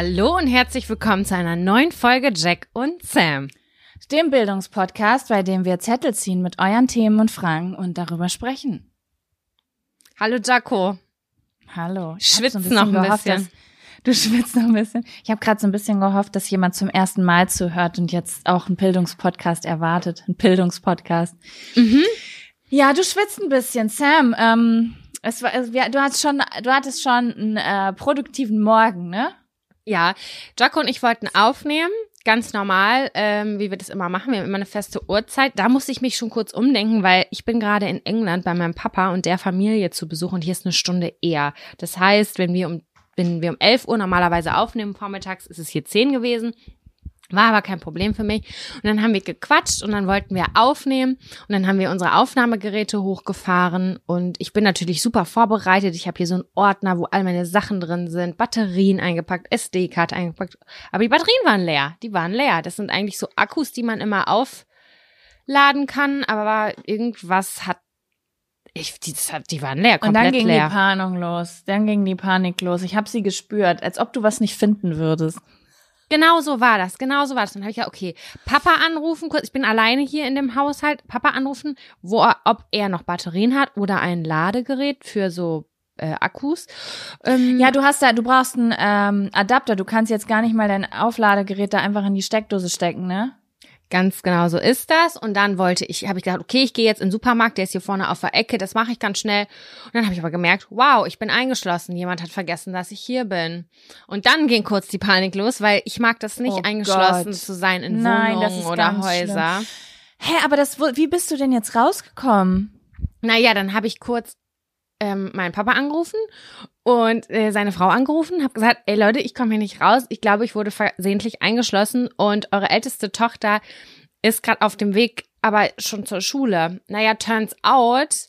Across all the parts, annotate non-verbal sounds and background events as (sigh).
Hallo und herzlich willkommen zu einer neuen Folge Jack und Sam. Dem Bildungspodcast, bei dem wir Zettel ziehen mit euren Themen und Fragen und darüber sprechen. Hallo Jaco. Hallo. Ich Schwitzt so ein noch ein gehofft, bisschen. Dass, du (laughs) schwitzt noch ein bisschen. Ich habe gerade so ein bisschen gehofft, dass jemand zum ersten Mal zuhört und jetzt auch einen Bildungspodcast erwartet. Ein Bildungspodcast. Mhm. Ja, du schwitzt ein bisschen, Sam. Ähm, es war, es, du hast schon, du hattest schon einen äh, produktiven Morgen, ne? Ja, Jaco und ich wollten aufnehmen, ganz normal, ähm, wie wir das immer machen. Wir haben immer eine feste Uhrzeit. Da musste ich mich schon kurz umdenken, weil ich bin gerade in England bei meinem Papa und der Familie zu Besuch und hier ist eine Stunde eher. Das heißt, wenn wir um wenn wir um 11 Uhr normalerweise aufnehmen vormittags, ist es hier 10 gewesen. War aber kein Problem für mich. Und dann haben wir gequatscht und dann wollten wir aufnehmen und dann haben wir unsere Aufnahmegeräte hochgefahren und ich bin natürlich super vorbereitet. Ich habe hier so einen Ordner, wo all meine Sachen drin sind, Batterien eingepackt, SD-Karte eingepackt. Aber die Batterien waren leer. Die waren leer. Das sind eigentlich so Akkus, die man immer aufladen kann, aber irgendwas hat ich, die, die waren leer, komplett Und dann ging leer. die Panik los. Dann ging die Panik los. Ich habe sie gespürt, als ob du was nicht finden würdest. Genau so war das, genau so war das. Dann habe ich ja, okay, Papa anrufen, kurz, ich bin alleine hier in dem Haushalt, Papa anrufen, wo er, ob er noch Batterien hat oder ein Ladegerät für so äh, Akkus. Ähm, ja, du hast da, du brauchst einen ähm, Adapter. Du kannst jetzt gar nicht mal dein Aufladegerät da einfach in die Steckdose stecken, ne? Ganz genau so ist das. Und dann wollte ich, habe ich gedacht, okay, ich gehe jetzt in den Supermarkt, der ist hier vorne auf der Ecke, das mache ich ganz schnell. Und dann habe ich aber gemerkt, wow, ich bin eingeschlossen. Jemand hat vergessen, dass ich hier bin. Und dann ging kurz die Panik los, weil ich mag das nicht, oh eingeschlossen Gott. zu sein in Nein, Wohnungen oder Häuser. Hä, hey, aber das, wie bist du denn jetzt rausgekommen? Naja, dann habe ich kurz ähm, meinen Papa angerufen und äh, seine Frau angerufen, habe gesagt, ey Leute, ich komme hier nicht raus. Ich glaube, ich wurde versehentlich eingeschlossen und eure älteste Tochter ist gerade auf dem Weg, aber schon zur Schule. Naja, turns out,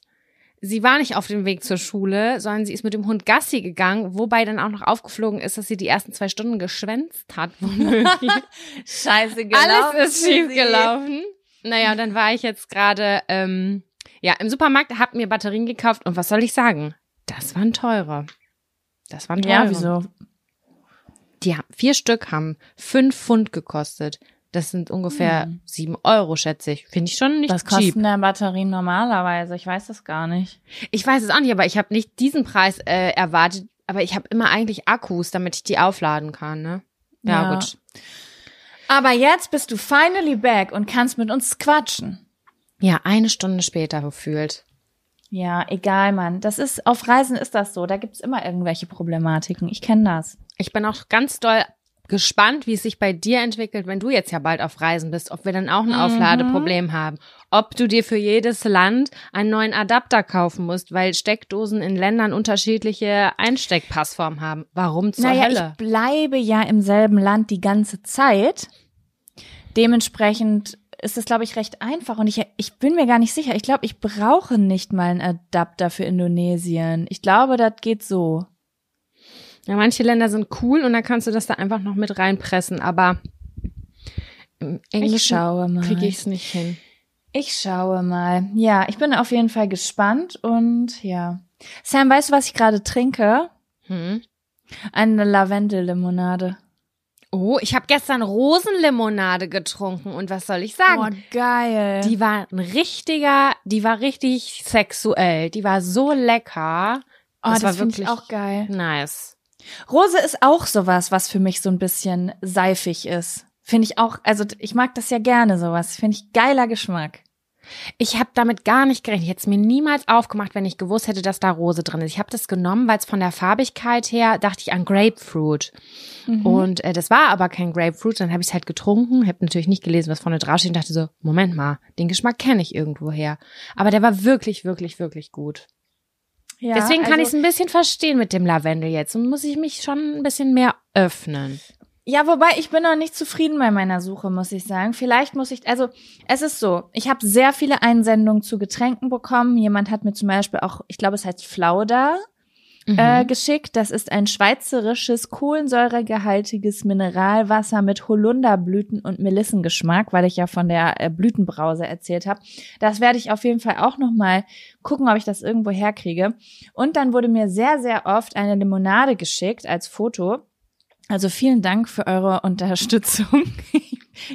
sie war nicht auf dem Weg zur Schule, sondern sie ist mit dem Hund Gassi gegangen, wobei dann auch noch aufgeflogen ist, dass sie die ersten zwei Stunden geschwänzt hat. (laughs) Scheiße gelaufen. Alles ist schief gelaufen. Naja, und dann war ich jetzt gerade ähm, ja, im Supermarkt hab mir Batterien gekauft und was soll ich sagen? Das waren teure. Das waren teure. Ja, wieso? Die haben, vier Stück haben fünf Pfund gekostet. Das sind ungefähr hm. sieben Euro, schätze ich. Finde ich schon nicht Was kosten denn Batterien normalerweise? Ich weiß das gar nicht. Ich weiß es auch nicht, aber ich habe nicht diesen Preis äh, erwartet. Aber ich habe immer eigentlich Akkus, damit ich die aufladen kann, ne? Ja, ja, gut. Aber jetzt bist du finally back und kannst mit uns quatschen. Ja, eine Stunde später gefühlt. Ja, egal, Mann. Das ist, auf Reisen ist das so. Da gibt's immer irgendwelche Problematiken. Ich kenne das. Ich bin auch ganz doll gespannt, wie es sich bei dir entwickelt, wenn du jetzt ja bald auf Reisen bist, ob wir dann auch ein Mhm. Aufladeproblem haben. Ob du dir für jedes Land einen neuen Adapter kaufen musst, weil Steckdosen in Ländern unterschiedliche Einsteckpassformen haben. Warum zur naja, Hölle? ich bleibe ja im selben Land die ganze Zeit. Dementsprechend ist es, glaube ich, recht einfach. Und ich, ich bin mir gar nicht sicher. Ich glaube, ich brauche nicht mal einen Adapter für Indonesien. Ich glaube, das geht so. Ja, manche Länder sind cool und dann kannst du das da einfach noch mit reinpressen, aber im Ich Englischen schaue mal. kriege ich es nicht hin. Ich schaue mal. Ja, ich bin auf jeden Fall gespannt und ja. Sam, weißt du, was ich gerade trinke? Hm? Eine Lavendellimonade. Oh, ich habe gestern Rosenlimonade getrunken und was soll ich sagen? Oh, geil. Die war ein richtiger, die war richtig sexuell. Die war so lecker. oh, das, war finde ich wirklich auch geil. nice. Rose ist auch sowas, was für mich so ein bisschen seifig ist. Finde ich auch, also ich mag das ja gerne sowas. Finde ich geiler Geschmack. Ich habe damit gar nicht gerechnet. Ich hätte es mir niemals aufgemacht, wenn ich gewusst hätte, dass da Rose drin ist. Ich habe das genommen, weil es von der Farbigkeit her dachte ich an Grapefruit. Mhm. Und äh, das war aber kein Grapefruit. Dann habe ich es halt getrunken, habe natürlich nicht gelesen, was vorne draufsteht und dachte so, Moment mal, den Geschmack kenne ich irgendwoher. Aber der war wirklich, wirklich, wirklich gut. Ja, Deswegen kann also- ich es ein bisschen verstehen mit dem Lavendel jetzt und muss ich mich schon ein bisschen mehr öffnen. Ja, wobei ich bin noch nicht zufrieden bei meiner Suche, muss ich sagen. Vielleicht muss ich, also es ist so, ich habe sehr viele Einsendungen zu Getränken bekommen. Jemand hat mir zum Beispiel auch, ich glaube, es heißt Flauda äh, geschickt. Das ist ein schweizerisches kohlensäuregehaltiges Mineralwasser mit Holunderblüten und Melissengeschmack, weil ich ja von der äh, Blütenbrause erzählt habe. Das werde ich auf jeden Fall auch noch mal gucken, ob ich das irgendwo herkriege. Und dann wurde mir sehr, sehr oft eine Limonade geschickt als Foto. Also vielen Dank für eure Unterstützung. (laughs)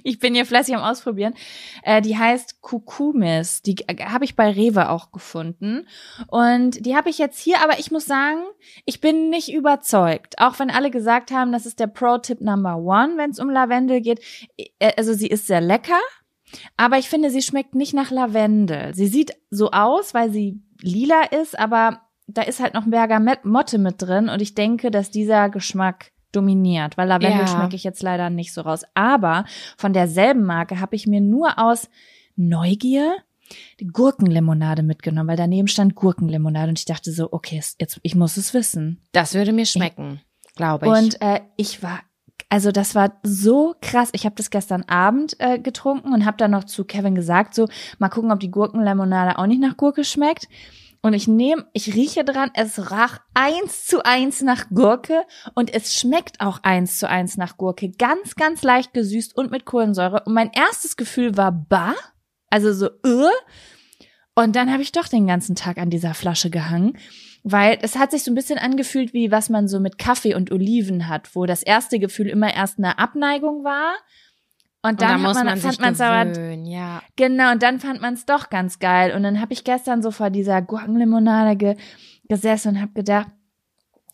Ich bin hier fleißig am Ausprobieren. Äh, die heißt Kukumis. Die äh, habe ich bei Rewe auch gefunden. Und die habe ich jetzt hier, aber ich muss sagen, ich bin nicht überzeugt. Auch wenn alle gesagt haben, das ist der Pro-Tipp Number One, wenn es um Lavendel geht. Äh, Also sie ist sehr lecker, aber ich finde, sie schmeckt nicht nach Lavendel. Sie sieht so aus, weil sie lila ist, aber da ist halt noch Bergamotte mit drin und ich denke, dass dieser Geschmack dominiert, weil Lavendel Ja. schmecke ich jetzt leider nicht so raus. Aber von derselben Marke habe ich mir nur aus Neugier die Gurkenlimonade mitgenommen, weil daneben stand Gurkenlimonade und ich dachte so, okay, jetzt ich muss es wissen. Das würde mir schmecken, glaube ich. Und äh, ich war, also das war so krass. Ich habe das gestern Abend äh, getrunken und habe dann noch zu Kevin gesagt, so mal gucken, ob die Gurkenlimonade auch nicht nach Gurke schmeckt. Und ich nehme, ich rieche dran, es rach eins zu eins nach Gurke und es schmeckt auch eins zu eins nach Gurke. Ganz, ganz leicht gesüßt und mit Kohlensäure. Und mein erstes Gefühl war bah, also so, äh. Und dann habe ich doch den ganzen Tag an dieser Flasche gehangen, weil es hat sich so ein bisschen angefühlt, wie was man so mit Kaffee und Oliven hat, wo das erste Gefühl immer erst eine Abneigung war. Und Und dann, da hat muss man, man fand man es aber ja. Genau, und dann fand man es doch ganz geil. Und dann habe ich gestern so vor dieser Gurkenlimonade ge gesessen und habe gedacht,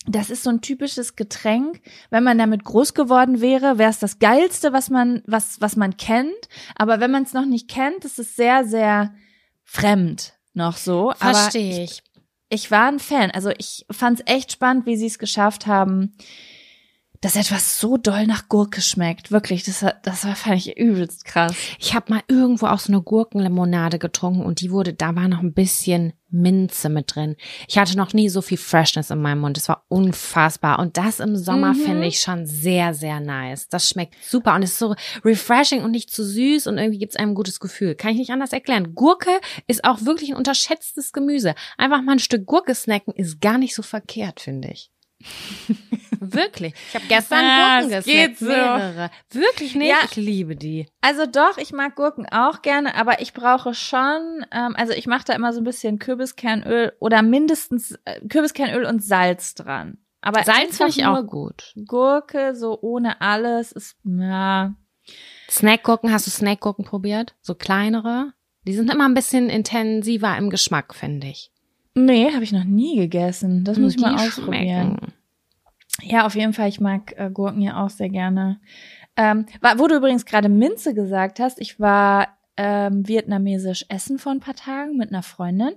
das ist so ein typisches Getränk. Wenn man damit groß geworden wäre, wäre es das geilste, was man, was, was man kennt. Aber wenn man es noch nicht kennt, ist es sehr, sehr fremd noch so. Verstehe ich. ich war ein Fan. Also ich fand es echt spannend, wie sie es geschafft haben, dass etwas so doll nach Gurke schmeckt. Wirklich, das, war- das war, fand ich übelst krass. Ich habe mal irgendwo auch so eine Gurkenlimonade getrunken und die wurde, da war noch ein bisschen Minze mit drin. Ich hatte noch nie so viel Freshness in meinem Mund. Es war unfassbar. Und das im Sommer Mhm. finde ich schon sehr, sehr nice. Das schmeckt super und ist so refreshing und nicht zu süß und irgendwie gibt es einem ein gutes Gefühl. Kann ich nicht anders erklären. Gurke ist auch wirklich ein unterschätztes Gemüse. Einfach mal ein Stück Gurke snacken ist gar nicht so verkehrt, finde ich. (laughs) Wirklich. Ich habe gestern Ah, Gurken es gesnackt. geht so. Mehrere. Wirklich nicht? Ja. Ich liebe die. Also doch, ich mag Gurken auch gerne, aber ich brauche schon, ähm, also ich mache da immer so ein bisschen Kürbiskernöl oder mindestens äh, Kürbiskernöl und Salz dran. Aber Salz finde ich auch gut. Gurke, so ohne alles, ist, ja. Snackgurken, hast du Snackgurken probiert? So kleinere? Die sind immer ein bisschen intensiver im Geschmack, finde ich. Nee, habe ich noch nie gegessen. Das muss ich mal ausprobieren. schmecken. Ja, auf jeden Fall. Ich mag äh, Gurken ja auch sehr gerne. Ähm, wo du übrigens gerade Minze gesagt hast, ich war ähm, vietnamesisch essen vor ein paar Tagen mit einer Freundin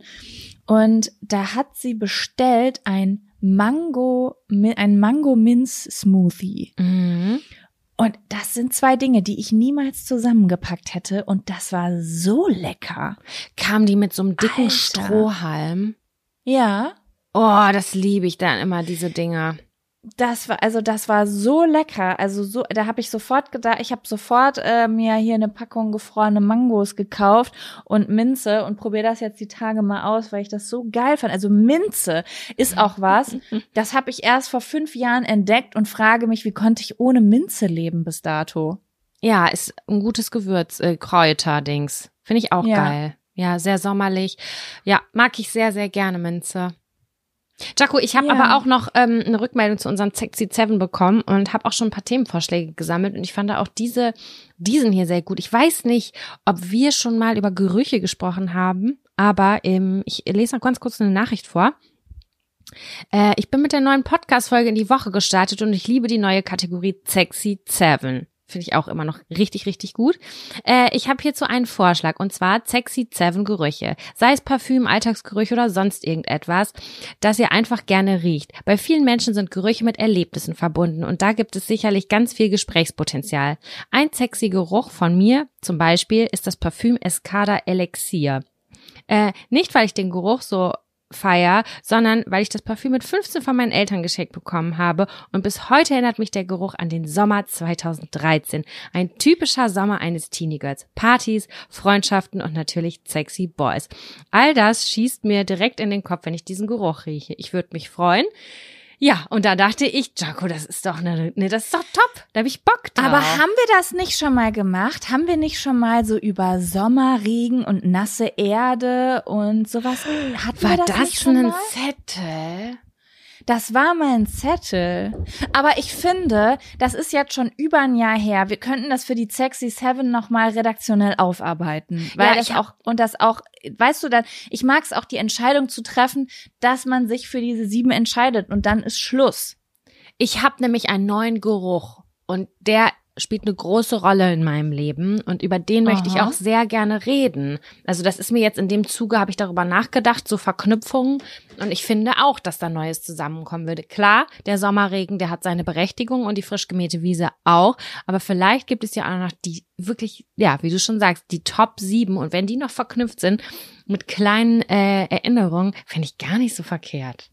und da hat sie bestellt ein Mango, ein Mango Minz Smoothie. Mhm. Und das sind zwei Dinge, die ich niemals zusammengepackt hätte. Und das war so lecker. Kam die mit so einem dicken Alter. Strohhalm? Ja. Oh, das liebe ich dann immer, diese Dinger. Das war also das war so lecker, also so da habe ich sofort gedacht, ich habe sofort äh, mir hier eine Packung gefrorene Mangos gekauft und Minze und probiere das jetzt die Tage mal aus, weil ich das so geil fand. Also Minze ist auch was, (laughs) das habe ich erst vor fünf Jahren entdeckt und frage mich, wie konnte ich ohne Minze leben bis dato? Ja, ist ein gutes Gewürz, äh, Kräuter-Dings. Finde ich auch Ja. geil. Ja, sehr sommerlich. Ja, mag ich sehr, sehr gerne Minze. Jaco, ich habe Ja. aber auch noch ähm, eine Rückmeldung zu unserem Sexy Seven bekommen und habe auch schon ein paar Themenvorschläge gesammelt und ich fand auch diese, diesen hier sehr gut. Ich weiß nicht, ob wir schon mal über Gerüche gesprochen haben, aber ähm, ich lese noch ganz kurz eine Nachricht vor. Äh, ich bin mit der neuen Podcast-Folge in die Woche gestartet und ich liebe die neue Kategorie Sexy Seven. Finde ich auch immer noch richtig, richtig gut. Äh, ich habe hierzu einen Vorschlag und zwar Sexy Seven Gerüche. Sei es Parfüm, Alltagsgerüche oder sonst irgendetwas, das ihr einfach gerne riecht. Bei vielen Menschen sind Gerüche mit Erlebnissen verbunden und da gibt es sicherlich ganz viel Gesprächspotenzial. Ein sexy Geruch von mir zum Beispiel ist das Parfüm Escada Elixir. Äh, nicht, weil ich den Geruch so feier, sondern weil ich das Parfüm mit 15 von meinen Eltern geschenkt bekommen habe und bis heute erinnert mich der Geruch an den Sommer 2013. Ein typischer Sommer eines Teenie Girls. Partys, Freundschaften und natürlich sexy Boys. All das schießt mir direkt in den Kopf, wenn ich diesen Geruch rieche. Ich würde mich freuen. Ja, und da dachte ich, Jaco, das ist doch ne, ne, das ist doch top. Da habe ich Bock drauf. Aber haben wir das nicht schon mal gemacht? Haben wir nicht schon mal so über Sommerregen und nasse Erde und sowas? Hatten wir war das, das, nicht schon ein? Zettel? Das war mal ein Zettel. Aber ich finde, das ist jetzt schon über ein Jahr her. Wir könnten das für die Sexy Seven nochmal redaktionell aufarbeiten. Weil Ja, das auch, und das auch, weißt du dann, ich mag es auch, die Entscheidung zu treffen, dass man sich für diese sieben entscheidet und dann ist Schluss. Ich habe nämlich einen neuen Geruch und der spielt eine große Rolle in meinem Leben und über den möchte ich Aha. auch sehr gerne reden. Also das ist mir jetzt in dem Zuge, habe ich darüber nachgedacht, so Verknüpfungen und ich finde auch, dass da Neues zusammenkommen würde. Klar, der Sommerregen, der hat seine Berechtigung und die frisch gemähte Wiese auch, aber vielleicht gibt es ja auch noch die wirklich, ja, wie du schon sagst, die Top 7 und wenn die noch verknüpft sind mit kleinen äh, Erinnerungen, finde ich gar nicht so verkehrt.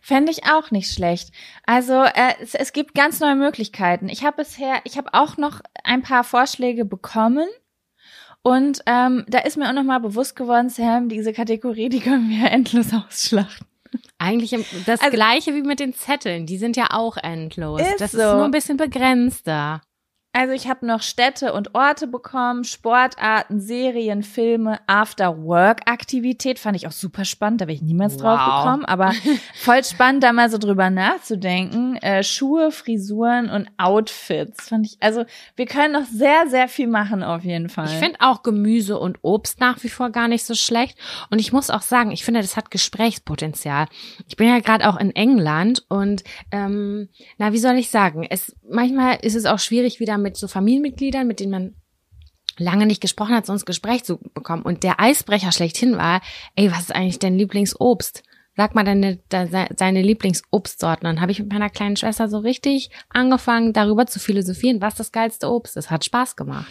Fände ich auch nicht schlecht. Also äh, es, es gibt ganz neue Möglichkeiten. Ich habe bisher, ich habe auch noch ein paar Vorschläge bekommen. Und ähm, da ist mir auch nochmal bewusst geworden, Sam, diese Kategorie, die können wir endlos ausschlachten. Eigentlich das Also- gleiche wie mit den Zetteln, die sind ja auch endlos. Ist das so. ist nur ein bisschen begrenzter. Also ich habe noch Städte und Orte bekommen, Sportarten, Serien, Filme, After-Work-Aktivität. Fand ich auch super spannend, da wäre ich niemals drauf Wow. gekommen. Aber (laughs) voll spannend, da mal so drüber nachzudenken. Äh, Schuhe, Frisuren und Outfits. Fand ich, also wir können noch sehr, sehr viel machen auf jeden Fall. Ich finde auch Gemüse und Obst nach wie vor gar nicht so schlecht. Und ich muss auch sagen, ich finde, das hat Gesprächspotenzial. Ich bin ja gerade auch in England und ähm, na, wie soll ich sagen? Es manchmal ist es auch schwierig, wieder mit so Familienmitgliedern, mit denen man lange nicht gesprochen hat, so ins Gespräch zu bekommen. Und der Eisbrecher schlechthin war, ey, was ist eigentlich dein Lieblingsobst? Sag mal deine, deine, deine Lieblingsobstsorten. Dann habe ich mit meiner kleinen Schwester so richtig angefangen, darüber zu philosophieren, was das geilste Obst ist. Hat Spaß gemacht.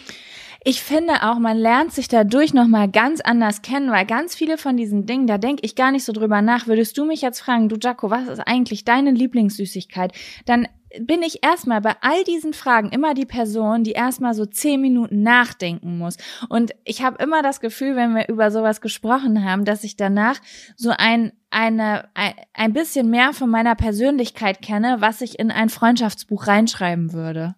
Ich finde auch, man lernt sich dadurch nochmal ganz anders kennen, weil ganz viele von diesen Dingen, da denke ich gar nicht so drüber nach. Würdest du mich jetzt fragen, du Jaco, was ist eigentlich deine Lieblingssüßigkeit? Dann bin ich erstmal bei all diesen Fragen immer die Person, die erstmal so zehn Minuten nachdenken muss. Und ich habe immer das Gefühl, wenn wir über sowas gesprochen haben, dass ich danach so ein, eine, ein, bisschen mehr von meiner Persönlichkeit kenne, was ich in ein Freundschaftsbuch reinschreiben würde.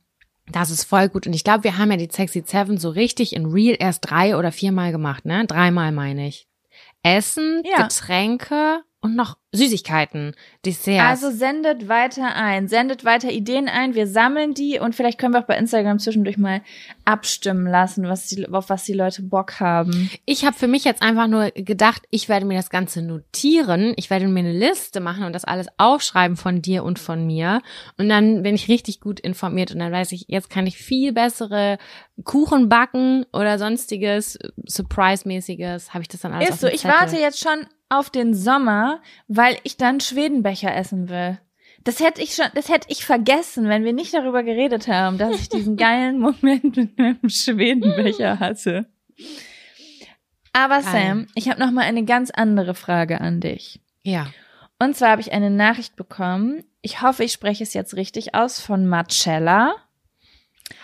Das ist voll gut. Und ich glaube, wir haben ja die Sexy Seven so richtig in Real erst drei oder viermal gemacht, ne? Dreimal meine ich. Essen, Ja. Getränke und noch Süßigkeiten, Desserts. Also sendet weiter ein, sendet weiter Ideen ein, wir sammeln die und vielleicht können wir auch bei Instagram zwischendurch mal abstimmen lassen, was die, auf was die Leute Bock haben. ich habe für mich jetzt einfach nur gedacht, ich werde mir das Ganze notieren. Ich werde mir eine Liste machen und das alles aufschreiben von dir und von mir. Und dann bin ich richtig gut informiert und dann weiß ich, jetzt kann ich viel bessere Kuchen backen oder sonstiges Surprise-mäßiges. Habe ich das dann alles Ist so, ich warte jetzt schon auf den Sommer, weil ich dann Schwedenbecher essen will. Das hätte ich schon, das hätte ich vergessen, wenn wir nicht darüber geredet haben, dass ich diesen geilen Moment mit meinem Schwedenbecher (laughs) hatte. Aber Geil. Sam, ich habe noch mal eine ganz andere Frage an dich. Ja. Und zwar habe ich eine Nachricht bekommen. Ich hoffe, ich spreche es jetzt richtig aus von Marcella.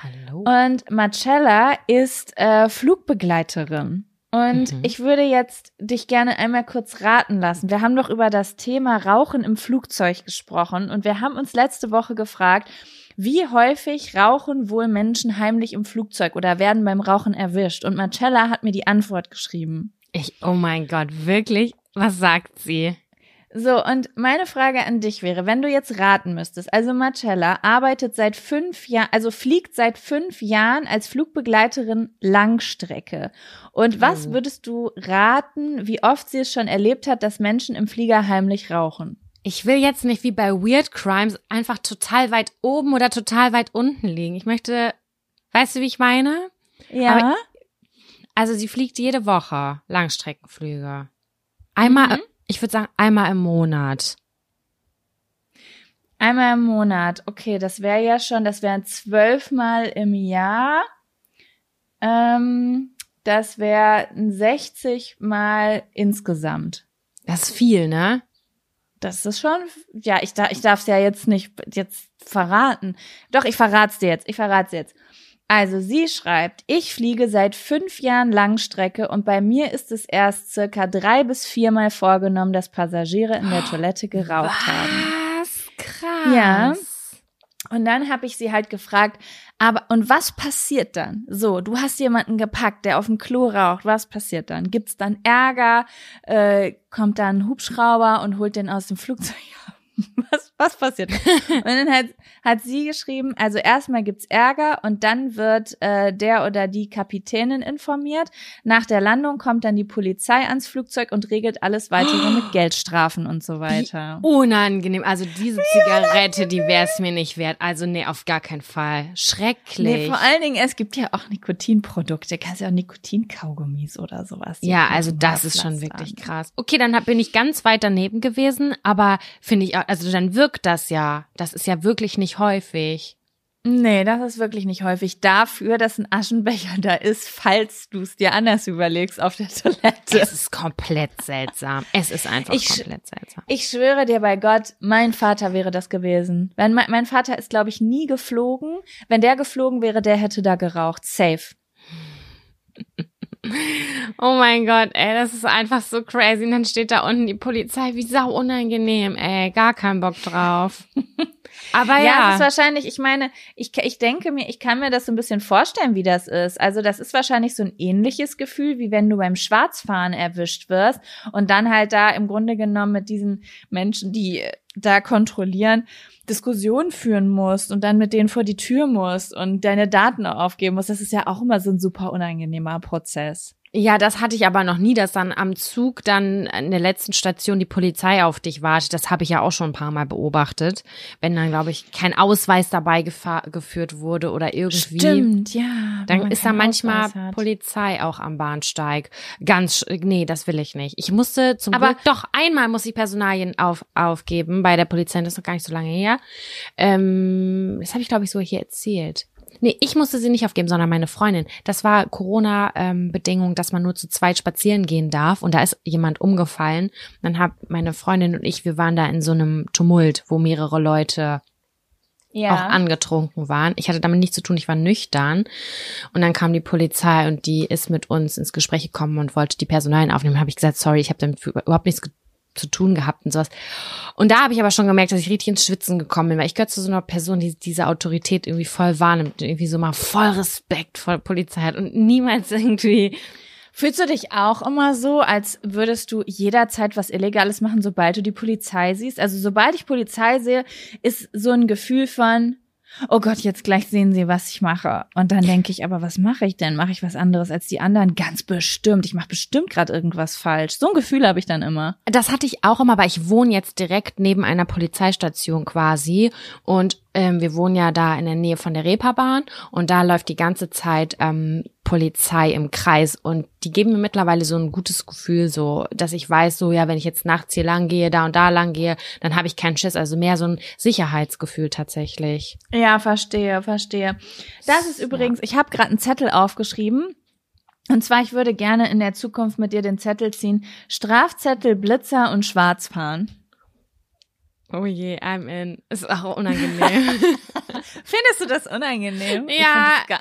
Hallo. Und Marcella ist äh, Flugbegleiterin. Und Mhm. ich würde jetzt dich gerne einmal kurz raten lassen. Wir haben doch über das Thema Rauchen im Flugzeug gesprochen und wir haben uns letzte Woche gefragt, wie häufig rauchen wohl Menschen heimlich im Flugzeug oder werden beim Rauchen erwischt? Und Marcella hat mir die Antwort geschrieben. Ich, oh mein Gott, wirklich? Was sagt sie? So, und meine Frage an dich wäre, wenn du jetzt raten müsstest, also Marcella arbeitet seit fünf Jahren, also fliegt seit fünf Jahren als Flugbegleiterin Langstrecke. Und was Oh. würdest du raten, wie oft sie es schon erlebt hat, dass Menschen im Flieger heimlich rauchen? Ich will jetzt nicht wie bei Weird Crimes einfach total weit oben oder total weit unten liegen. Ich möchte, weißt du, wie ich meine? Ja. Aber- Also sie fliegt jede Woche Langstreckenflüge. Einmal, Mhm. Ich würde sagen, einmal im Monat. Einmal im Monat. Okay, das wäre ja schon, das wären zwölfmal im Jahr. Ähm, das wären 60 Mal insgesamt. Das ist viel, ne? Das ist schon, ja, ich, da, ich darf es ja jetzt nicht jetzt verraten. Doch, ich verrat's dir jetzt. Ich verrat's dir jetzt. Also sie schreibt, ich fliege seit fünf Jahren Langstrecke und bei mir ist es erst circa drei bis viermal vorgenommen, dass Passagiere in der Toilette geraucht haben. Was? Krass. Ja. Und dann habe ich sie halt gefragt, aber und was passiert dann? So, du hast jemanden gepackt, der auf dem Klo raucht. Was passiert dann? Gibt's dann Ärger? Äh, kommt dann ein Hubschrauber und holt den aus dem Flugzeug? (laughs) Was, was passiert? (laughs) und dann hat, hat sie geschrieben, also erstmal gibt's Ärger und dann wird äh, der oder die Kapitänin informiert. Nach der Landung kommt dann die Polizei ans Flugzeug und regelt alles weitere mit (gasps) Geldstrafen und so weiter. Unangenehm. Also diese Zigarette, die wäre es mir nicht wert. Also nee, auf gar keinen Fall. Schrecklich. Nee, vor allen Dingen, es gibt ja auch Nikotinprodukte. Kannst ja auch Nikotinkaugummis oder sowas. Ja, also das ist schon wirklich krass. Okay, dann bin ich ganz weit daneben gewesen, aber finde ich, auch- also dann wirkt das ja. Das ist ja wirklich nicht häufig. Nee, das ist wirklich nicht häufig. Dafür, dass ein Aschenbecher da ist, falls du es dir anders überlegst auf der Toilette. Es ist komplett seltsam. Es ist einfach Ich komplett seltsam. Ich schwöre dir bei Gott, mein Vater wäre das gewesen. Wenn mein, mein Vater ist, glaube ich, nie geflogen. Wenn der geflogen wäre, der hätte da geraucht. Safe. Oh mein Gott, ey, das ist einfach so crazy. Und dann steht da unten die Polizei, wie sau unangenehm, ey, gar keinen Bock drauf. (laughs) Aber Ja, ja, es ist wahrscheinlich, ich meine, ich, ich denke mir, ich kann mir das so ein bisschen vorstellen, wie das ist. Also das ist wahrscheinlich so ein ähnliches Gefühl, wie wenn du beim Schwarzfahren erwischt wirst und dann halt da im Grunde genommen mit diesen Menschen, die da kontrollieren, Diskussionen führen musst und dann mit denen vor die Tür musst und deine Daten aufgeben musst. Das ist ja auch immer so ein super unangenehmer Prozess. Ja, das hatte ich aber noch nie, dass dann am Zug dann in der letzten Station die Polizei auf dich wartet. Das habe ich ja auch schon ein paar Mal beobachtet. Wenn dann, glaube ich, kein Ausweis dabei geführt wurde oder irgendwie. Stimmt, ja. Dann ist da manchmal. Polizei auch am Bahnsteig. Ganz, nee, das will ich nicht. Ich musste zum Aber- Glück, doch einmal muss ich Personalien auf, aufgeben bei der Polizei, das ist noch gar nicht so lange her. Ähm, das habe ich, glaube ich, so hier erzählt. Nee, ich musste sie nicht aufgeben, sondern meine Freundin. Das war Corona-Bedingung, dass man nur zu zweit spazieren gehen darf. Und da ist jemand umgefallen. Dann hat meine Freundin und ich, wir waren da in so einem Tumult, wo mehrere Leute ja. auch angetrunken waren. Ich hatte damit nichts zu tun, ich war nüchtern. Und dann kam die Polizei und die ist mit uns ins Gespräch gekommen und wollte die Personalien aufnehmen. Habe ich gesagt, sorry, ich habe damit überhaupt nichts zu tun gehabt und sowas. Und da habe ich aber schon gemerkt, dass ich richtig ins Schwitzen gekommen bin, weil ich gehöre zu so einer Person, die diese Autorität irgendwie voll wahrnimmt, irgendwie so mal voll Respekt vor Polizei hat und niemals (laughs) irgendwie Fühlst du dich auch immer so, als würdest du jederzeit was Illegales machen, sobald du die Polizei siehst? Also sobald ich Polizei sehe, ist so ein Gefühl von, oh Gott, jetzt gleich sehen sie, was ich mache. Und dann denke ich, aber was mache ich denn? Mache ich was anderes als die anderen? Ganz bestimmt. Ich mache bestimmt gerade irgendwas falsch. So ein Gefühl habe ich dann immer. Das hatte ich auch immer, aber ich wohne jetzt direkt neben einer Polizeistation quasi und ähm, wir wohnen ja da in der Nähe von der Reeperbahn und da läuft die ganze Zeit ähm, Polizei im Kreis und die geben mir mittlerweile so ein gutes Gefühl, so, dass ich weiß, so, ja, wenn ich jetzt nachts hier lang gehe, da und da lang gehe, dann habe ich keinen Schiss. Also mehr so ein Sicherheitsgefühl tatsächlich. Ja, verstehe, verstehe. Das ist übrigens, ich habe gerade einen Zettel aufgeschrieben. Und zwar, ich würde gerne in der Zukunft mit dir den Zettel ziehen. Strafzettel, Blitzer und Schwarzfahren. Oh je, I'm in. Ist auch unangenehm. (laughs) Findest du das unangenehm? ja, ich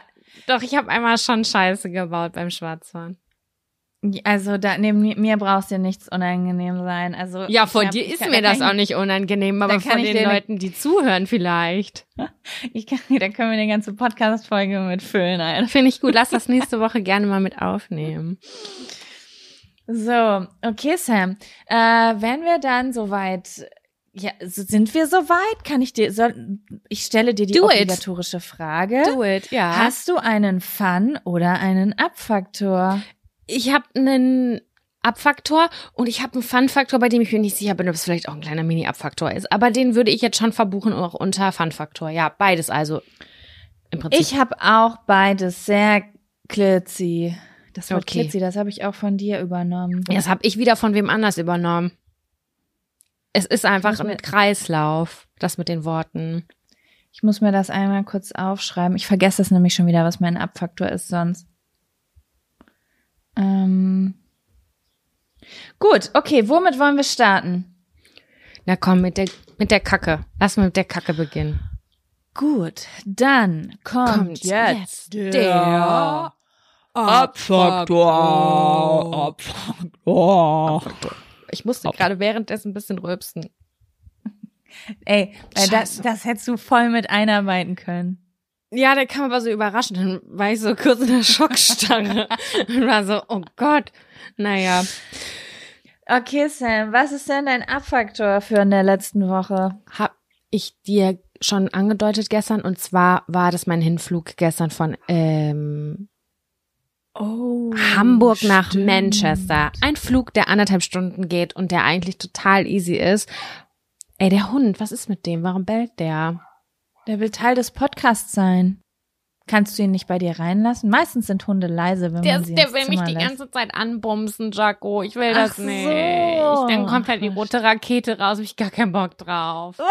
doch, ich habe einmal schon Scheiße gebaut beim Schwarzfahren. Also da neben mir brauchst dir nichts unangenehm sein. Also ja, hab, dir ist mir das auch nicht unangenehm, aber von den Leuten, die zuhören, vielleicht. (laughs) Ich kann, da können wir eine ganze Podcast-Folge mitfüllen. Alter. Finde ich gut. Lass das (laughs) nächste Woche gerne mal mit aufnehmen. So, okay, Sam. Äh, wenn wir dann soweit ja, sind wir soweit? Kann ich dir, soll, ich stelle dir die Do obligatorische it. Frage. Do it, ja. Hast du einen Fun oder einen Abfaktor? Ich habe einen Abfaktor und ich habe einen Fun-Faktor, bei dem ich mir nicht sicher bin, ob es vielleicht auch ein kleiner Mini-Abfaktor ist. Aber den würde ich jetzt schon verbuchen, auch unter Fun-Faktor. Ja, beides also. Im Prinzip. Ich habe auch beides sehr klitzy. Das Wort okay. klitzy, das habe ich auch von dir übernommen. Das habe ich wieder von wem anders übernommen. Es ist einfach ein Kreislauf, das mit den Worten. Ich muss mir das einmal kurz aufschreiben. Ich vergesse es nämlich schon wieder, was mein Abfaktor ist sonst. Ähm. Gut, okay, womit wollen wir starten? Na komm, mit der, mit der Kacke. Lass mal mit der Kacke beginnen. Gut, dann kommt, kommt jetzt, jetzt der Abfaktor. Abfaktor. Abfaktor. Ich musste gerade währenddessen ein bisschen rülpsen. Ey, das, das hättest du voll mit einarbeiten können. Ja, der kam aber so überraschend. Dann war ich so kurz in der Schockstarre (laughs) und war so, oh Gott. Naja. Okay, Sam, was ist denn dein Abfaktor für in der letzten Woche? Hab ich dir schon angedeutet gestern und zwar war das mein Hinflug gestern von ähm, Oh, Hamburg stimmt. nach Manchester. Ein Flug, der anderthalb Stunden geht und der eigentlich total easy ist. Ey, der Hund, was ist mit dem? Warum bellt der? Der will Teil des Podcasts sein. Kannst du ihn nicht bei dir reinlassen? Meistens sind Hunde leise, wenn der, man sie Der will mich die lässt. ganze Zeit anbumsen, Jaco. Ich will das Ach nicht. So. Dann kommt halt die rote Rakete raus. Hab ich gar keinen Bock drauf. (laughs)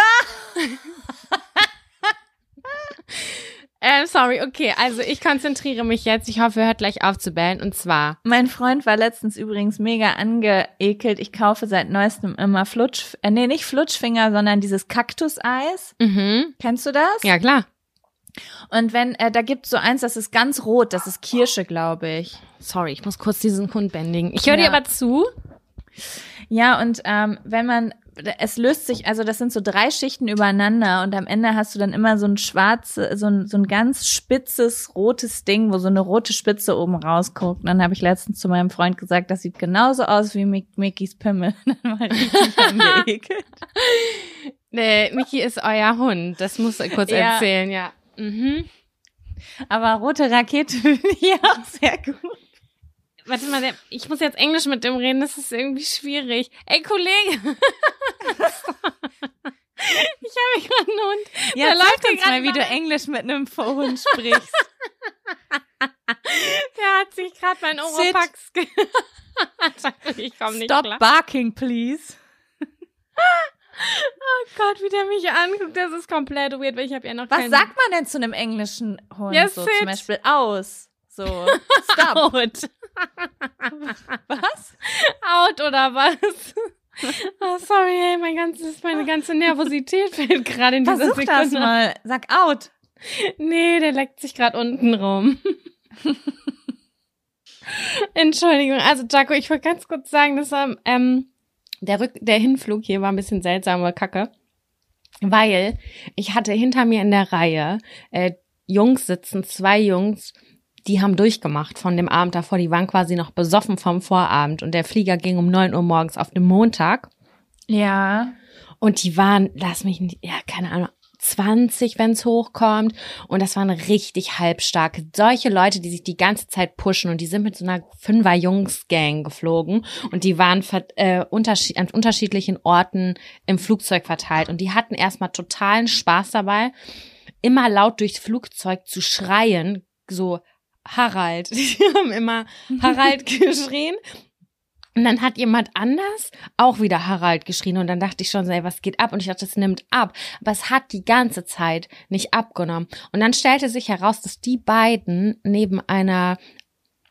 (laughs) Ähm, sorry, okay, also ich konzentriere mich jetzt. Ich hoffe, hört gleich auf zu bellen. Und zwar. Mein Freund war letztens übrigens mega angeekelt. Ich kaufe seit neuestem immer Flutsch, äh, nee, nicht Flutschfinger, sondern dieses Kaktuseis. Mhm. Kennst du das? Ja, klar. Und wenn, äh, da gibt's so eins, das ist ganz rot, das ist Kirsche, glaube ich. Sorry, ich muss kurz diesen Hund bändigen. Ich höre ja. dir aber zu. Ja, und ähm, wenn man es löst sich, also das sind so drei Schichten übereinander und am Ende hast du dann immer so ein schwarzes, so ein, so ein ganz spitzes, rotes Ding, wo so eine rote Spitze oben rausguckt. Und dann habe ich letztens zu meinem Freund gesagt, das sieht genauso aus wie Mick Mickeys Pimmel. (laughs) dann war ich angeekelt. (laughs) Nee, Mickey ist euer Hund, das musst du kurz ja. erzählen, ja. Mhm. Aber rote Rakete (laughs) finde ich auch sehr gut. Warte mal, ich muss jetzt Englisch mit dem reden, das ist irgendwie schwierig. Ey, Kollege! (laughs) ich habe gerade einen Hund. Ja, der läuft uns mal, wie du Englisch mit einem Hund sprichst. (laughs) der hat sich gerade mein Oropax (laughs) Ich komm nicht Stop klar. barking, please. Oh Gott, wie der mich anguckt, das ist komplett weird, weil ich habe ja noch Was sagt man denn zu einem englischen Hund? Ja, so zum Beispiel aus. So, stop. (laughs) Out. was? Out oder was? Oh, sorry, ey, mein ganzes, meine ganze Nervosität fällt gerade in dieser Versuch Sekunde. das mal. Sag out. Nee, der leckt sich gerade unten rum. Entschuldigung, also Jaco, ich wollte ganz kurz sagen, dass ähm, der, Rück der Hinflug hier war ein bisschen seltsame Kacke, weil ich hatte hinter mir in der Reihe äh, Jungs sitzen, zwei Jungs, die haben durchgemacht von dem Abend davor. Die waren quasi noch besoffen vom Vorabend und der Flieger ging um neun Uhr morgens auf dem Montag. Ja. Und die waren, lass mich nicht, ja, keine Ahnung, 20, wenn es hochkommt. Und das waren richtig halbstarke. Solche Leute, die sich die ganze Zeit pushen und die sind mit so einer Fünfer-Jungs-Gang geflogen und die waren äh, unterschied an unterschiedlichen Orten im Flugzeug verteilt und die hatten erstmal totalen Spaß dabei, immer laut durchs Flugzeug zu schreien, so Harald. (laughs) Die haben immer Harald (laughs) geschrien. Und dann hat jemand anders auch wieder Harald geschrien und dann dachte ich schon, so, ey, was geht ab? Und ich dachte, es nimmt ab. Aber es hat die ganze Zeit nicht abgenommen. Und dann stellte sich heraus, dass die beiden neben einer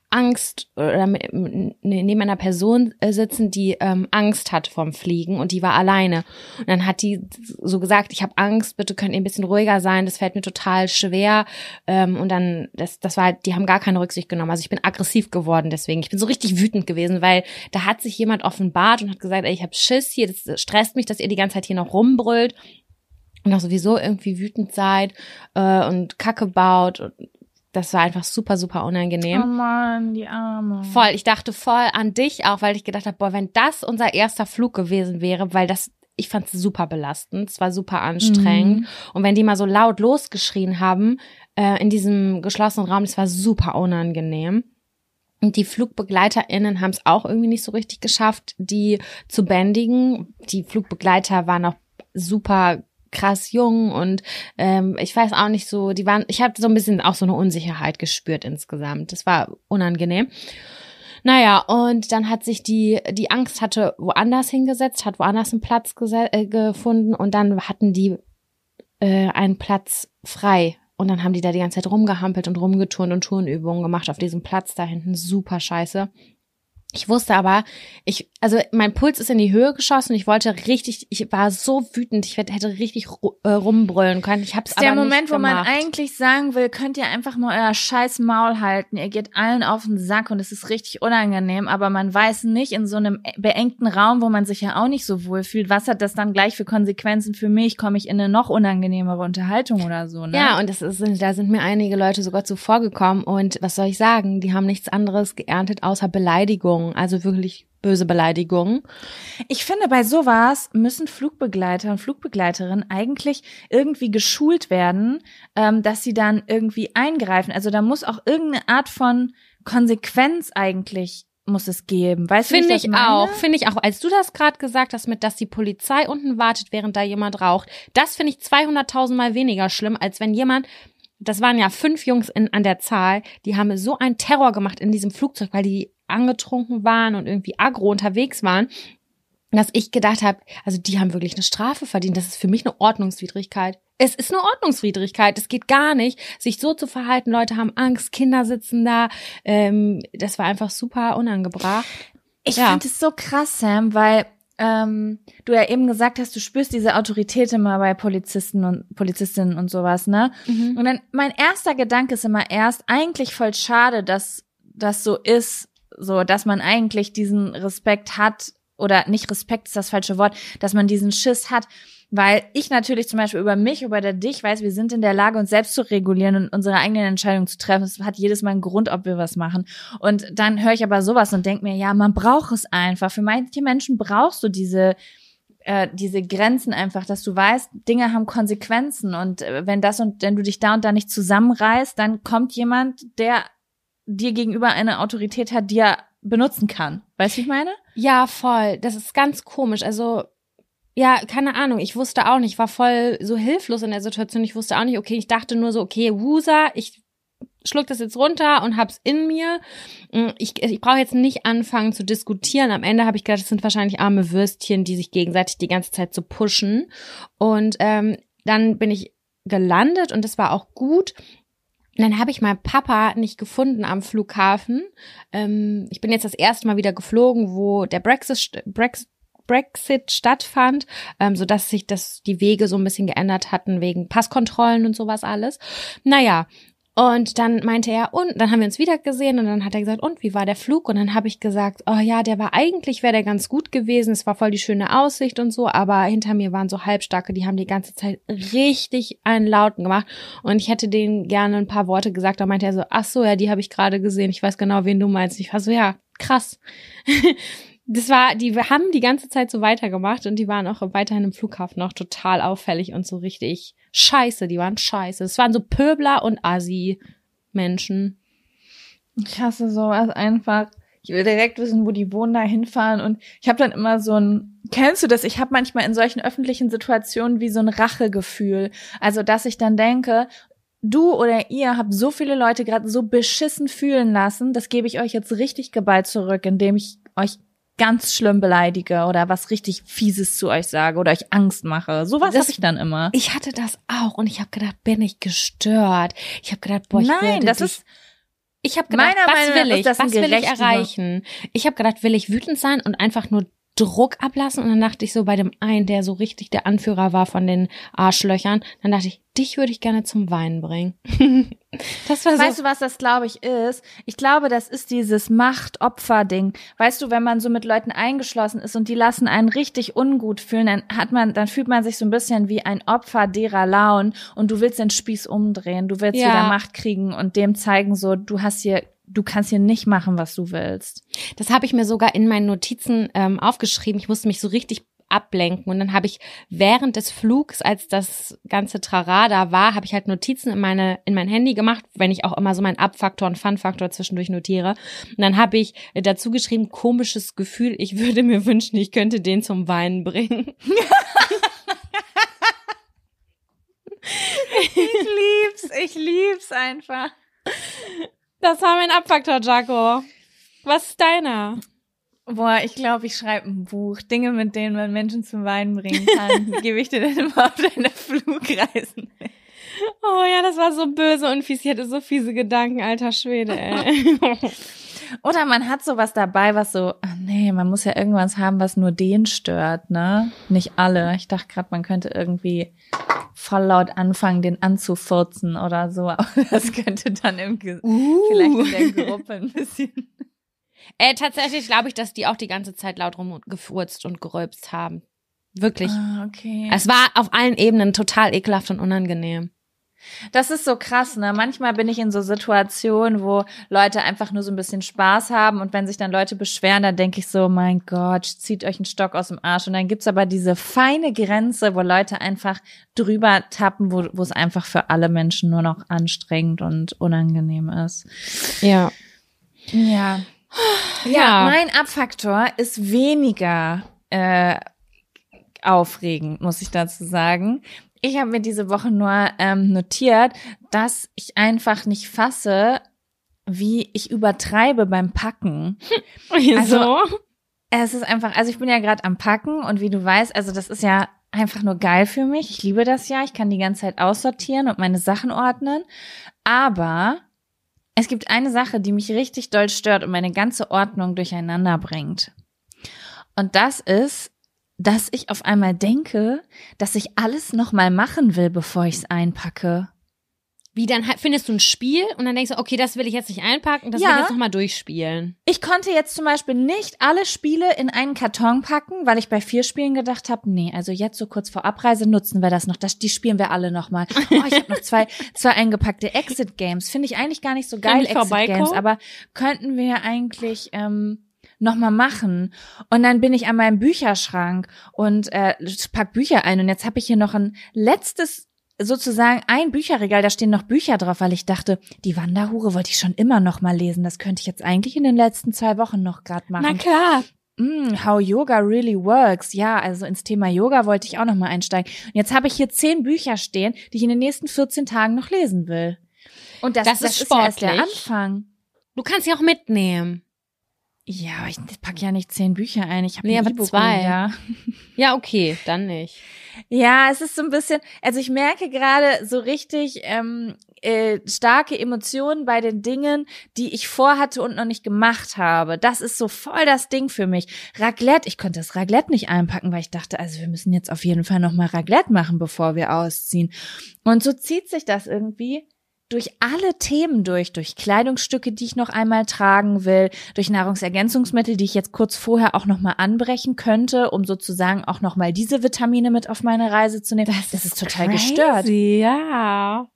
Angst oder neben einer Person äh, sitzen, die ähm, Angst hat vom Fliegen und die war alleine. Und dann hat die so gesagt, ich habe Angst, bitte könnt ihr ein bisschen ruhiger sein, das fällt mir total schwer. Ähm, und dann, das, das war halt, die haben gar keine Rücksicht genommen. Also ich bin aggressiv geworden deswegen. Ich bin so richtig wütend gewesen, weil da hat sich jemand offenbart und hat gesagt, ey, ich habe Schiss hier, das stresst mich, dass ihr die ganze Zeit hier noch rumbrüllt und auch sowieso irgendwie wütend seid äh, und Kacke baut. Und das war einfach super, super unangenehm. Oh Mann, die Arme. Voll. Ich dachte voll an dich auch, weil ich gedacht habe, boah, wenn das unser erster Flug gewesen wäre, weil das, ich fand es super belastend, es war super anstrengend. Mhm. Und wenn die mal so laut losgeschrien haben äh, in diesem geschlossenen Raum, das war super unangenehm. Und die FlugbegleiterInnen haben es auch irgendwie nicht so richtig geschafft, die zu bändigen. Die Flugbegleiter waren auch super krass jung und ähm, ich weiß auch nicht so, die waren, ich habe so ein bisschen auch so eine Unsicherheit gespürt insgesamt. Das war unangenehm. Naja, und dann hat sich die, die Angst hatte woanders hingesetzt, hat woanders einen Platz äh, gefunden und dann hatten die äh, einen Platz frei. Und dann haben die da die ganze Zeit rumgehampelt und rumgeturnt und Turnübungen gemacht auf diesem Platz da hinten. Super scheiße. Ich wusste aber, ich, also mein Puls ist in die Höhe geschossen. Ich wollte richtig, ich war so wütend, ich hätte richtig äh, rumbrüllen können. Ich hab's das ist aber der Moment, wo man eigentlich sagen will, könnt ihr einfach mal euer scheiß Maul halten. Ihr geht allen auf den Sack und es ist richtig unangenehm, aber man weiß nicht in so einem beengten Raum, wo man sich ja auch nicht so wohl fühlt, was hat das dann gleich für Konsequenzen für mich? Komme ich in eine noch unangenehmere Unterhaltung oder so, ne? Ja, und das ist, da sind mir einige Leute sogar zuvor gekommen und was soll ich sagen? Die haben nichts anderes geerntet außer Beleidigung. Beleidigungen, also wirklich böse Beleidigungen. Ich finde, bei sowas müssen Flugbegleiter und Flugbegleiterinnen eigentlich irgendwie geschult werden, ähm, dass sie dann irgendwie eingreifen. Also da muss auch irgendeine Art von Konsequenz eigentlich muss es geben. Weißt Finde du, ich auch, finde ich auch. Als du das gerade gesagt hast, mit dass die Polizei unten wartet, während da jemand raucht, das finde ich 200.000 Mal weniger schlimm, als wenn jemand das waren ja fünf Jungs in, an der Zahl, die haben so einen Terror gemacht in diesem Flugzeug, weil die angetrunken waren und irgendwie aggro unterwegs waren, dass ich gedacht habe, also die haben wirklich eine Strafe verdient. Das ist für mich eine Ordnungswidrigkeit. Es ist eine Ordnungswidrigkeit. Es geht gar nicht, sich so zu verhalten. Leute haben Angst, Kinder sitzen da. Ähm, das war einfach super unangebracht. Ich ja. finde es so krass, Sam, weil ähm, du ja eben gesagt hast, du spürst diese Autorität immer bei Polizisten und Polizistinnen und sowas, ne? Mhm. Und dann mein erster Gedanke ist immer erst, eigentlich voll schade, dass das so ist, so, dass man eigentlich diesen Respekt hat, oder nicht Respekt ist das falsche Wort, dass man diesen Schiss hat, weil ich natürlich zum Beispiel über mich, über dich weiß, wir sind in der Lage, uns selbst zu regulieren und unsere eigenen Entscheidungen zu treffen. Es hat jedes Mal einen Grund, ob wir was machen. Und dann höre ich aber sowas und denke mir, ja, man braucht es einfach. Für manche Menschen brauchst du diese äh, diese Grenzen einfach, dass du weißt, Dinge haben Konsequenzen und äh, wenn das und wenn du dich da und da nicht zusammenreißt, dann kommt jemand, der dir gegenüber eine Autorität hat, die er benutzen kann. Weißt du, ich meine? Ja, voll. Das ist ganz komisch. Also, ja, keine Ahnung. Ich wusste auch nicht. Ich war voll so hilflos in der Situation. Ich wusste auch nicht, okay, ich dachte nur so, okay, Wusa, ich schluck das jetzt runter und hab's in mir. Mm, ich, ich brauche jetzt nicht anfangen zu diskutieren. Am Ende habe ich gedacht, das sind wahrscheinlich arme Würstchen, die sich gegenseitig die ganze Zeit so pushen. Und ähm, dann bin ich gelandet und das war auch gut. Dann habe ich meinen Papa nicht gefunden am Flughafen. Ähm, ich bin jetzt das erste Mal wieder geflogen, wo der Brexit, Brexit Brexit stattfand, ähm, so dass sich das die Wege so ein bisschen geändert hatten wegen Passkontrollen und sowas alles. Naja, und dann meinte er, und dann haben wir uns wieder gesehen und dann hat er gesagt, und wie war der Flug? Und dann habe ich gesagt, oh ja, der war eigentlich, wäre der ganz gut gewesen. Es war voll die schöne Aussicht und so, aber hinter mir waren so Halbstarke, die haben die ganze Zeit richtig einen Lauten gemacht. Und ich hätte denen gerne ein paar Worte gesagt. Da meinte er so, ach so, ja, die habe ich gerade gesehen. Ich weiß genau, wen du meinst. Ich war so, ja, krass. (laughs) das war, die haben die ganze Zeit so weitergemacht und die waren auch weiterhin im Flughafen noch total auffällig und so richtig scheiße, die waren scheiße. Es waren so Pöbler und Assi-Menschen. Ich hasse sowas einfach. Ich will direkt wissen, wo die wohnen, da hinfahren. Und ich habe dann immer so ein, kennst du das? Ich habe manchmal in solchen öffentlichen Situationen wie so ein Rachegefühl. Also, dass ich dann denke, du oder ihr habt so viele Leute gerade so beschissen fühlen lassen, das gebe ich euch jetzt richtig geballt zurück, indem ich euch ganz schlimm beleidige oder was richtig fieses zu euch sage oder euch Angst mache. Sowas habe ich dann immer. Ich hatte das auch und ich habe gedacht, bin ich gestört? Ich habe gedacht, boah, ich Nein, das ist ich habe gedacht, meiner was Meinung will ich? Was will ich erreichen? Ich habe gedacht, will ich wütend sein und einfach nur Druck ablassen und dann dachte ich so bei dem einen, der so richtig der Anführer war von den Arschlöchern, dann dachte ich, dich würde ich gerne zum Weinen bringen. (laughs) das war so Weißt du, was das glaube ich ist? Ich glaube, das ist dieses Macht-Opfer-Ding. Weißt du, wenn man so mit Leuten eingeschlossen ist und die lassen einen richtig ungut fühlen, dann hat man, dann fühlt man sich so ein bisschen wie ein Opfer derer Laun und du willst den Spieß umdrehen, du willst Ja. wieder Macht kriegen und dem zeigen so, du hast hier, du kannst hier nicht machen, was du willst. Das habe ich mir sogar in meinen Notizen ähm, aufgeschrieben. Ich musste mich so richtig ablenken und dann habe ich während des Flugs, als das ganze Trara da war, habe ich halt Notizen in meine in mein Handy gemacht, wenn ich auch immer so meinen Abfaktor und Fun-Faktor zwischendurch notiere. Und dann habe ich äh, dazu geschrieben, komisches Gefühl, ich würde mir wünschen, ich könnte den zum Weinen bringen. (laughs) Ich lieb's, ich lieb's einfach. Das war mein Abfaktor, Jaco. Was ist deiner? Boah, ich glaube, ich schreibe ein Buch. Dinge, mit denen man Menschen zum Weinen bringen kann. (laughs) Gebe ich dir dann immer auf deine Flugreisen. Oh ja, das war so böse und fies. Ich hatte so fiese Gedanken, alter Schwede, ey. (laughs) Oder man hat sowas dabei, was so, ach nee, man muss ja irgendwas haben, was nur den stört, ne? Nicht alle. Ich dachte gerade, man könnte irgendwie voll laut anfangen, den anzufurzen oder so. (laughs) Aber das könnte dann im Ge vielleicht in der Gruppe ein bisschen. (laughs) Äh, tatsächlich glaube ich, dass die auch die ganze Zeit laut rumgefurzt und gerülpst haben. Wirklich. Ah, okay. Es war auf allen Ebenen total ekelhaft und unangenehm. Das ist so krass, ne? Manchmal bin ich in so Situationen, wo Leute einfach nur so ein bisschen Spaß haben und wenn sich dann Leute beschweren, dann denke ich so, mein Gott, zieht euch einen Stock aus dem Arsch. Und dann gibt's aber diese feine Grenze, wo Leute einfach drüber tappen, wo, wo es einfach für alle Menschen nur noch anstrengend und unangenehm ist. Ja. Ja. Ja, Ja. mein Abfaktor ist weniger äh, aufregend, muss ich dazu sagen. Ich habe mir diese Woche nur ähm, notiert, dass ich einfach nicht fasse, wie ich übertreibe beim Packen. Also, Es ist einfach, also ich bin ja gerade am Packen und wie du weißt, also das ist ja einfach nur geil für mich. Ich liebe das ja. Ich kann die ganze Zeit aussortieren und meine Sachen ordnen. Aber es gibt eine Sache, die mich richtig doll stört und meine ganze Ordnung durcheinander bringt. Und das ist, dass ich auf einmal denke, dass ich alles nochmal machen will, bevor ich es einpacke. wie dann findest du ein Spiel und dann denkst du, okay, das will ich jetzt nicht einpacken, das Ja. will ich jetzt nochmal durchspielen. Ich konnte jetzt zum Beispiel nicht alle Spiele in einen Karton packen, weil ich bei vier Spielen gedacht habe, nee, also jetzt so kurz vor Abreise nutzen wir das noch, das, die spielen wir alle noch mal. (laughs) Oh, ich habe noch zwei, zwei eingepackte Exit-Games. Finde ich eigentlich gar nicht so geil? Exit-Games, aber könnten wir eigentlich ähm, noch mal machen. Und dann bin ich an meinem Bücherschrank und äh, pack Bücher ein und jetzt habe ich hier noch ein letztes sozusagen ein Bücherregal, da stehen noch Bücher drauf, weil ich dachte, die Wanderhure wollte ich schon immer noch mal lesen. Das könnte ich jetzt eigentlich in den letzten zwei Wochen noch gerade machen. klar. Mm, how Yoga really works. Ja, also ins Thema Yoga wollte ich auch noch mal einsteigen. Und jetzt habe ich hier zehn Bücher stehen, die ich in den nächsten 14 Tagen noch lesen will. Und das, Das das, ist ist, ja erst der. Anfang. Du kannst sie auch mitnehmen. Ja, aber ich pack ja nicht zehn Bücher ein. Ich habe Nee, aber E-Book zwei. Ja. (laughs) Ja, okay, dann nicht. Ja, es ist so ein bisschen, also ich merke gerade so richtig ähm, äh, starke Emotionen bei den Dingen, die ich vorhatte und noch nicht gemacht habe. Das ist so voll das Ding für mich. Raclette, ich konnte das Raclette nicht einpacken, weil ich dachte, also wir müssen jetzt auf jeden Fall noch mal Raclette machen, bevor wir ausziehen. Und so zieht sich das irgendwie durch alle Themen durch, durch Kleidungsstücke, die ich noch einmal tragen will, durch Nahrungsergänzungsmittel, die ich jetzt kurz vorher auch noch mal anbrechen könnte, um sozusagen auch noch mal diese Vitamine mit auf meine Reise zu nehmen. Das, ist total gestört. Crazy, Ja.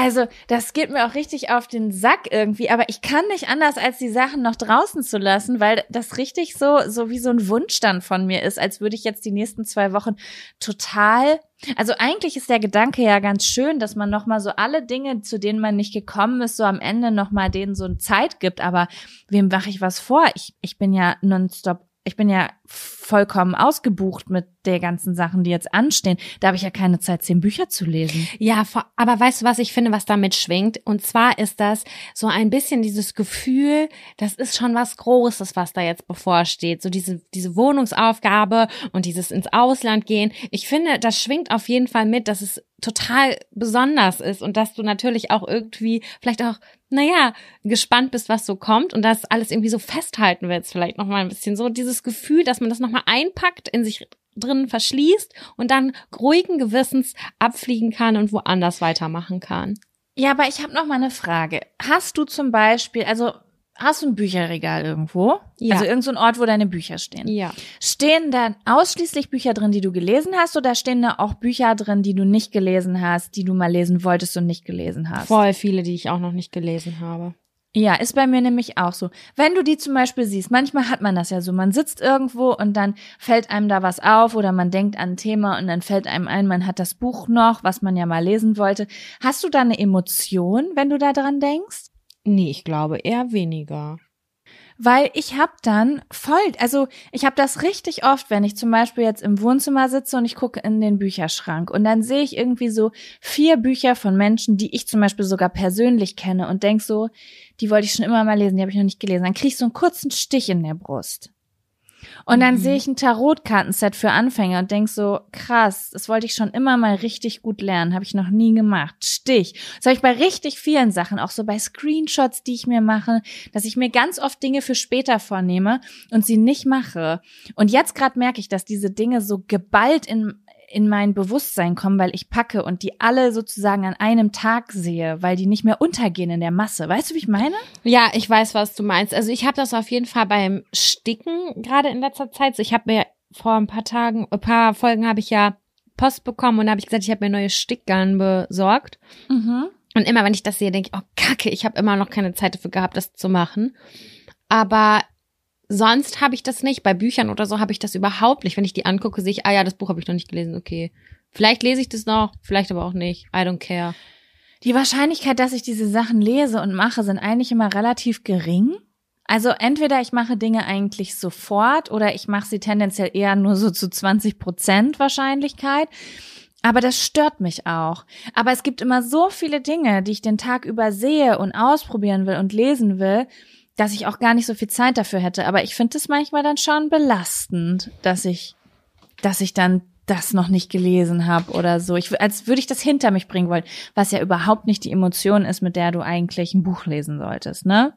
Also, das geht mir auch richtig auf den Sack irgendwie, aber ich kann nicht anders, als die Sachen noch draußen zu lassen, weil das richtig so, so wie so ein Wunsch dann von mir ist, als würde ich jetzt die nächsten zwei Wochen total, also eigentlich ist der Gedanke ja ganz schön, dass man nochmal so alle Dinge, zu denen man nicht gekommen ist, so am Ende nochmal denen so eine Zeit gibt, aber wem mache ich was vor? Ich, ich bin ja nonstop ich bin ja vollkommen ausgebucht mit der ganzen Sachen, die jetzt anstehen. Da habe ich ja keine Zeit, zehn Bücher zu lesen. Ja, aber weißt du, was ich finde, was damit schwingt? Und zwar ist das so ein bisschen dieses Gefühl, das ist schon was Großes, was da jetzt bevorsteht. So diese, diese Wohnungsaufgabe und dieses ins Ausland gehen. Ich finde, das schwingt auf jeden Fall mit, dass es total besonders ist und dass du natürlich auch irgendwie vielleicht auch, naja, gespannt bist, was so kommt und das alles irgendwie so festhalten willst, vielleicht nochmal ein bisschen so dieses Gefühl, dass man das nochmal einpackt, in sich drin verschließt und dann ruhigen Gewissens abfliegen kann und woanders weitermachen kann. Ja, aber ich habe noch mal eine Frage. Hast du zum Beispiel, also Hast du ein Bücherregal irgendwo? Ja. Also irgendein so Ort, wo deine Bücher stehen? Ja. Stehen da ausschließlich Bücher drin, die du gelesen hast, oder stehen da auch Bücher drin, die du nicht gelesen hast, die du mal lesen wolltest und nicht gelesen hast? Voll viele, die ich auch noch nicht gelesen habe. Ja, ist bei mir nämlich auch so. Wenn du die zum Beispiel siehst, manchmal hat man das ja so, man sitzt irgendwo und dann fällt einem da was auf oder man denkt an ein Thema und dann fällt einem ein, man hat das Buch noch, was man ja mal lesen wollte. Hast du da eine Emotion, wenn du da dran denkst? Nee, ich glaube eher weniger. Weil ich hab dann voll, also ich habe das richtig oft, wenn ich zum Beispiel jetzt im Wohnzimmer sitze und ich gucke in den Bücherschrank und dann sehe ich irgendwie so vier Bücher von Menschen, die ich zum Beispiel sogar persönlich kenne und denk so, die wollte ich schon immer mal lesen, die habe ich noch nicht gelesen. Dann krieg ich so einen kurzen Stich in der Brust. Und dann mhm. sehe ich ein Tarotkartenset für Anfänger und denk so, krass, das wollte ich schon immer mal richtig gut lernen, habe ich noch nie gemacht. Stich. Das habe ich bei richtig vielen Sachen, auch so bei Screenshots, die ich mir mache, dass ich mir ganz oft Dinge für später vornehme und sie nicht mache. Und jetzt gerade merke ich, dass diese Dinge so geballt in in mein Bewusstsein kommen, weil ich packe und die alle sozusagen an einem Tag sehe, weil die nicht mehr untergehen in der Masse. Weißt du, wie ich meine? Ja, ich weiß, was du meinst. Also ich habe das auf jeden Fall beim Sticken gerade in letzter Zeit. So, ich habe mir vor ein paar Tagen, ein paar Folgen habe ich ja Post bekommen und habe ich gesagt, ich habe mir neue Stickgarn besorgt. Mhm. Und immer, wenn ich das sehe, denke ich, oh Kacke, ich habe immer noch keine Zeit dafür gehabt, das zu machen. Aber sonst habe ich das nicht. Bei Büchern oder so habe ich das überhaupt nicht. Wenn ich die angucke, sehe ich, ah ja, das Buch habe ich noch nicht gelesen, okay. Vielleicht lese ich das noch, vielleicht aber auch nicht. I don't care. Die Wahrscheinlichkeit, dass ich diese Sachen lese und mache, sind eigentlich immer relativ gering. Also entweder ich mache Dinge eigentlich sofort oder ich mache sie tendenziell eher nur so zu 20 Prozent Wahrscheinlichkeit. Aber das stört mich auch. Aber es gibt immer so viele Dinge, die ich den Tag über sehe und ausprobieren will und lesen will, dass ich auch gar nicht so viel Zeit dafür hätte. Aber ich finde es manchmal dann schon belastend, dass ich, dass ich dann das noch nicht gelesen habe oder so. Ich, als würde ich das hinter mich bringen wollen, was ja überhaupt nicht die Emotion ist, mit der du eigentlich ein Buch lesen solltest, ne?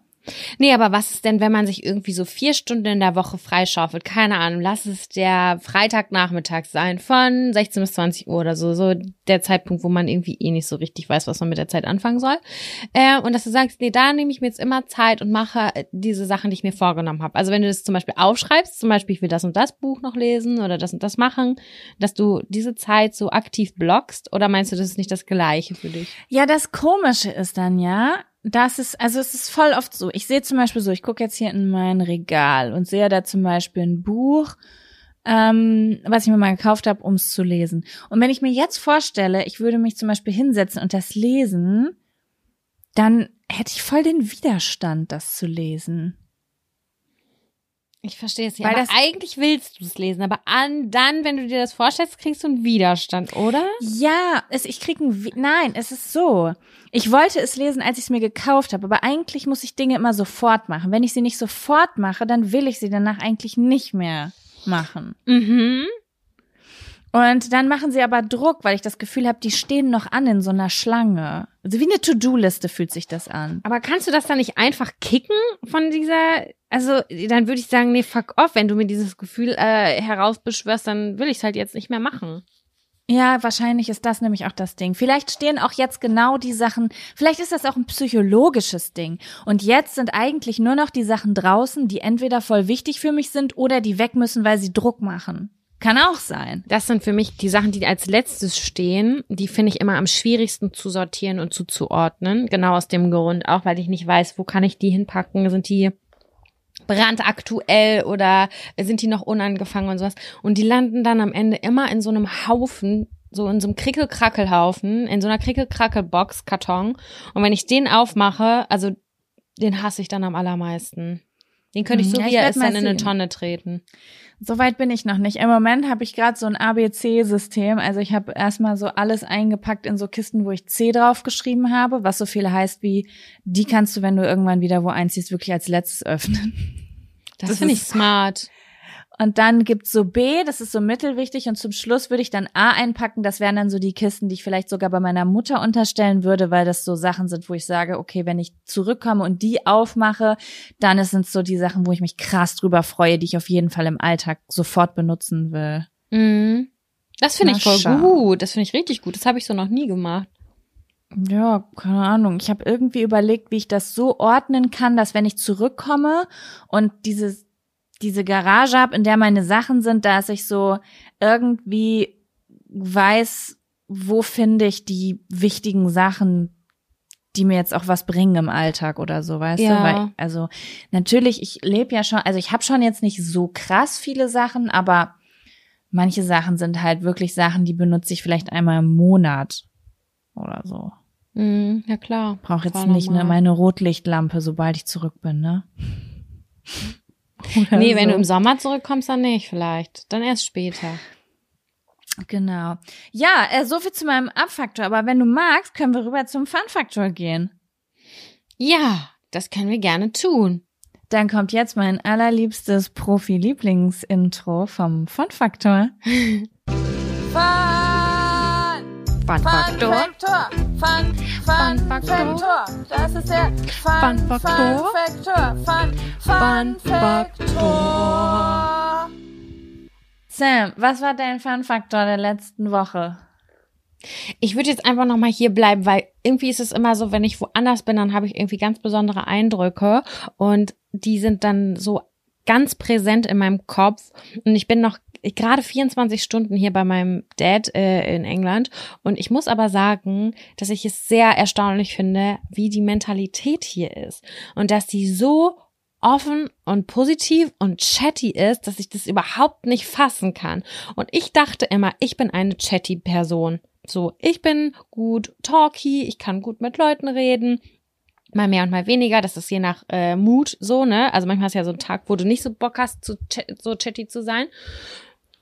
Nee, aber was ist denn, wenn man sich irgendwie so vier Stunden in der Woche freischaufelt? Keine Ahnung, lass es der Freitagnachmittag sein von 16 bis 20 Uhr oder so, so der Zeitpunkt, wo man irgendwie eh nicht so richtig weiß, was man mit der Zeit anfangen soll. Äh, und dass du sagst, nee, da nehme ich mir jetzt immer Zeit und mache diese Sachen, die ich mir vorgenommen habe. Also wenn du das zum Beispiel aufschreibst, zum Beispiel, ich will das und das Buch noch lesen oder das und das machen, dass du diese Zeit so aktiv blockst oder meinst du, das ist nicht das Gleiche für dich? Ja, das Komische ist dann ja, das ist, also es ist voll oft so. Ich sehe zum Beispiel so, ich gucke jetzt hier in mein Regal und sehe da zum Beispiel ein Buch, ähm, was ich mir mal gekauft habe, um es zu lesen. Und wenn ich mir jetzt vorstelle, ich würde mich zum Beispiel hinsetzen und das lesen, dann hätte ich voll den Widerstand, das zu lesen. Ich verstehe es ja. Weil eigentlich willst du es lesen, aber an, dann, wenn du dir das vorstellst, kriegst du einen Widerstand, oder? Ja, es, ich krieg einen, nein, es ist so. Ich wollte es lesen, als ich es mir gekauft habe, aber eigentlich muss ich Dinge immer sofort machen. Wenn ich sie nicht sofort mache, dann will ich sie danach eigentlich nicht mehr machen. Mhm. Und dann machen sie aber Druck, weil ich das Gefühl habe, die stehen noch an in so einer Schlange. Also wie eine To-Do-Liste fühlt sich das an. Aber kannst du das dann nicht einfach kicken von dieser, also dann würde ich sagen, nee, fuck off, wenn du mir dieses Gefühl äh, herausbeschwörst, dann will ich es halt jetzt nicht mehr machen. Ja, wahrscheinlich ist das nämlich auch das Ding. Vielleicht stehen auch jetzt genau die Sachen, vielleicht ist das auch ein psychologisches Ding. Und jetzt sind eigentlich nur noch die Sachen draußen, die entweder voll wichtig für mich sind oder die weg müssen, weil sie Druck machen. Kann auch sein. Das sind für mich die Sachen, die als letztes stehen. Die finde ich immer am schwierigsten zu sortieren und zuzuordnen. Genau aus dem Grund auch, weil ich nicht weiß, wo kann ich die hinpacken? Sind die brandaktuell oder sind die noch unangefangen und sowas? Und die landen dann am Ende immer in so einem Haufen so in so einem Krickelkrackelhaufen, in so einer Krickelkrackelbox Karton. Und wenn ich den aufmache, also den hasse ich dann am allermeisten. Den könnte ich so, hm, ja, wie er ist, dann in eine Tonne treten. Soweit bin ich noch nicht. Im Moment habe ich gerade so ein ABC-System. Also ich habe erstmal so alles eingepackt in so Kisten, wo ich C draufgeschrieben habe, was so viel heißt wie, die kannst du, wenn du irgendwann wieder wo einziehst, wirklich als letztes öffnen. Das, das finde ich smart. Und dann gibt's so B, das ist so mittelwichtig. Und zum Schluss würde ich dann A einpacken. Das wären dann so die Kisten, die ich vielleicht sogar bei meiner Mutter unterstellen würde, weil das so Sachen sind, wo ich sage, okay, wenn ich zurückkomme und die aufmache, dann sind es so die Sachen, wo ich mich krass drüber freue, die ich auf jeden Fall im Alltag sofort benutzen will. Mhm. Das finde ich voll schauen. gut. Das finde ich richtig gut. Das habe ich so noch nie gemacht. Ja, keine Ahnung. Ich habe irgendwie überlegt, wie ich das so ordnen kann, dass wenn ich zurückkomme und dieses diese Garage habe, in der meine Sachen sind, dass ich so irgendwie weiß, wo finde ich die wichtigen Sachen, die mir jetzt auch was bringen im Alltag oder so, weißt ja. du? Weil, also natürlich, ich lebe ja schon, also ich habe schon jetzt nicht so krass viele Sachen, aber manche Sachen sind halt wirklich Sachen, die benutze ich vielleicht einmal im Monat oder so. Mm, ja klar. Brauche jetzt nicht ne, meine Rotlichtlampe, sobald ich zurück bin, ne? Nee, so. wenn du im Sommer zurückkommst, dann nicht vielleicht. Dann erst später. Genau. Ja, äh, so viel zu meinem Abfaktor. Aber wenn du magst, können wir rüber zum Fun-Faktor gehen. Ja, das können wir gerne tun. Dann kommt jetzt mein allerliebstes Profi-Lieblings-Intro vom Fun-Faktor. Fun! Fun Faktor. Fun, Fun, Fun Faktor. Das ist der Fun, Fun Faktor. Fun, Fun, Fun Faktor. Sam, was war dein Fun Faktor der letzten Woche? Ich würde jetzt einfach nochmal hier bleiben, weil irgendwie ist es immer so, wenn ich woanders bin, dann habe ich irgendwie ganz besondere Eindrücke und die sind dann so ganz präsent in meinem Kopf und ich bin noch gerade 24 Stunden hier bei meinem Dad äh, in England und ich muss aber sagen, dass ich es sehr erstaunlich finde, wie die Mentalität hier ist und dass die so offen und positiv und chatty ist, dass ich das überhaupt nicht fassen kann. Und ich dachte immer, ich bin eine chatty Person. So, ich bin gut talky, ich kann gut mit Leuten reden, mal mehr und mal weniger. Das ist je nach äh, Mut so, ne? Also manchmal ist ja so ein Tag, wo du nicht so Bock hast, zu so chatty zu sein.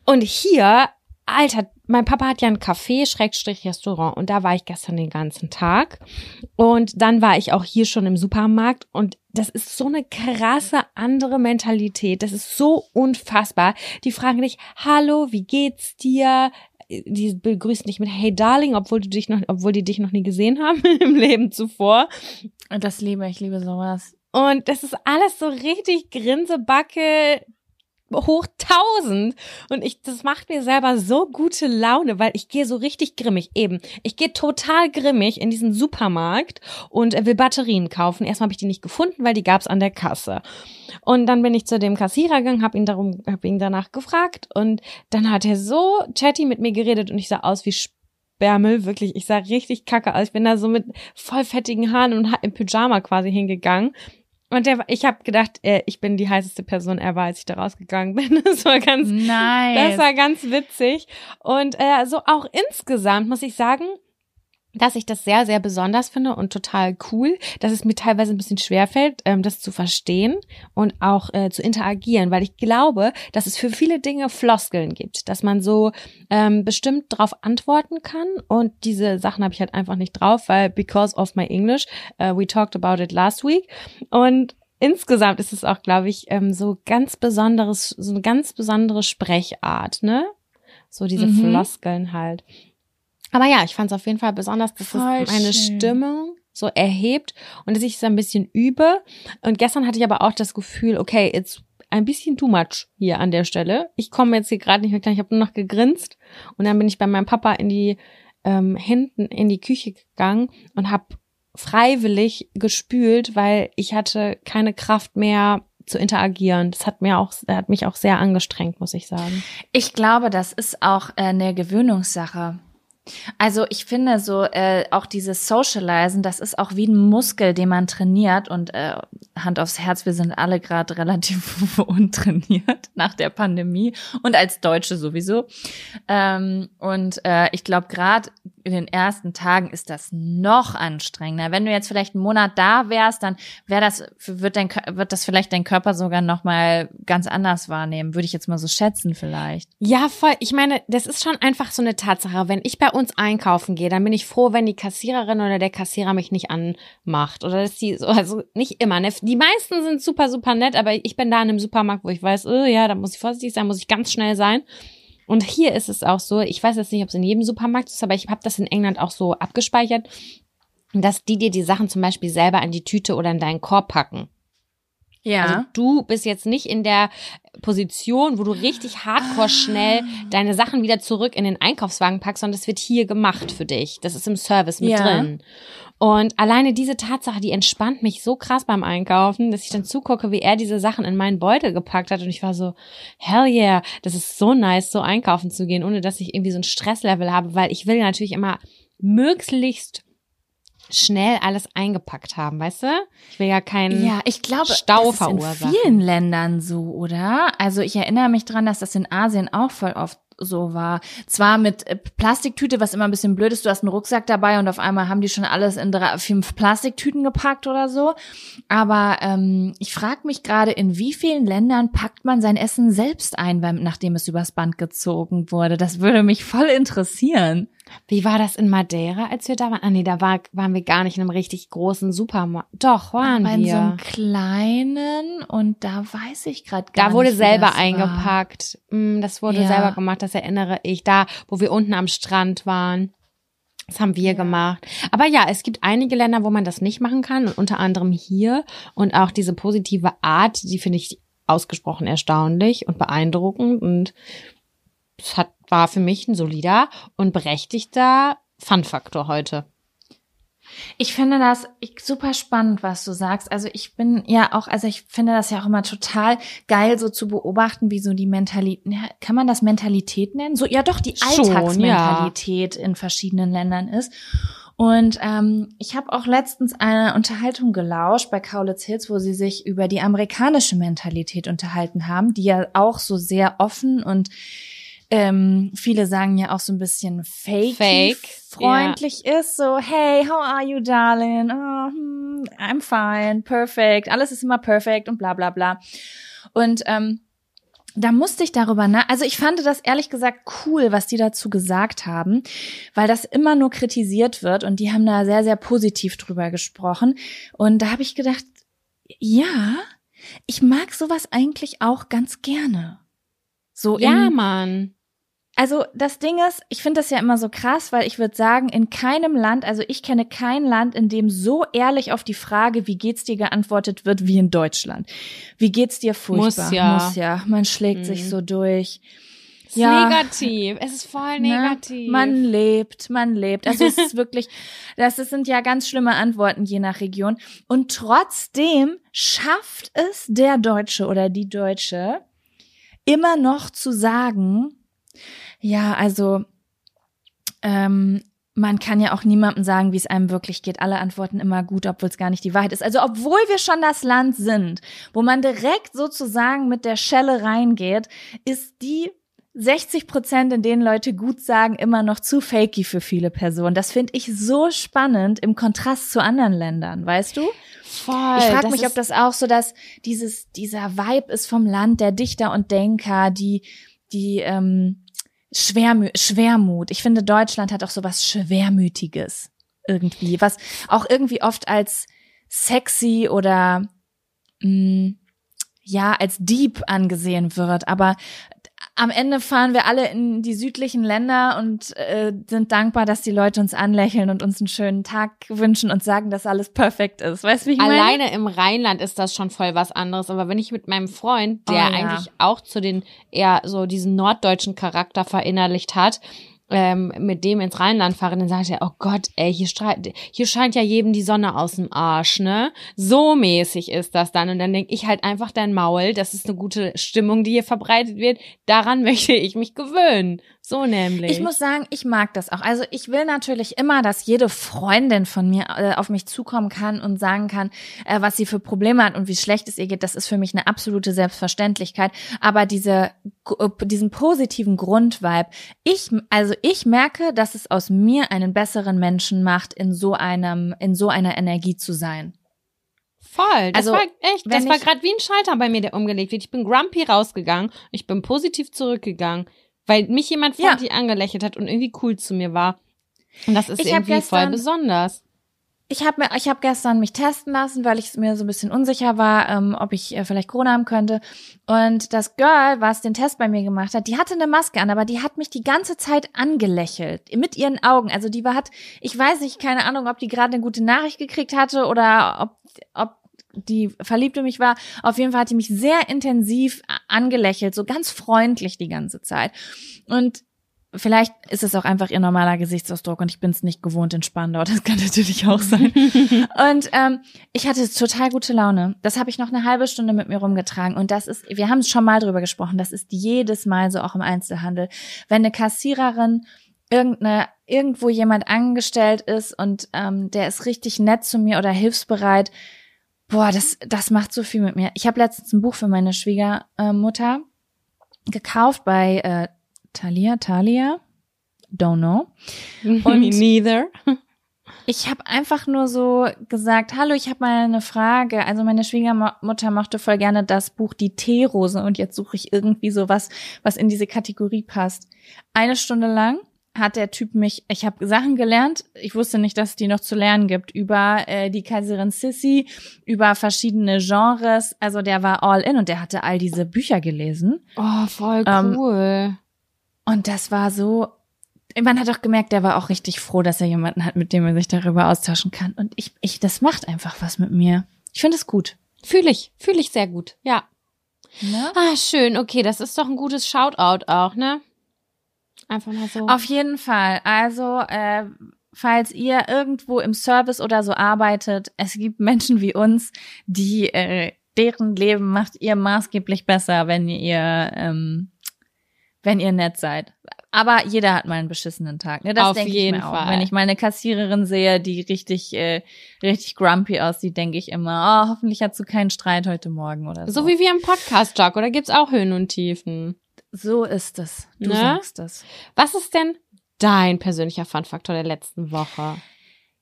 Und hier, Alter, mein Papa hat ja ein Café, Schrägstrich Restaurant und da war ich gestern den ganzen Tag. Und dann war ich auch hier schon im Supermarkt und das ist so eine krasse andere Mentalität. Das ist so unfassbar. Die fragen dich, hallo, wie geht's dir? die begrüßen dich mit Hey Darling, obwohl du dich noch, obwohl die dich noch nie gesehen haben (laughs) im Leben zuvor. Und das liebe ich, liebe sowas. Und das ist alles so richtig Grinsebacke, hoch tausend und ich das macht mir selber so gute Laune, weil ich gehe so richtig grimmig eben. Ich gehe total grimmig in diesen Supermarkt und will Batterien kaufen. Erstmal habe ich die nicht gefunden, weil die gab's an der Kasse. Und dann bin ich zu dem Kassierer gegangen, habe ihn darum habe ihn danach gefragt und dann hat er so chatty mit mir geredet und ich sah aus wie Spermel, wirklich, ich sah richtig kacke aus. Ich bin da so mit voll fettigen Haaren und im Pyjama quasi hingegangen und der, ich habe gedacht, äh, ich bin die heißeste Person er war, als ich da rausgegangen bin. (laughs) Das war ganz, nice. das war ganz witzig. Und äh, so auch insgesamt muss ich sagen, dass ich das sehr, sehr besonders finde und total cool, dass es mir teilweise ein bisschen schwerfällt, ähm, das zu verstehen und auch äh, zu interagieren, weil ich glaube, dass es für viele Dinge Floskeln gibt, dass man so ähm, bestimmt drauf antworten kann und diese Sachen habe ich halt einfach nicht drauf, weil because of my English, uh, we talked about it last week und insgesamt ist es auch, glaube ich, ähm, so ganz besonderes, so eine ganz besondere Sprechart, ne? So diese mhm. Floskeln halt. Aber ja, ich fand es auf jeden Fall besonders, dass Voll es meine schön. Stimmung so erhebt und dass ich es ein bisschen übe. Und gestern hatte ich aber auch das Gefühl, okay, it's ein bisschen too much hier an der Stelle. Ich komme jetzt hier gerade nicht mehr klar, ich habe nur noch gegrinst und dann bin ich bei meinem Papa in die ähm, hinten in die Küche gegangen und habe freiwillig gespült, weil ich hatte keine Kraft mehr zu interagieren. Das hat mir auch, hat mich auch sehr angestrengt, muss ich sagen. Ich glaube, das ist auch äh, eine Gewöhnungssache. Also ich finde so äh, auch dieses Socializen, das ist auch wie ein Muskel, den man trainiert und äh, Hand aufs Herz, wir sind alle gerade relativ (laughs) untrainiert nach der Pandemie und als Deutsche sowieso. Ähm, und äh, ich glaube gerade in den ersten Tagen ist das noch anstrengender. Wenn du jetzt vielleicht einen Monat da wärst, dann wäre das wird dein wird das vielleicht dein Körper sogar noch mal ganz anders wahrnehmen, würde ich jetzt mal so schätzen vielleicht. Ja, voll. Ich meine, das ist schon einfach so eine Tatsache. Wenn ich bei uns einkaufen gehe, dann bin ich froh, wenn die Kassiererin oder der Kassierer mich nicht anmacht oder dass die so also nicht immer, ne? Die meisten sind super super nett, aber ich bin da in einem Supermarkt, wo ich weiß, oh, ja, da muss ich vorsichtig sein, muss ich ganz schnell sein. Und hier ist es auch so, ich weiß jetzt nicht, ob es in jedem Supermarkt ist, aber ich habe das in England auch so abgespeichert, dass die dir die Sachen zum Beispiel selber in die Tüte oder in deinen Korb packen. Ja. Also du bist jetzt nicht in der Position, wo du richtig hardcore ah. schnell deine Sachen wieder zurück in den Einkaufswagen packst, sondern das wird hier gemacht für dich. Das ist im Service mit ja. drin. Und alleine diese Tatsache, die entspannt mich so krass beim Einkaufen, dass ich dann zugucke, wie er diese Sachen in meinen Beutel gepackt hat. Und ich war so, hell yeah, das ist so nice, so einkaufen zu gehen, ohne dass ich irgendwie so ein Stresslevel habe, weil ich will natürlich immer möglichst schnell alles eingepackt haben, weißt du? Ich will ja keinen ja, ich glaube, Stau das verursachen. Ist in vielen Ländern so, oder? Also ich erinnere mich dran, dass das in Asien auch voll oft so war. Zwar mit äh, Plastiktüte, was immer ein bisschen blöd ist, du hast einen Rucksack dabei und auf einmal haben die schon alles in drei, fünf Plastiktüten gepackt oder so. Aber ähm, ich frage mich gerade, in wie vielen Ländern packt man sein Essen selbst ein, nachdem es übers Band gezogen wurde? Das würde mich voll interessieren. Wie war das in Madeira, als wir da waren? Ah nee, da war, waren wir gar nicht in einem richtig großen Supermarkt. Doch, waren wir. In so einem kleinen und da weiß ich gerade gar nicht. Da wurde nicht, selber eingepackt. War. Mm, das wurde ja. selber gemacht, das erinnere ich. Da, wo wir unten am Strand waren. Das haben wir ja. gemacht. Aber ja, es gibt einige Länder, wo man das nicht machen kann und unter anderem hier und auch diese positive Art, die finde ich ausgesprochen erstaunlich und beeindruckend und es hat war für mich ein solider und berechtigter Fun-Faktor heute. Ich finde das super spannend, was du sagst. Also ich bin ja auch, also ich finde das ja auch immer total geil, so zu beobachten, wie so die Mentalität, kann man das Mentalität nennen? So, ja doch, die Alltagsmentalität ja. in verschiedenen Ländern ist. Und ähm, ich habe auch letztens eine Unterhaltung gelauscht bei Kaulitz Hills, wo sie sich über die amerikanische Mentalität unterhalten haben, die ja auch so sehr offen und ähm, viele sagen ja auch so ein bisschen fake, fake freundlich yeah. ist, so hey, how are you, darling? Oh, hmm, I'm fine, perfect, alles ist immer perfekt und bla bla bla. Und ähm, da musste ich darüber nach, also ich fand das ehrlich gesagt cool, was die dazu gesagt haben, weil das immer nur kritisiert wird und die haben da sehr, sehr positiv drüber gesprochen. Und da habe ich gedacht, ja, ich mag sowas eigentlich auch ganz gerne. So ja, Mann. Also das Ding ist, ich finde das ja immer so krass, weil ich würde sagen, in keinem Land, also ich kenne kein Land, in dem so ehrlich auf die Frage, wie geht's dir geantwortet wird, wie in Deutschland. Wie geht's dir furchtbar? Muss ja. Muss ja. Man schlägt mhm. sich so durch. Es ist ja, negativ. Es ist voll ne? negativ. Ne? Man lebt, man lebt. Also es ist wirklich, (laughs) das sind ja ganz schlimme Antworten je nach Region. Und trotzdem schafft es der Deutsche oder die Deutsche immer noch zu sagen, ja, also ähm, man kann ja auch niemandem sagen, wie es einem wirklich geht. Alle antworten immer gut, obwohl es gar nicht die Wahrheit ist. Also obwohl wir schon das Land sind, wo man direkt sozusagen mit der Schelle reingeht, ist die 60 Prozent, in denen Leute gut sagen, immer noch zu fakey für viele Personen. Das finde ich so spannend im Kontrast zu anderen Ländern, weißt du? Voll. Ich frage mich, ob das auch so, dass dieses dieser Vibe ist vom Land der Dichter und Denker, die die ähm, Schwermü Schwermut. Ich finde, Deutschland hat auch so was Schwermütiges irgendwie, was auch irgendwie oft als sexy oder mh, mm, ja als Dieb angesehen wird. Aber am Ende fahren wir alle in die südlichen Länder und äh, sind dankbar, dass die Leute uns anlächeln und uns einen schönen Tag wünschen und sagen, dass alles perfekt ist. Weißt du, wie ich meine? Alleine im Rheinland ist das schon voll was anderes. Aber wenn ich mit meinem Freund, der oh, ja. eigentlich auch zu den eher so diesen norddeutschen Charakter verinnerlicht hat, ähm, mit dem ins Rheinland fahre, dann sagt er, oh Gott, ey, hier, hier scheint ja jedem die Sonne aus dem Arsch, ne? So mäßig ist das dann. Und dann denke ich halt einfach dein Maul, das ist eine gute Stimmung, die hier verbreitet wird. Daran (laughs) möchte ich mich gewöhnen. So nämlich. Ich muss sagen, ich mag das auch. Also ich will natürlich immer, dass jede Freundin von mir äh, auf mich zukommen kann und sagen kann, äh, was sie für Probleme hat und wie schlecht es ihr geht. Das ist für mich eine absolute Selbstverständlichkeit. Aber diese, äh, diesen positiven Grundvibe, ich, also ich merke, dass es aus mir einen besseren Menschen macht, in so einem, in so einer Energie zu sein. Voll. Das also, war echt, das war gerade wie ein Schalter bei mir, der umgelegt wird. Ich bin grumpy rausgegangen, ich bin positiv zurückgegangen weil mich jemand freundlich ja. angelächelt hat und irgendwie cool zu mir war. Und das ist ich irgendwie gestern, voll besonders. Ich habe mir, ich habe gestern mich testen lassen, weil ich mir so ein bisschen unsicher war, ähm, ob ich äh, vielleicht Corona haben könnte. Und das Girl, was den Test bei mir gemacht hat, die hatte eine Maske an, aber die hat mich die ganze Zeit angelächelt mit ihren Augen. Also die war hat, ich weiß nicht, keine Ahnung, ob die gerade eine gute Nachricht gekriegt hatte oder ob ob die verliebt in mich war. Auf jeden Fall hat die mich sehr intensiv angelächelt, so ganz freundlich die ganze Zeit. Und Vielleicht ist es auch einfach ihr normaler Gesichtsausdruck und ich bin es nicht gewohnt in Spandau. (laughs) Das kann natürlich auch sein. (laughs) und ähm, ich hatte total gute Laune. Das habe ich noch eine halbe Stunde mit mir rumgetragen. Und das ist, wir haben schon mal drüber gesprochen, das ist jedes Mal so auch im Einzelhandel. Wenn eine Kassiererin irgendeine, irgendwo jemand angestellt ist und ähm, der ist richtig nett zu mir oder hilfsbereit, Boah, das, das macht so viel mit mir. Ich habe letztens ein Buch für meine Schwiegermutter gekauft bei äh, Thalia, Thalia, don't know. (laughs) Und Neither. Ich habe einfach nur so gesagt, hallo, ich habe mal eine Frage. Also meine Schwiegermutter mochte voll gerne das Buch Die Teerose und jetzt suche ich irgendwie so was, was in diese Kategorie passt. Eine Stunde lang hat der Typ mich, ich habe Sachen gelernt, ich wusste nicht, dass es die noch zu lernen gibt, über äh, die Kaiserin Sissy, über verschiedene Genres. Also der war all in und der hatte all diese Bücher gelesen. Oh, voll ähm, cool. Ähm, und das war so, man hat auch gemerkt, der war auch richtig froh, dass er jemanden hat, mit dem er sich darüber austauschen kann. Und ich, ich, das macht einfach was mit mir. Ich finde es gut. Fühle ich, fühle ich sehr gut, ja. Ne? Ah, schön, okay, das ist doch ein gutes Shoutout auch, ne? Einfach mal so. Auf jeden Fall. Also, äh, falls ihr irgendwo im Service oder so arbeitet, es gibt Menschen wie uns, die äh, deren Leben macht ihr maßgeblich besser, wenn ihr ähm, wenn ihr nett seid. Aber jeder hat mal einen beschissenen Tag. Ne? Das denke ich mir Fall. auch. Wenn ich mal eine Kassiererin sehe, die richtig, äh, richtig grumpy aussieht, denke ich immer, oh, hoffentlich hast du keinen Streit heute Morgen oder so. So wie wir im Podcast, Jack, oder gibt's auch Höhen und Tiefen? So ist es. Du ne? sagst es. Was ist denn dein persönlicher Fun-Faktor der letzten Woche?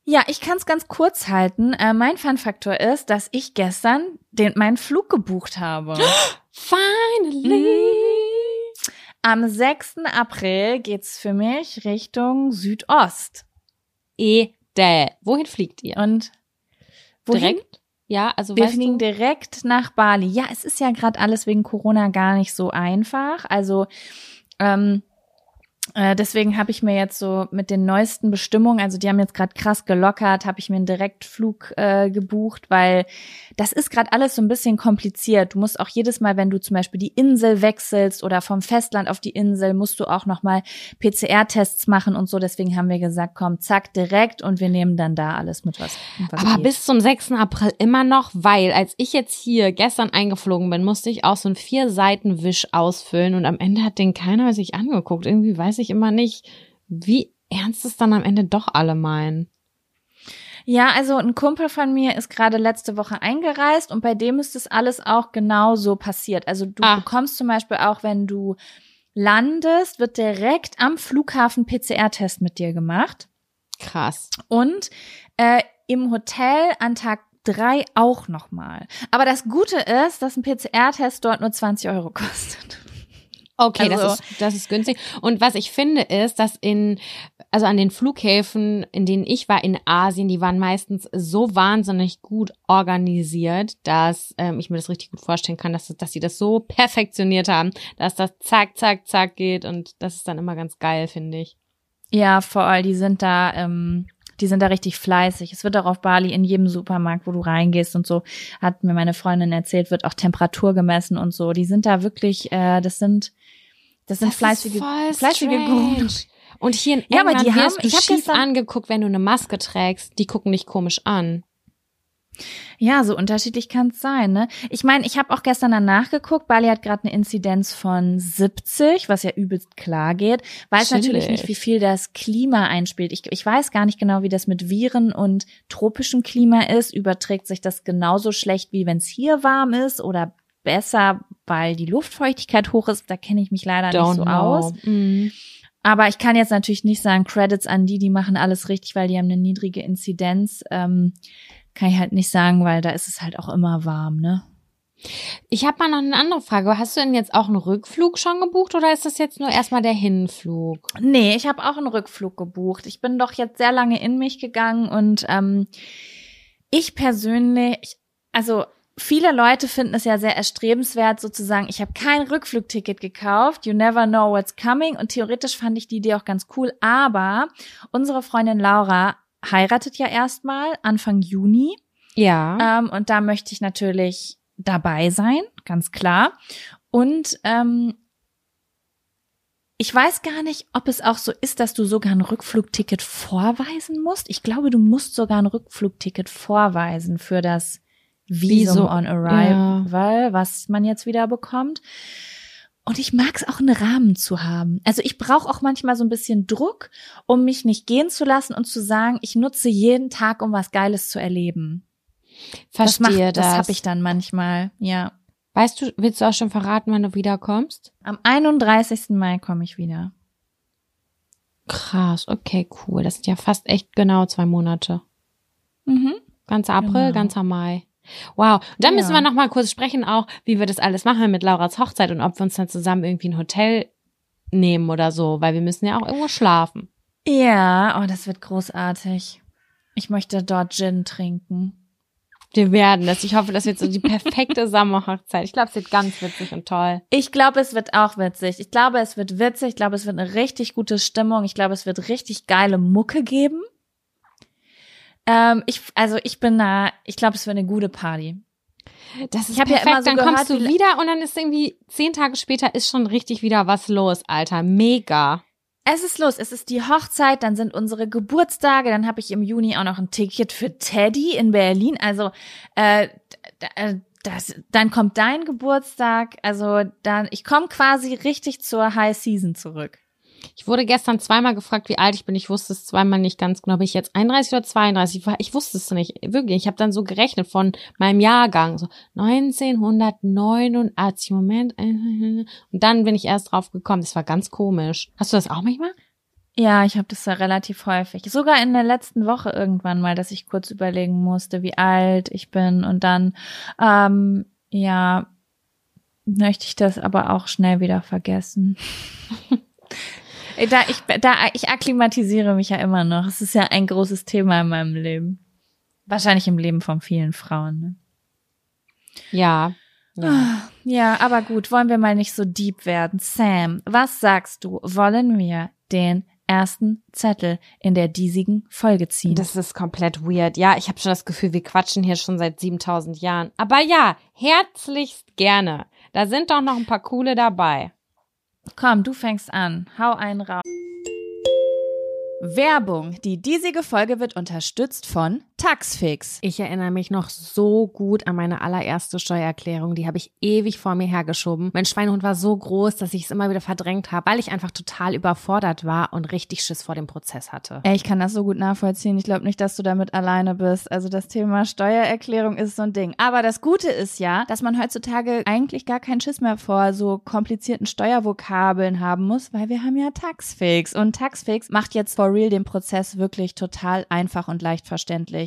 Ja, ich kann es ganz kurz halten. Äh, mein Fun-Faktor ist, dass ich gestern den, meinen Flug gebucht habe. (gasps) Finally! Mhm. Am 6. April geht's für mich Richtung Südost. Edel. Wohin fliegt ihr? Und wohin? Direkt? Ja, also wir fliegen direkt nach Bali. Ja, es ist ja gerade alles wegen Corona gar nicht so einfach. Also ähm, äh, deswegen habe ich mir jetzt so mit den neuesten Bestimmungen, also die haben jetzt gerade krass gelockert, habe ich mir einen Direktflug äh, gebucht, weil das ist gerade alles so ein bisschen kompliziert. Du musst auch jedes Mal, wenn du zum Beispiel die Insel wechselst oder vom Festland auf die Insel, musst du auch nochmal PCR-Tests machen und so. Deswegen haben wir gesagt, komm, zack, direkt und wir nehmen dann da alles mit was. was Aber geht. bis zum 6. April immer noch, weil als ich jetzt hier gestern eingeflogen bin, musste ich auch so einen vier Seiten Wisch ausfüllen und am Ende hat den keiner sich angeguckt. Irgendwie weiß ich immer nicht, wie ernst es dann am Ende doch alle meinen. Ja, also ein Kumpel von mir ist gerade letzte Woche eingereist und bei dem ist das alles auch genau so passiert. Also du ah. bekommst zum Beispiel auch, wenn du landest, wird direkt am Flughafen PCR-Test mit dir gemacht. Krass. Und äh, im Hotel an Tag drei auch nochmal. Aber das Gute ist, dass ein PCR-Test dort nur 20 Euro kostet. Okay, also, das, ist, das ist günstig. Und was ich finde, ist, dass in, also an den Flughäfen, in denen ich war in Asien, die waren meistens so wahnsinnig gut organisiert, dass ähm, ich mir das richtig gut vorstellen kann, dass, dass sie das so perfektioniert haben, dass das zack, zack, zack geht. Und das ist dann immer ganz geil, finde ich. Ja, vor allem, die sind da, ähm, die sind da richtig fleißig. Es wird auch auf Bali in jedem Supermarkt, wo du reingehst und so, hat mir meine Freundin erzählt, wird auch Temperatur gemessen und so. Die sind da wirklich, äh, das sind das sind das fleißige, fleißige Gruppen. Und hier in England ja, aber die haben, ich habe gestern angeguckt, wenn du eine Maske trägst. Die gucken dich komisch an. Ja, so unterschiedlich kann es sein. Ne? Ich meine, ich habe auch gestern danach geguckt. Bali hat gerade eine Inzidenz von 70, was ja übelst klar geht. Weiß natürlich nicht, wie viel das Klima einspielt. Ich, ich weiß gar nicht genau, wie das mit Viren und tropischem Klima ist. Überträgt sich das genauso schlecht, wie wenn es hier warm ist oder besser, weil die Luftfeuchtigkeit hoch ist? Da kenne ich mich leider Don't nicht so know. aus. Mhm. Aber ich kann jetzt natürlich nicht sagen, Credits an die, die machen alles richtig, weil die haben eine niedrige Inzidenz. Ähm, kann ich halt nicht sagen, weil da ist es halt auch immer warm, ne? Ich habe mal noch eine andere Frage. Hast du denn jetzt auch einen Rückflug schon gebucht oder ist das jetzt nur erstmal der Hinflug? Nee, ich habe auch einen Rückflug gebucht. Ich bin doch jetzt sehr lange in mich gegangen und ähm, ich persönlich, also viele Leute finden es ja sehr erstrebenswert, sozusagen, ich habe kein Rückflugticket gekauft, you never know what's coming und theoretisch fand ich die Idee auch ganz cool, aber unsere Freundin Laura heiratet ja erstmal Anfang Juni Ja. ähm, und da möchte ich natürlich dabei sein, ganz klar. Und ähm, ich weiß gar nicht, ob es auch so ist, dass du sogar ein Rückflugticket vorweisen musst. Ich glaube, du musst sogar ein Rückflugticket vorweisen für das Visum Visum, on Arrival, was man jetzt wieder bekommt. Und ich mag es auch, einen Rahmen zu haben. Also ich brauche auch manchmal so ein bisschen Druck, um mich nicht gehen zu lassen und zu sagen, ich nutze jeden Tag, um was Geiles zu erleben. Verstehe das. das. Das habe ich dann manchmal, ja. Weißt du, willst du auch schon verraten, wann du wiederkommst? Am 31. Mai komme ich wieder. Krass, okay, cool. Das sind ja fast echt genau zwei Monate. Mhm. Ganzer April, Genau. ganzer Mai. Wow. Und dann Ja. müssen wir noch mal kurz sprechen auch, wie wir das alles machen mit Lauras Hochzeit und ob wir uns dann zusammen irgendwie ein Hotel nehmen oder so, weil wir müssen ja auch irgendwo schlafen. Ja, oh, das wird großartig. Ich möchte dort Gin trinken. Wir werden das. Ich hoffe, das wird so die perfekte (laughs) Sommerhochzeit. Ich glaube, es wird ganz witzig und toll. Ich glaube, es wird auch witzig. Ich glaube, es wird witzig. Ich glaube, es wird eine richtig gute Stimmung. Ich glaube, es wird richtig geile Mucke geben. Ähm, ich, also ich bin da, ich glaube, es wird eine gute Party. Das ist Ich hab ja perfekt. immer so dann gehört, kommst du wie- wieder und dann ist irgendwie zehn Tage später ist schon richtig wieder was los, Alter. Mega. Es ist los, es ist die Hochzeit, dann sind unsere Geburtstage, dann habe ich im Juni auch noch ein Ticket für Teddy in Berlin. Also äh, äh, das, dann kommt dein Geburtstag. Also dann, ich komme quasi richtig zur High Season zurück. Ich wurde gestern zweimal gefragt, wie alt ich bin. Ich wusste es zweimal nicht ganz genau. Bin ich jetzt 31 oder 32? Ich, war, ich wusste es nicht. Wirklich. Ich habe dann so gerechnet von meinem Jahrgang. So 1989. Moment. Und dann bin ich erst drauf gekommen. Das war ganz komisch. Hast du das auch manchmal? Ja, ich habe das ja relativ häufig. Sogar in der letzten Woche irgendwann mal, dass ich kurz überlegen musste, wie alt ich bin. Und dann, ähm, ja, möchte ich das aber auch schnell wieder vergessen. (laughs) da, ich, da, ich akklimatisiere mich ja immer noch. Es ist ja ein großes Thema in meinem Leben. Wahrscheinlich im Leben von vielen Frauen. Ne? Ja. ja. Ja, aber gut, wollen wir mal nicht so deep werden. Sam, was sagst du? Wollen wir den ersten Zettel in der diesigen Folge ziehen? Das ist komplett weird. Ja, ich habe schon das Gefühl, wir quatschen hier schon seit 7000 Jahren. Aber ja, herzlichst gerne. Da sind doch noch ein paar coole dabei. Komm, du fängst an. Hau einen raus. Werbung. Die diesige Folge wird unterstützt von Taxfix. Ich erinnere mich noch so gut an meine allererste Steuererklärung. Die habe ich ewig vor mir hergeschoben. Mein Schweinehund war so groß, dass ich es immer wieder verdrängt habe, weil ich einfach total überfordert war und richtig Schiss vor dem Prozess hatte. Ey, ich kann das so gut nachvollziehen. Ich glaube nicht, dass du damit alleine bist. Also das Thema Steuererklärung ist so ein Ding. Aber das Gute ist ja, dass man heutzutage eigentlich gar keinen Schiss mehr vor so komplizierten Steuervokabeln haben muss, weil wir haben ja Taxfix. Und Taxfix macht jetzt for real den Prozess wirklich total einfach und leicht verständlich.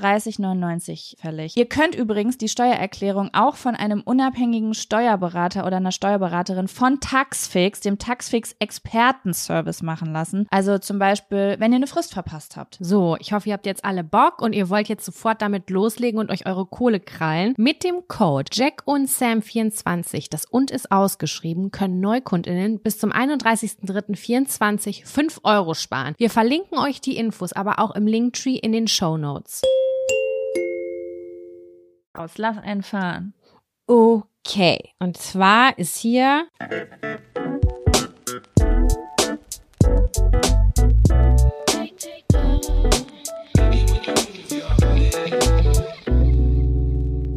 39,99 fällig. Ihr könnt übrigens die Steuererklärung auch von einem unabhängigen Steuerberater oder einer Steuerberaterin von Taxfix, dem Taxfix Expertenservice machen lassen. Also zum Beispiel, wenn ihr eine Frist verpasst habt. So, ich hoffe, ihr habt jetzt alle Bock und ihr wollt jetzt sofort damit loslegen und euch eure Kohle krallen. Mit dem Code Jack und Sam 24, das und ist ausgeschrieben, können Neukundinnen bis zum 31.03.24 5 Euro sparen. Wir verlinken euch die Infos aber auch im Linktree in den Show Notes. Aus, lass einfahren. Okay, und zwar ist hier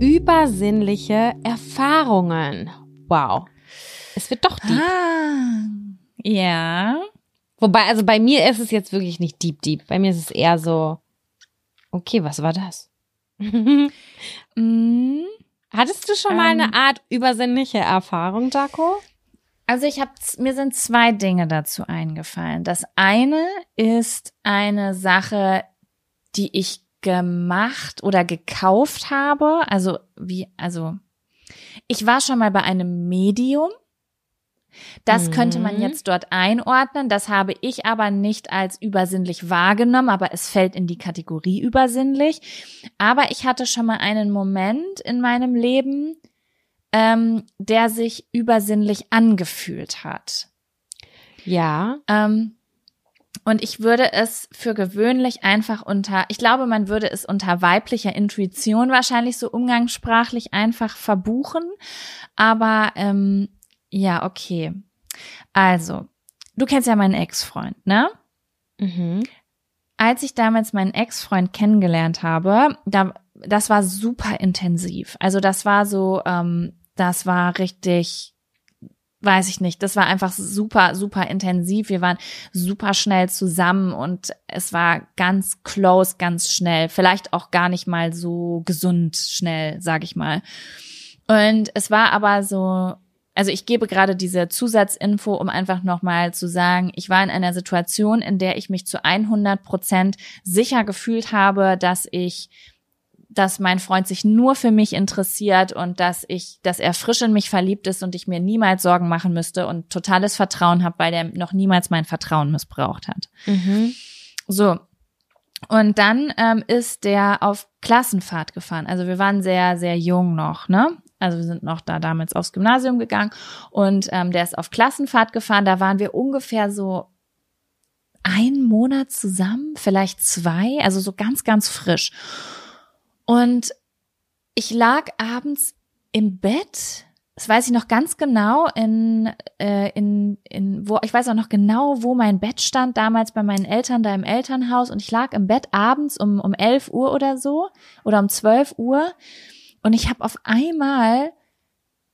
übersinnliche Erfahrungen. Wow. Es wird doch deep. Ah, ja. Wobei, also bei mir ist es jetzt wirklich nicht deep, deep. Bei mir ist es eher so, okay, was war das? (laughs) mm, Hattest du schon mal Ähm. eine Art übersinnliche Erfahrung, Jaco? Also ich habe, mir sind zwei Dinge dazu eingefallen. Das eine ist eine Sache, die ich gemacht oder gekauft habe. Also wie, also ich war schon mal bei einem Medium. Das könnte man Mhm. jetzt dort einordnen. Das habe ich aber nicht als übersinnlich wahrgenommen, aber es fällt in die Kategorie übersinnlich. Aber ich hatte schon mal einen Moment in meinem Leben, ähm, der sich übersinnlich angefühlt hat. Ja. Ähm, und ich würde es für gewöhnlich einfach unter, ich glaube, man würde es unter weiblicher Intuition wahrscheinlich so umgangssprachlich einfach verbuchen. Aber ähm, ja, okay. Also, du kennst ja meinen Ex-Freund, ne? Mhm. als ich damals meinen Ex-Freund kennengelernt habe, da, das war super intensiv. Also das war so, ähm, das war richtig, weiß ich nicht, das war einfach super, super intensiv. Wir waren super schnell zusammen und es war ganz close, ganz schnell. Vielleicht auch gar nicht mal so gesund schnell, sag ich mal. Und es war aber so, also ich gebe gerade diese Zusatzinfo, um einfach nochmal zu sagen, ich war in einer Situation, in der ich mich zu 100 Prozent sicher gefühlt habe, dass ich, dass mein Freund sich nur für mich interessiert und dass ich, dass er frisch in mich verliebt ist und ich mir niemals Sorgen machen müsste und totales Vertrauen habe, weil der noch niemals mein Vertrauen missbraucht hat. Mhm. So. Und dann ähm, ist der auf Klassenfahrt gefahren. Also wir waren sehr, sehr jung noch, ne? Also wir sind noch da damals aufs Gymnasium gegangen und ähm, der ist auf Klassenfahrt gefahren. Da waren wir ungefähr so einen Monat zusammen, vielleicht zwei, also so ganz, ganz frisch. Und ich lag abends im Bett, das weiß ich noch ganz genau, in, äh, in, in, wo, ich weiß auch noch genau, wo mein Bett stand, damals bei meinen Eltern da im Elternhaus. Und ich lag im Bett abends um, um 11 Uhr oder so oder um 12 Uhr. Und ich habe auf einmal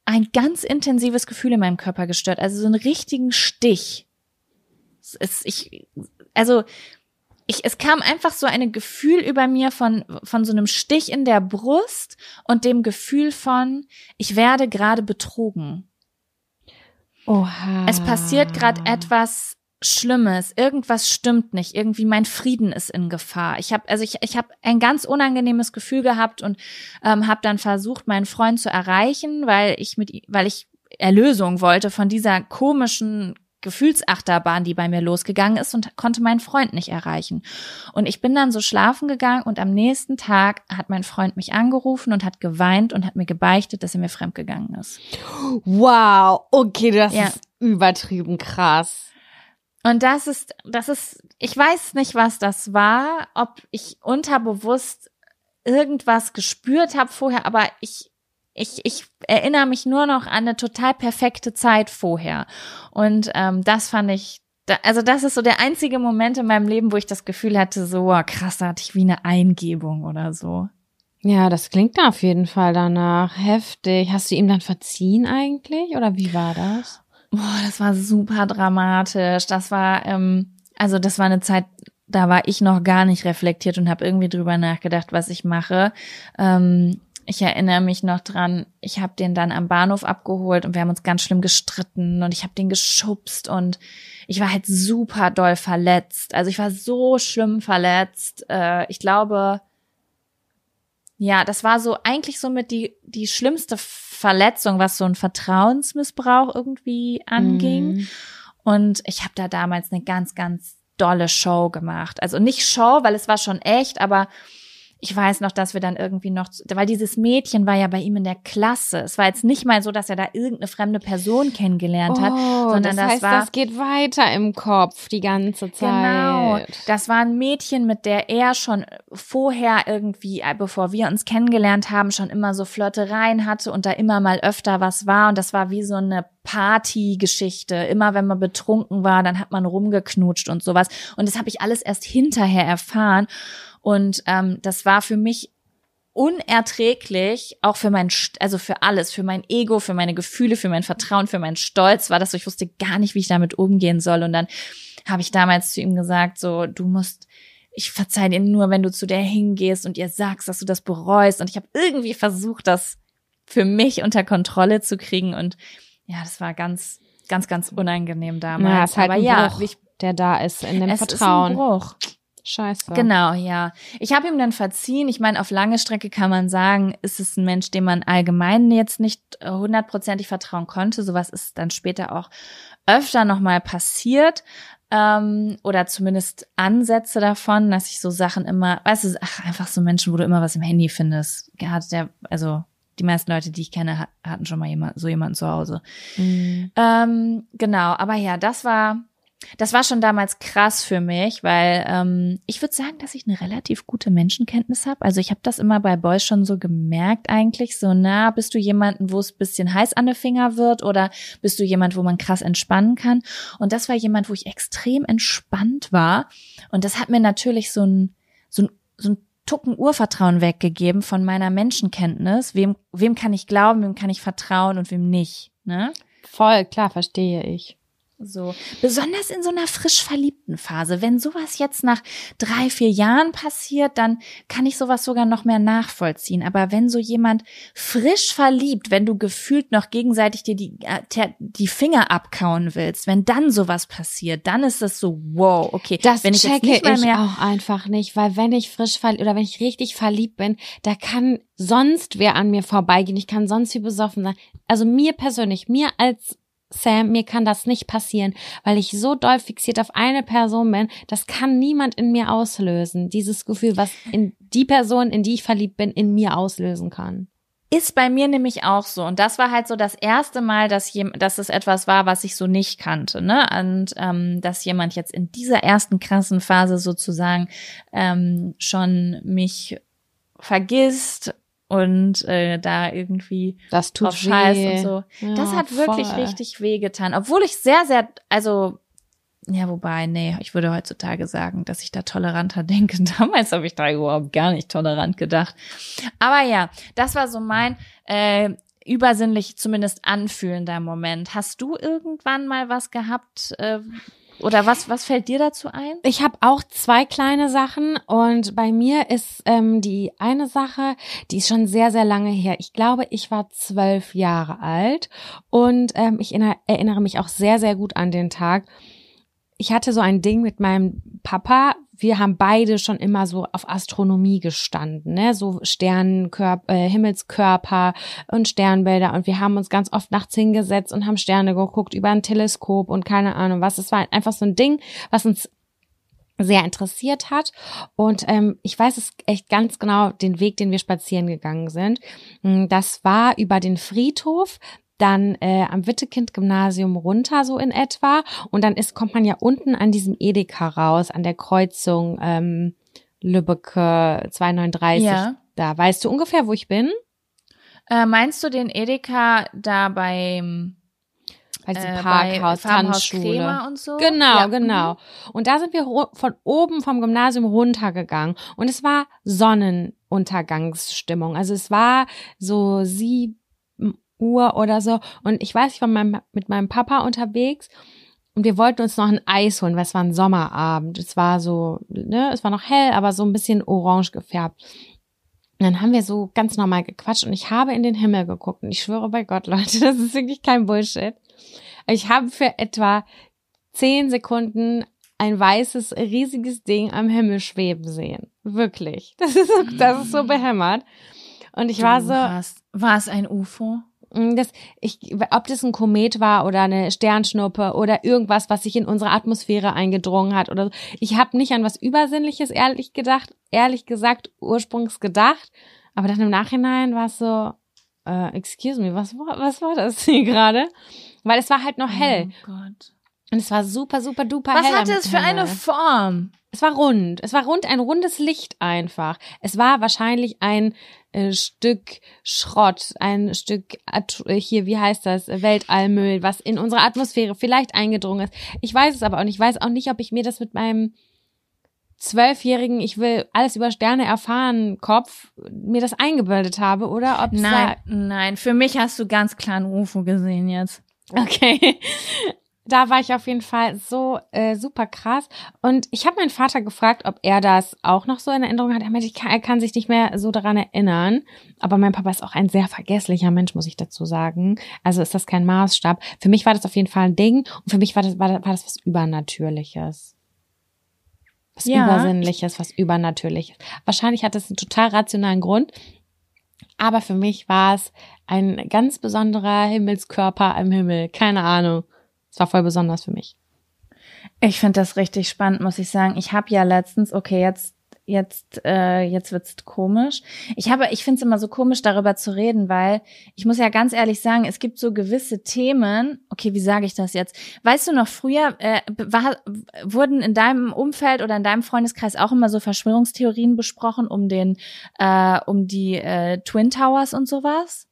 ein ganz intensives Gefühl in meinem Körper gestört, also so einen richtigen Stich. Es, ich, also ich, es kam einfach so ein Gefühl über mir von, von so einem Stich in der Brust und dem Gefühl von, ich werde gerade betrogen. Oha. Es passiert gerade etwas Schlimmes, irgendwas stimmt nicht, irgendwie mein Frieden ist in Gefahr. Ich habe also ich, ich habe ein ganz unangenehmes Gefühl gehabt und ähm, habe dann versucht, meinen Freund zu erreichen, weil ich mit weil ich Erlösung wollte von dieser komischen Gefühlsachterbahn, die bei mir losgegangen ist und konnte meinen Freund nicht erreichen. Und ich bin dann so schlafen gegangen und am nächsten Tag hat mein Freund mich angerufen und hat geweint und hat mir gebeichtet, dass er mir fremdgegangen ist. Wow, okay, das Ja. ist übertrieben krass. Und das ist, das ist, ich weiß nicht, was das war, ob ich unterbewusst irgendwas gespürt habe vorher, aber ich, ich, ich erinnere mich nur noch an eine total perfekte Zeit vorher. Und ähm, das fand ich, da, also das ist so der einzige Moment in meinem Leben, wo ich das Gefühl hatte, so krass, da hatte ich wie eine Eingebung oder so. Ja, das klingt auf jeden Fall danach heftig. Hast du ihm dann verziehen eigentlich oder wie war das? Boah, das war super dramatisch. Das war, ähm, also das war eine Zeit, da war ich noch gar nicht reflektiert und habe irgendwie drüber nachgedacht, was ich mache. Ähm, ich erinnere mich noch dran, ich habe den dann am Bahnhof abgeholt und wir haben uns ganz schlimm gestritten und ich habe den geschubst und ich war halt super doll verletzt. Also ich war so schlimm verletzt. Äh, ich glaube, ja, das war so eigentlich somit die, die schlimmste Verletzung, was so ein Vertrauensmissbrauch irgendwie anging. Mhm. Und ich habe da damals eine ganz, ganz dolle Show gemacht. Also nicht Show, weil es war schon echt, aber ich weiß noch, dass wir dann irgendwie noch, weil dieses Mädchen war ja bei ihm in der Klasse. Es war jetzt nicht mal so, dass er da irgendeine fremde Person kennengelernt hat, Oh, sondern das, das heißt, war das geht weiter im Kopf die ganze Zeit. Genau. Das war ein Mädchen, mit der er schon vorher irgendwie, äh, bevor wir uns kennengelernt haben, schon immer so Flirtereien hatte und da immer mal öfter was war. Und das war wie so eine Partygeschichte. Immer wenn man betrunken war, dann hat man rumgeknutscht und sowas. Und das habe ich alles erst hinterher erfahren. Und ähm, das war für mich unerträglich, auch für mein, also für alles, für mein Ego, für meine Gefühle, für mein Vertrauen, für meinen Stolz war das so, ich wusste gar nicht, wie ich damit umgehen soll. Und dann habe ich damals zu ihm gesagt, so, du musst, ich verzeih dir nur, wenn du zu der hingehst und ihr sagst, dass du das bereust. Und ich habe irgendwie versucht, das für mich unter Kontrolle zu kriegen. Und ja, das war ganz, ganz, ganz unangenehm damals. Ja, ist halt Aber ein ja, Bruch, ich, der da ist in dem es Vertrauen. ist ein Bruch. Scheiße. Genau, ja. Ich habe ihm dann verziehen. Ich meine, auf lange Strecke kann man sagen, ist es ein Mensch, dem man allgemein jetzt nicht äh, hundertprozentig vertrauen konnte. Sowas ist dann später auch öfter nochmal passiert. Ähm, oder zumindest Ansätze davon, dass ich so Sachen immer, weißt du, ach, einfach so Menschen, wo du immer was im Handy findest. Hat der, also die meisten Leute, die ich kenne, hat- hatten schon mal jemand, so jemanden zu Hause. Mhm. Ähm, genau, aber ja, das war, das war schon damals krass für mich, weil ähm, ich würde sagen, dass ich eine relativ gute Menschenkenntnis habe. Also ich habe das immer bei Boys schon so gemerkt eigentlich. So, na, bist du jemanden, wo es bisschen heiß an den Finger wird oder bist du jemand, wo man krass entspannen kann? Und das war jemand, wo ich extrem entspannt war. Und das hat mir natürlich so ein, so ein, so ein Tucken Urvertrauen weggegeben von meiner Menschenkenntnis. Wem, wem kann ich glauben, wem kann ich vertrauen und wem nicht, ne? Voll, klar, verstehe ich. So, besonders in so einer frisch verliebten Phase. Wenn sowas jetzt nach drei, vier Jahren passiert, dann kann ich sowas sogar noch mehr nachvollziehen. Aber wenn so jemand frisch verliebt, wenn du gefühlt noch gegenseitig dir die, äh, die Finger abkauen willst, wenn dann sowas passiert, dann ist das so, wow, okay. Das wenn ich checke nicht mal ich mehr, auch einfach nicht, weil wenn ich frisch verliebt oder wenn ich richtig verliebt bin, da kann sonst wer an mir vorbeigehen. Ich kann sonst wie besoffen sein. Also mir persönlich, mir als Sam, mir kann das nicht passieren, weil ich so doll fixiert auf eine Person bin. Das kann niemand in mir auslösen. Dieses Gefühl, was in die Person, in die ich verliebt bin, in mir auslösen kann. Ist bei mir nämlich auch so. Und das war halt so das erste Mal, dass, jem, dass es etwas war, was ich so nicht kannte. Ne? Und ähm, dass jemand jetzt in dieser ersten krassen Phase sozusagen ähm, schon mich vergisst und äh, da irgendwie Das tut drauf scheißt weh. und so. Ja, das hat wirklich voll. richtig wehgetan. Obwohl ich sehr, sehr, also ja, wobei, nee, ich würde heutzutage sagen, dass ich da toleranter (laughs) denke. Damals habe ich da überhaupt gar nicht tolerant gedacht. Aber ja, das war so mein äh, übersinnlich zumindest anfühlender Moment. Hast du irgendwann mal was gehabt? Äh, oder was, was fällt dir dazu ein? Ich habe auch zwei kleine Sachen und bei mir ist ähm, die eine Sache, die ist schon sehr, sehr lange her. Ich glaube, ich war zwölf Jahre alt und ähm, ich inner- erinnere mich auch sehr, sehr gut an den Tag. Ich hatte so ein Ding mit meinem Papa. Wir haben beide schon immer so auf Astronomie gestanden, ne? so Sternenkörper, äh, Himmelskörper und Sternbilder. Und wir haben uns ganz oft nachts hingesetzt und haben Sterne geguckt über ein Teleskop und keine Ahnung was. Es war einfach so ein Ding, was uns sehr interessiert hat. Und ähm, ich weiß es echt ganz genau, den Weg, den wir spazieren gegangen sind. Mm, Das war über den Friedhof, dann äh, am Wittekind-Gymnasium runter, so in etwa. Und dann ist, kommt man ja unten an diesem Edeka raus, an der Kreuzung ähm, Lübbecke 239. Ja. Da weißt du ungefähr, wo ich bin? Äh, meinst du den Edeka da beim Bei diesem äh, Parkhaus, Tanzschule. Und so? Genau, Ja, genau. Und da sind wir von oben vom Gymnasium runtergegangen und es war Sonnenuntergangsstimmung. Also es war so sieben Uhr oder so und ich weiß, ich war mit meinem Papa unterwegs und wir wollten uns noch ein Eis holen, weil es war ein Sommerabend. Es war so, ne, es war noch hell, aber so ein bisschen orange gefärbt. Und dann haben wir so ganz normal gequatscht und ich habe in den Himmel geguckt und ich schwöre bei Gott, (laughs) Leute, das ist wirklich kein Bullshit. Ich habe für etwa zehn Sekunden ein weißes, riesiges Ding am Himmel schweben sehen. Wirklich. (laughs) Das ist so, das ist so behämmert. Und ich war so. War es ein UFO? Mm, das, ich, ob das ein Komet war oder eine Sternschnuppe oder irgendwas, was sich in unsere Atmosphäre eingedrungen hat oder so. Ich habe nicht an was Übersinnliches ehrlich gedacht, ehrlich gesagt, ursprünglich gedacht. Aber dann im Nachhinein war es so, äh, excuse me, was war, was war das (laughs) hier gerade? Weil es war halt noch hell. Oh Gott. Und es war super, super duper Was hell. hatte am es für eine. Form? Es war rund. Es war rund, ein rundes Licht einfach. Es war wahrscheinlich ein äh, Stück Schrott, ein Stück At äh, hier, wie heißt das, Weltallmüll, was in unsere Atmosphäre vielleicht eingedrungen ist. Ich weiß es aber auch nicht. Ich weiß auch nicht, ob ich mir das mit meinem zwölfjährigen, ich will alles über Sterne erfahren, Kopf, mir das eingebildet habe oder ob Nein, nein. Für mich hast du ganz klar ein UFO gesehen jetzt. Okay. Da war ich auf jeden Fall so äh, super krass. Und ich habe meinen Vater gefragt, ob er das auch noch so in Erinnerung hat. Er meinte, kann, er kann sich nicht mehr so daran erinnern. Aber mein Papa ist auch ein sehr vergesslicher Mensch, muss ich dazu sagen. Also ist das kein Maßstab. Für mich war das auf jeden Fall ein Ding. Und für mich war das, war das, war das was Übernatürliches. Was Ja. Übersinnliches, was Übernatürliches. Wahrscheinlich hat das einen total rationalen Grund. Aber für mich war es ein ganz besonderer Himmelskörper im Himmel. Keine Ahnung. Es war voll besonders für mich. Ich finde das richtig spannend, muss ich sagen. Ich habe ja letztens, okay, jetzt jetzt äh, jetzt wird's komisch. Ich habe, ich finde es immer so komisch, darüber zu reden, weil ich muss ja ganz ehrlich sagen, es gibt so gewisse Themen. Okay, wie sage ich das jetzt? Weißt du noch früher äh, war, wurden in deinem Umfeld oder in deinem Freundeskreis auch immer so Verschwörungstheorien besprochen um den äh, um die äh, Twin Towers und sowas?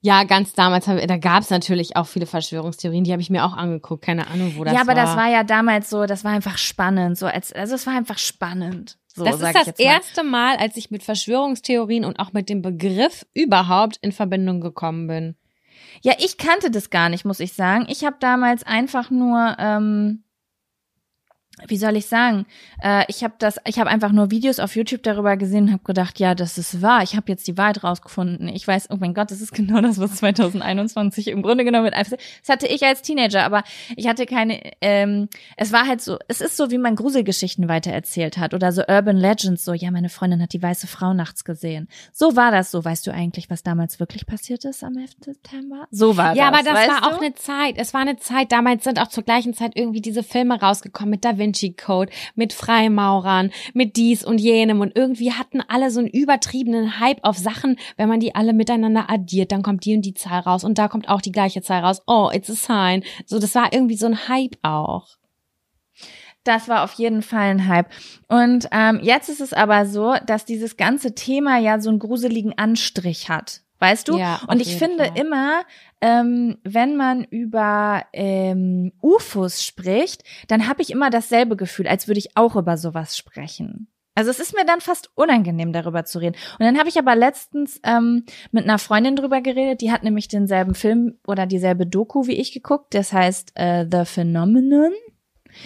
Ja, ganz damals, hab- da gab es natürlich auch viele Verschwörungstheorien, die habe ich mir auch angeguckt. Keine Ahnung, wo das war. ja, aber das war ja damals so, das war einfach spannend, so als also es war einfach spannend. So, das ist das mal. erste Mal, als ich mit Verschwörungstheorien und auch mit dem Begriff überhaupt in Verbindung gekommen bin. Ja, ich kannte das gar nicht, muss ich sagen. Ich habe damals einfach nur, ähm, wie soll ich sagen, äh, ich habe das, ich habe einfach nur Videos auf YouTube darüber gesehen und habe gedacht, ja, das ist wahr. Ich habe jetzt die Wahrheit rausgefunden. Ich weiß, oh mein Gott, das ist genau das, was 2021 im Grunde genommen mit einfach. Das hatte ich als Teenager, aber ich hatte keine. Ähm, es war halt so, es ist so, wie man Gruselgeschichten weitererzählt hat oder so Urban Legends. So, ja, meine Freundin hat die weiße Frau nachts gesehen. So war das. So, weißt du eigentlich, was damals wirklich passiert ist am 11. September? So war Ja, das. aber das war du? auch eine Zeit. Es war eine Zeit, damals sind auch zur gleichen Zeit irgendwie diese Filme rausgekommen mit Da Vinci Code, mit Freimaurern, mit dies und jenem und irgendwie hatten alle so einen übertriebenen Hype auf Sachen, wenn man die alle miteinander addiert, dann kommt die und die Zahl raus und da kommt auch die gleiche Zahl raus. Oh, it's a sign. So, das war irgendwie so ein Hype auch. Das war auf jeden Fall ein Hype. Und ähm, jetzt ist es aber so, dass dieses ganze Thema ja so einen gruseligen Anstrich hat. Weißt du? Ja, und ich finde Fall. immer, ähm, wenn man über ähm, UFOs spricht, dann habe ich immer dasselbe Gefühl, als würde ich auch über sowas sprechen. Also es ist mir dann fast unangenehm, darüber zu reden. Und dann habe ich aber letztens ähm, mit einer Freundin drüber geredet, die hat nämlich denselben Film oder dieselbe Doku wie ich geguckt, das heißt äh, The Phenomenon.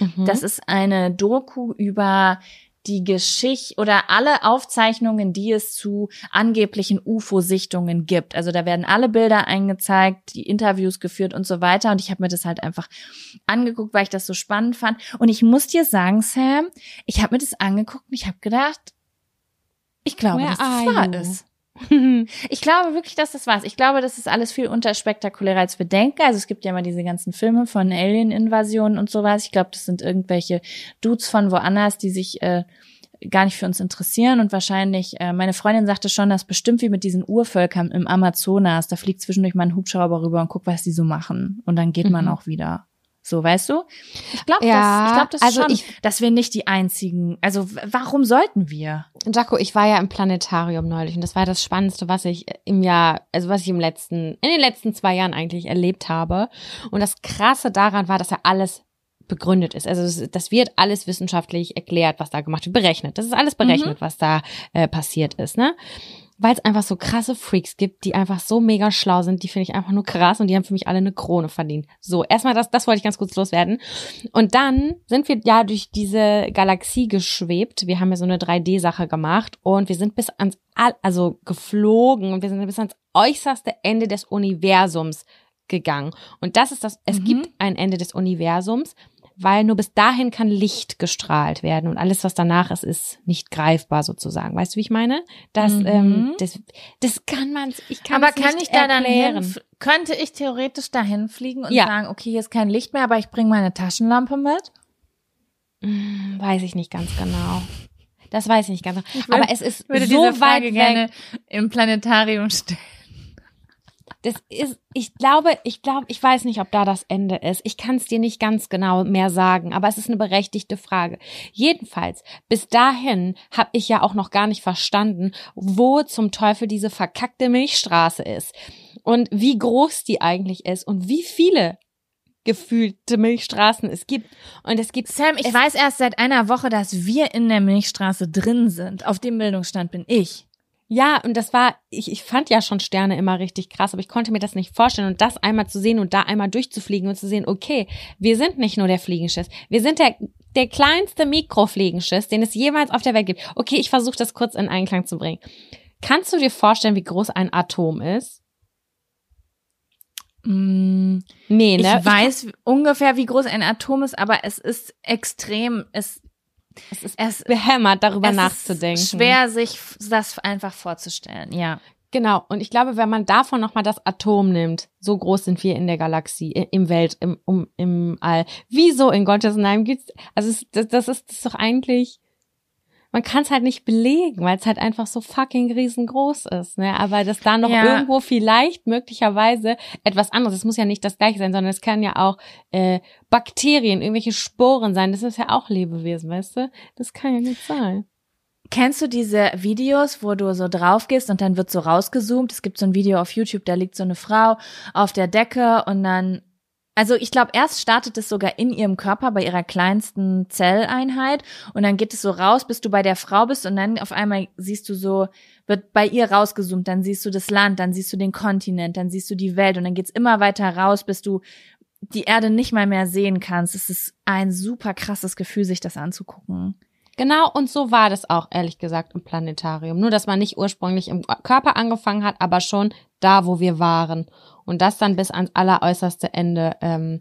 Mhm. Das ist eine Doku über die Geschichte oder alle Aufzeichnungen, die es zu angeblichen UFO-Sichtungen gibt. Also da werden alle Bilder eingezeigt, die Interviews geführt und so weiter. Und ich habe mir das halt einfach angeguckt, weil ich das so spannend fand. Und ich muss dir sagen, Sam, ich habe mir das angeguckt und ich habe gedacht, ich glaube, Where dass das wahr ist. (laughs) Ich glaube wirklich, dass das war's. Ich glaube, das ist alles viel unterspektakulärer, als wir denken. Also es gibt ja immer diese ganzen Filme von Alien-Invasionen und sowas. Ich glaube, das sind irgendwelche Dudes von woanders, die sich äh, gar nicht für uns interessieren. Und wahrscheinlich, äh, meine Freundin sagte schon, dass bestimmt wie mit diesen Urvölkern im Amazonas, da fliegt zwischendurch mal ein Hubschrauber rüber und guckt, was die so machen. Und dann geht man Mhm. auch wieder. So, weißt du? Ich glaube, Ja, das, ich glaub, das also schon, ich- dass wir nicht die einzigen, also warum sollten wir? Jaco, ich war ja im Planetarium neulich und das war das Spannendste, was ich im Jahr, also was ich im letzten, in den letzten zwei Jahren eigentlich erlebt habe. Und das Krasse daran war, dass ja alles begründet ist. Also das, wird alles wissenschaftlich erklärt, was da gemacht wird, berechnet. Das ist alles berechnet, was da äh, passiert ist, ne? Weil es einfach so krasse Freaks gibt, die einfach so mega schlau sind, die finde ich einfach nur krass und die haben für mich alle eine Krone verdient. So, erstmal das, das wollte ich ganz kurz loswerden. Und dann sind wir ja durch diese Galaxie geschwebt. Wir haben ja so eine 3D-Sache gemacht und wir sind bis ans, All- also geflogen und wir sind bis ans äußerste Ende des Universums gegangen. Und das ist das, es Mhm. gibt ein Ende des Universums. Weil nur bis dahin kann Licht gestrahlt werden und alles, was danach ist, ist nicht greifbar sozusagen. Weißt du, wie ich meine? Das, Mhm. ähm, das, das kann man, ich kann aber kann nicht ich da dann erklären. hin, könnte ich theoretisch dahin fliegen und Ja. sagen, okay, hier ist kein Licht mehr, aber ich bringe meine Taschenlampe mit? Hm, Weiß ich nicht ganz genau. Das weiß ich nicht ganz genau. würde- Aber es ist Ich würde so diese Frage weit weg. gerne im Planetarium stellen. Das ist, ich glaube, ich glaube, ich weiß nicht, ob da das Ende ist. Ich kann es dir nicht ganz genau mehr sagen, aber es ist eine berechtigte Frage. Jedenfalls, bis dahin habe ich ja auch noch gar nicht verstanden, wo zum Teufel diese verkackte Milchstraße ist und wie groß die eigentlich ist und wie viele gefühlte Milchstraßen es gibt. Und es gibt Sam, ich weiß erst seit einer Woche, dass wir in der Milchstraße drin sind. Auf dem Bildungsstand bin ich. Ja, und das war, ich, ich fand ja schon Sterne immer richtig krass, aber ich konnte mir das nicht vorstellen. Und das einmal zu sehen und da einmal durchzufliegen und zu sehen, okay, wir sind nicht nur der Fliegenschiss, wir sind der, der kleinste Mikrofliegenschiss, den es jemals auf der Welt gibt. Okay, ich versuche das kurz in Einklang zu bringen. Kannst du dir vorstellen, wie groß ein Atom ist? Mm, Nee, ich ne? weiß ungefähr, wie groß ein Atom ist, aber es ist extrem, es, es ist es, behämmert, darüber es nachzudenken. ist schwer, sich das einfach vorzustellen, ja. Genau. Und ich glaube, wenn man davon nochmal das Atom nimmt, so groß sind wir in der Galaxie, im Welt, im, um, im All. Wieso in Gottes Namen gibt's, also es, das, das ist das ist doch eigentlich, man kann es halt nicht belegen, weil es halt einfach so fucking riesengroß ist, ne? Aber dass da noch Ja. irgendwo vielleicht möglicherweise etwas anderes, es muss ja nicht das gleiche sein, sondern es kann ja auch äh, Bakterien, irgendwelche Sporen sein, das ist ja auch Lebewesen, weißt du? Das kann ja nicht sein. Kennst du diese Videos, wo du so drauf gehst und dann wird so rausgezoomt? Es gibt so ein Video auf YouTube, da liegt so eine Frau auf der Decke und dann, also ich glaube, erst startet es sogar in ihrem Körper bei ihrer kleinsten Zelleinheit und dann geht es so raus, bis du bei der Frau bist und dann auf einmal siehst du so, wird bei ihr rausgezoomt, dann siehst du das Land, dann siehst du den Kontinent, dann siehst du die Welt und dann geht's immer weiter raus, bis du die Erde nicht mal mehr sehen kannst. Es ist ein super krasses Gefühl, sich das anzugucken. Genau, und so war das auch, ehrlich gesagt, im Planetarium. Nur, dass man nicht ursprünglich im Körper angefangen hat, aber schon da, wo wir waren. Und das dann bis ans alleräußerste Ende. Ähm,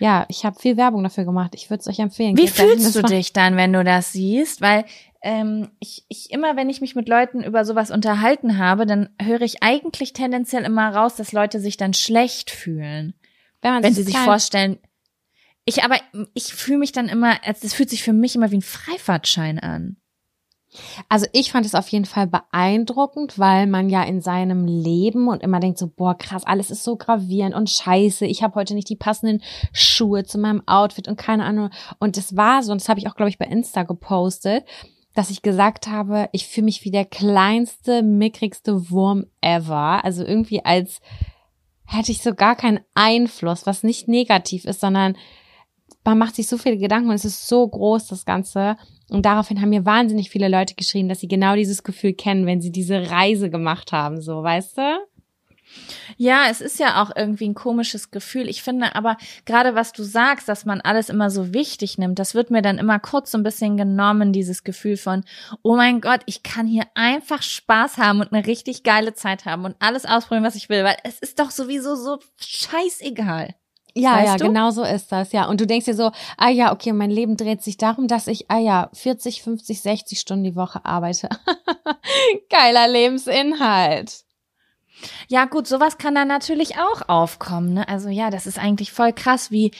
ja, ich habe viel Werbung dafür gemacht. Ich würde es euch empfehlen. Wie Geht fühlst du dich dann, wenn du das siehst? Weil ähm, ich, ich immer, wenn ich mich mit Leuten über sowas unterhalten habe, dann höre ich eigentlich tendenziell immer raus, dass Leute sich dann schlecht fühlen, Wenn, man wenn sie sich vorstellen. Ich aber, ich fühle mich dann immer, es fühlt sich für mich immer wie ein Freifahrtschein an. Also ich fand es auf jeden Fall beeindruckend, weil man ja in seinem Leben und immer denkt so, boah, krass, alles ist so gravierend und scheiße, ich habe heute nicht die passenden Schuhe zu meinem Outfit und keine Ahnung. Und es war so, und das habe ich auch, glaube ich, bei Insta gepostet, dass ich gesagt habe, ich fühle mich wie der kleinste, mickrigste Wurm ever. Also irgendwie als hätte ich so gar keinen Einfluss, was nicht negativ ist, sondern man macht sich so viele Gedanken und es ist so groß, das Ganze. Und daraufhin haben mir wahnsinnig viele Leute geschrieben, dass sie genau dieses Gefühl kennen, wenn sie diese Reise gemacht haben, so, weißt du? Ja, es ist ja auch irgendwie ein komisches Gefühl. Ich finde aber gerade was du sagst, dass man alles immer so wichtig nimmt, das wird mir dann immer kurz so ein bisschen genommen, dieses Gefühl von, oh mein Gott, ich kann hier einfach Spaß haben und eine richtig geile Zeit haben und alles ausprobieren, was ich will, weil es ist doch sowieso so scheißegal. Ja, Weißt ja, du? genau so ist das, ja. Und du denkst dir so, ah ja, okay, mein Leben dreht sich darum, dass ich, ah ja, 40, 50, 60 Stunden die Woche arbeite. (laughs) Geiler Lebensinhalt. Ja, gut, sowas kann dann natürlich auch aufkommen. Ne? Also ja, das ist eigentlich voll krass, wie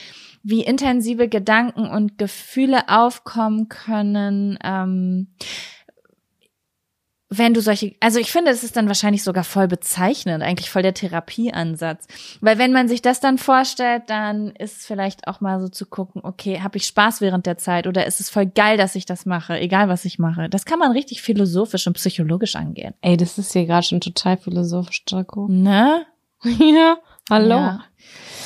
wie intensive Gedanken und Gefühle aufkommen können, ähm, wenn du solche, also ich finde, es ist dann wahrscheinlich sogar voll bezeichnend, eigentlich voll der Therapieansatz. Weil wenn man sich das dann vorstellt, dann ist vielleicht auch mal so zu gucken, okay, habe ich Spaß während der Zeit oder ist es voll geil, dass ich das mache, egal was ich mache. Das kann man richtig philosophisch und psychologisch angehen. Ey, das ist hier gerade schon total philosophisch, Draco. Ne? (laughs) ja, hallo. Ja.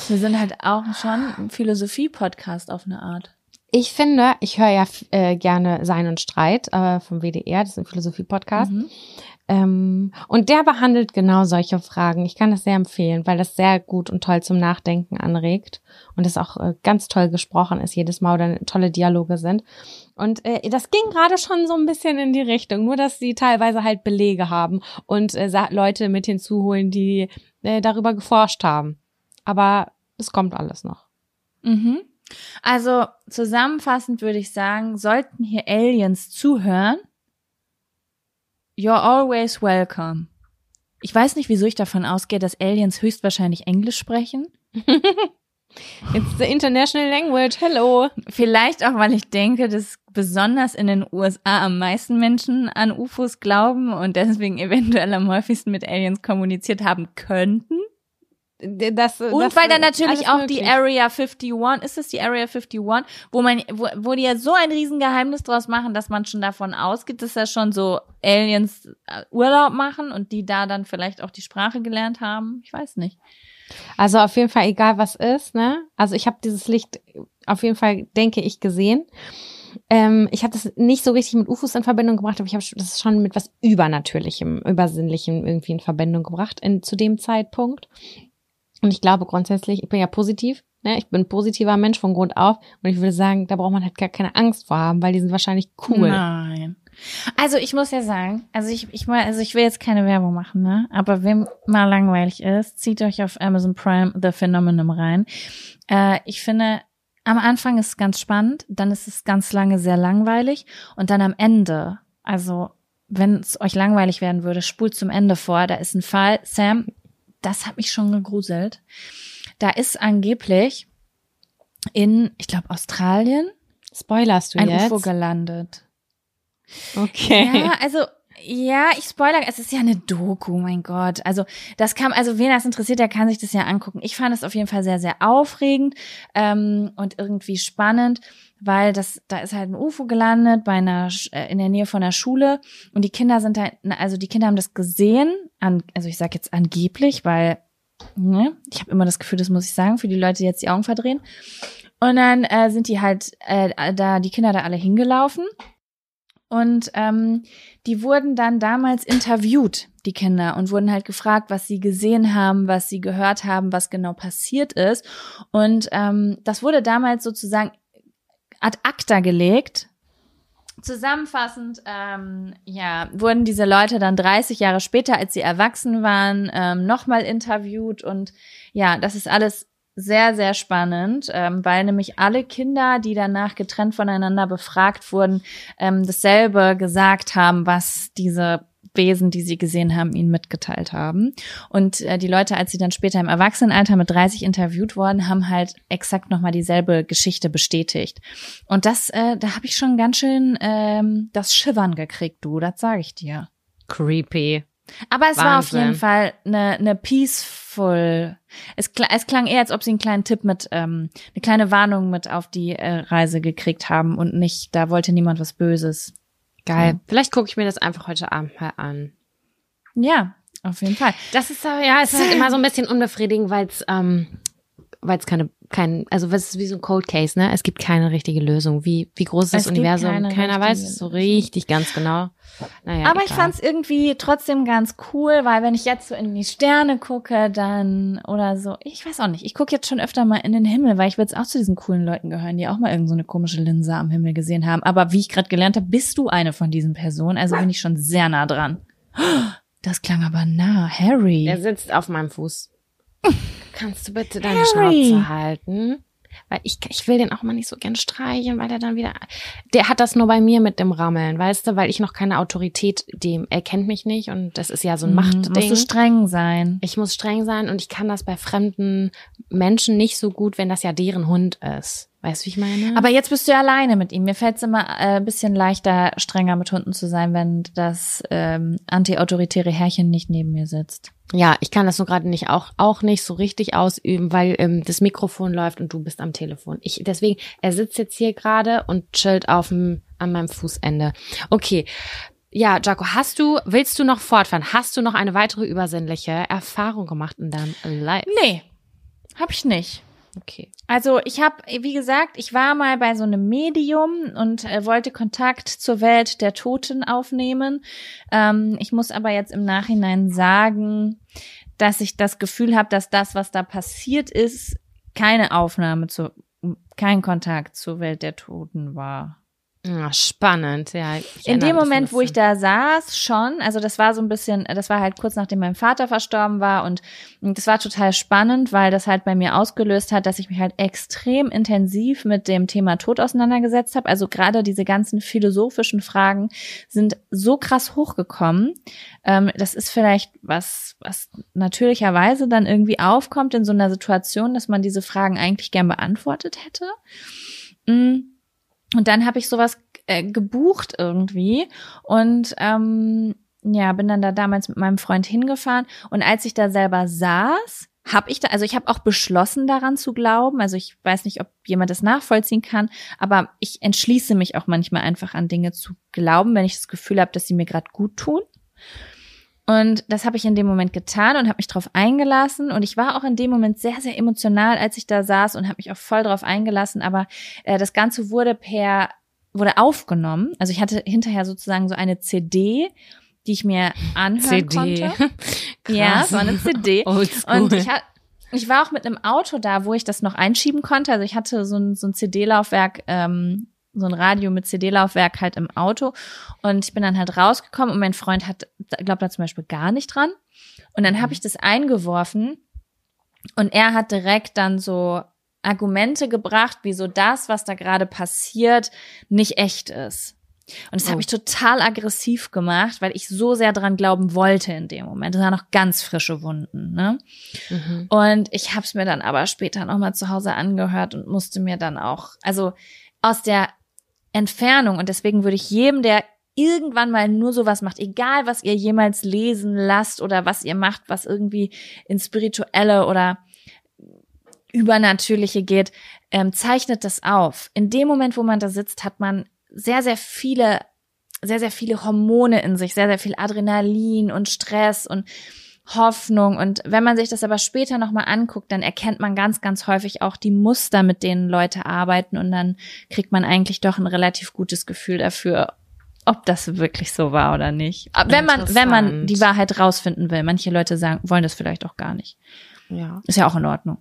Wir sind halt auch schon ein Philosophie-Podcast auf eine Art. Ich finde, ich höre ja äh, gerne Sein und Streit äh, vom WDR, das ist ein Philosophie-Podcast. Mhm. Ähm, und der behandelt genau solche Fragen. Ich kann das sehr empfehlen, weil das sehr gut und toll zum Nachdenken anregt und es auch äh, ganz toll gesprochen ist jedes Mal oder tolle Dialoge sind. Und äh, das ging gerade schon so ein bisschen in die Richtung, nur dass sie teilweise halt Belege haben und äh, Leute mit hinzuholen, die äh, darüber geforscht haben. Aber es kommt alles noch. Mhm. Also zusammenfassend würde ich sagen, sollten hier Aliens zuhören, you're always welcome. Ich weiß nicht, wieso ich davon ausgehe, dass Aliens höchstwahrscheinlich Englisch sprechen. (laughs) It's the international language. Hello. Vielleicht auch, weil ich denke, dass besonders in den USA am meisten Menschen an UFOs glauben und deswegen eventuell am häufigsten mit Aliens kommuniziert haben könnten. Das, Und das, weil dann natürlich auch möglich. die Area 51, ist es die Area 51, wo man, wo, wo die ja so ein Riesengeheimnis draus machen, dass man schon davon ausgeht, dass da schon so Aliens äh, Urlaub machen und die da dann vielleicht auch die Sprache gelernt haben. Ich weiß nicht. Also auf jeden Fall, egal was ist, ne? Also ich habe dieses Licht auf jeden Fall, denke ich, gesehen. Ähm, ich habe das nicht so richtig mit UFOs in Verbindung gebracht, aber ich habe das schon mit was Übernatürlichem, Übersinnlichem irgendwie in Verbindung gebracht in, zu dem Zeitpunkt. Und ich glaube grundsätzlich, ich bin ja positiv, ne? Ich bin ein positiver Mensch von Grund auf und ich würde sagen, da braucht man halt gar keine Angst vor haben, weil die sind wahrscheinlich cool. Nein. Also ich muss ja sagen, also ich, ich mal, also ich will jetzt keine Werbung machen, ne? Aber wem mal langweilig ist, zieht euch auf Amazon Prime The Phenomenon rein. Äh, ich finde, am Anfang ist es ganz spannend, dann ist es ganz lange sehr langweilig und dann am Ende, also wenn es euch langweilig werden würde, spult zum Ende vor. Da ist ein Fall, Sam, das hat mich schon gegruselt. Da ist angeblich in, ich glaube, Australien Spoilerst du ein jetzt? UFO gelandet. okay. Ja, also ja, ich spoiler, es ist ja eine Doku, mein Gott. Also das kann, also wen das interessiert, der kann sich das ja angucken. Ich fand es auf jeden Fall sehr, sehr aufregend ähm, und irgendwie spannend, weil das, da ist halt ein UFO gelandet bei einer, äh, in der Nähe von der Schule und die Kinder sind da, also die Kinder haben das gesehen, an, also ich sag jetzt angeblich, weil ne, ich habe immer das Gefühl, das muss ich sagen, für die Leute, die jetzt die Augen verdrehen. Und dann äh, sind die halt äh, da, die Kinder da alle hingelaufen. Und ähm, die wurden dann damals interviewt, die Kinder, und wurden halt gefragt, was sie gesehen haben, was sie gehört haben, was genau passiert ist. Und ähm, das wurde damals sozusagen ad acta gelegt. Zusammenfassend, ähm, ja, wurden diese Leute dann 30 Jahre später, als sie erwachsen waren, ähm, nochmal interviewt. Und ja, das ist alles sehr, sehr spannend, ähm, weil nämlich alle Kinder, die danach getrennt voneinander befragt wurden, ähm, dasselbe gesagt haben, was diese Wesen, die sie gesehen haben, ihnen mitgeteilt haben. Und äh, die Leute, als sie dann später im Erwachsenenalter mit 30 interviewt wurden, haben halt exakt nochmal dieselbe Geschichte bestätigt. Und das, äh, da habe ich schon ganz schön ähm, das Schimmern gekriegt, du, das sage ich dir. Creepy. Aber es war auf Wahnsinn. jeden Fall eine, eine peaceful. Es, es klang eher, als ob sie einen kleinen Tipp mit, ähm, eine kleine Warnung mit auf die äh, Reise gekriegt haben und nicht, da wollte niemand was Böses. Geil. Vielleicht gucke ich mir das einfach heute Abend mal an. Ja, auf jeden Fall. Das ist ja, es ist halt (laughs) immer so ein bisschen unbefriedigend, weil es, ähm, weil es keine, kein, also es ist wie so ein Cold Case, ne? Es gibt keine richtige Lösung. Wie, wie groß ist das Es gibt Universum? keine Keiner weiß es so richtig ganz genau. Naja, Aber ich egal. fand's irgendwie trotzdem ganz cool, weil wenn ich jetzt so in die Sterne gucke, dann oder so, ich weiß auch nicht, ich gucke jetzt schon öfter mal in den Himmel, weil ich will jetzt auch zu diesen coolen Leuten gehören, die auch mal irgend so eine komische Linse am Himmel gesehen haben. Aber wie ich gerade gelernt habe, bist du eine von diesen Personen, also bin ich schon sehr nah dran. Das klang aber nah, Harry. Der sitzt auf meinem Fuß. Kannst du bitte deine Harry. Schnauze halten? Weil ich, ich will den auch mal nicht so gern streicheln, weil er dann wieder. Der hat das nur bei mir mit dem Rammeln, weißt du, weil ich noch keine Autorität dem. Er kennt mich nicht und das ist ja so ein Mhm, Machtding. Musst du streng sein. ich muss streng sein und ich kann das bei fremden Menschen nicht so gut, wenn das ja deren Hund ist. Weißt du, wie ich meine? Aber jetzt bist du ja alleine mit ihm. Mir fällt's immer äh, ein bisschen leichter, strenger mit Hunden zu sein, wenn das ähm, anti-autoritäre Herrchen nicht neben mir sitzt. ja, ich kann das so gerade nicht auch auch nicht so richtig ausüben, weil ähm, das Mikrofon läuft und du bist am Telefon. Ich deswegen, er sitzt jetzt hier gerade und chillt auf dem an meinem Fußende. Okay. Ja, Jaco, hast du, willst du noch fortfahren? Hast du noch eine weitere übersinnliche Erfahrung gemacht in deinem Life? Nee, hab ich nicht. Okay. Also ich habe, wie gesagt, ich war mal bei so einem Medium und äh, wollte Kontakt zur Welt der Toten aufnehmen. Ähm, ich muss aber jetzt im Nachhinein sagen, dass ich das Gefühl habe, dass das, was da passiert ist, keine Aufnahme zu, kein Kontakt zur Welt der Toten war. Ja, spannend, ja. In dem Moment, wo ich da saß, schon, also das war so ein bisschen, das war halt kurz nachdem mein Vater verstorben war und, das war total spannend, weil das halt bei mir ausgelöst hat, dass ich mich halt extrem intensiv mit dem Thema Tod auseinandergesetzt habe. Also gerade diese ganzen philosophischen Fragen sind so krass hochgekommen. Ähm, das ist vielleicht was, was natürlicherweise dann irgendwie aufkommt in so einer Situation, dass man diese Fragen eigentlich gern beantwortet hätte. Mm. Und dann habe ich sowas äh, gebucht irgendwie und ähm, ja, bin dann da damals mit meinem Freund hingefahren und als ich da selber saß, habe ich da, also ich habe auch beschlossen daran zu glauben. Also ich weiß nicht, ob jemand das nachvollziehen kann, aber ich entschließe mich auch manchmal einfach an Dinge zu glauben, wenn ich das Gefühl habe, dass sie mir gerade gut tun. Und das habe ich in dem Moment getan und habe mich darauf eingelassen. Und ich war auch in dem Moment sehr, sehr emotional, als ich da saß und habe mich auch voll darauf eingelassen. Aber äh, das Ganze wurde per, wurde aufgenommen. Also ich hatte hinterher sozusagen so eine CD, die ich mir anhören CD. konnte. (laughs) Krass. Ja, war eine CD. Oldschool. Und ich, ich war auch mit einem Auto da, wo ich das noch einschieben konnte. Also ich hatte so ein, so ein CD-Laufwerk ähm, so ein Radio mit CD-Laufwerk halt im Auto. Und ich bin dann halt rausgekommen und mein Freund hat, glaubt da zum Beispiel gar nicht dran. Und dann habe ich das eingeworfen und er hat direkt dann so Argumente gebracht, wieso das, was da gerade passiert, nicht echt ist. Und das oh. habe ich total aggressiv gemacht, weil ich so sehr dran glauben wollte in dem Moment. Das waren noch ganz frische Wunden. Ne? Mhm. Und ich habe es mir dann aber später nochmal zu Hause angehört und musste mir dann auch, also aus der Entfernung. Und deswegen würde ich jedem, der irgendwann mal nur sowas macht, egal was ihr jemals lesen lasst oder was ihr macht, was irgendwie ins Spirituelle oder Übernatürliche geht, ähm, zeichnet das auf. In dem Moment, wo man da sitzt, hat man sehr, sehr viele, sehr, sehr viele Hormone in sich, sehr, sehr viel Adrenalin und Stress und Hoffnung. Und wenn man sich das aber später nochmal anguckt, dann erkennt man ganz, ganz häufig auch die Muster, mit denen Leute arbeiten. Und dann kriegt man eigentlich doch ein relativ gutes Gefühl dafür, ob das wirklich so war oder nicht. Wenn man, wenn man die Wahrheit rausfinden will. Manche Leute sagen, wollen das vielleicht auch gar nicht. Ja. Ist ja auch in Ordnung.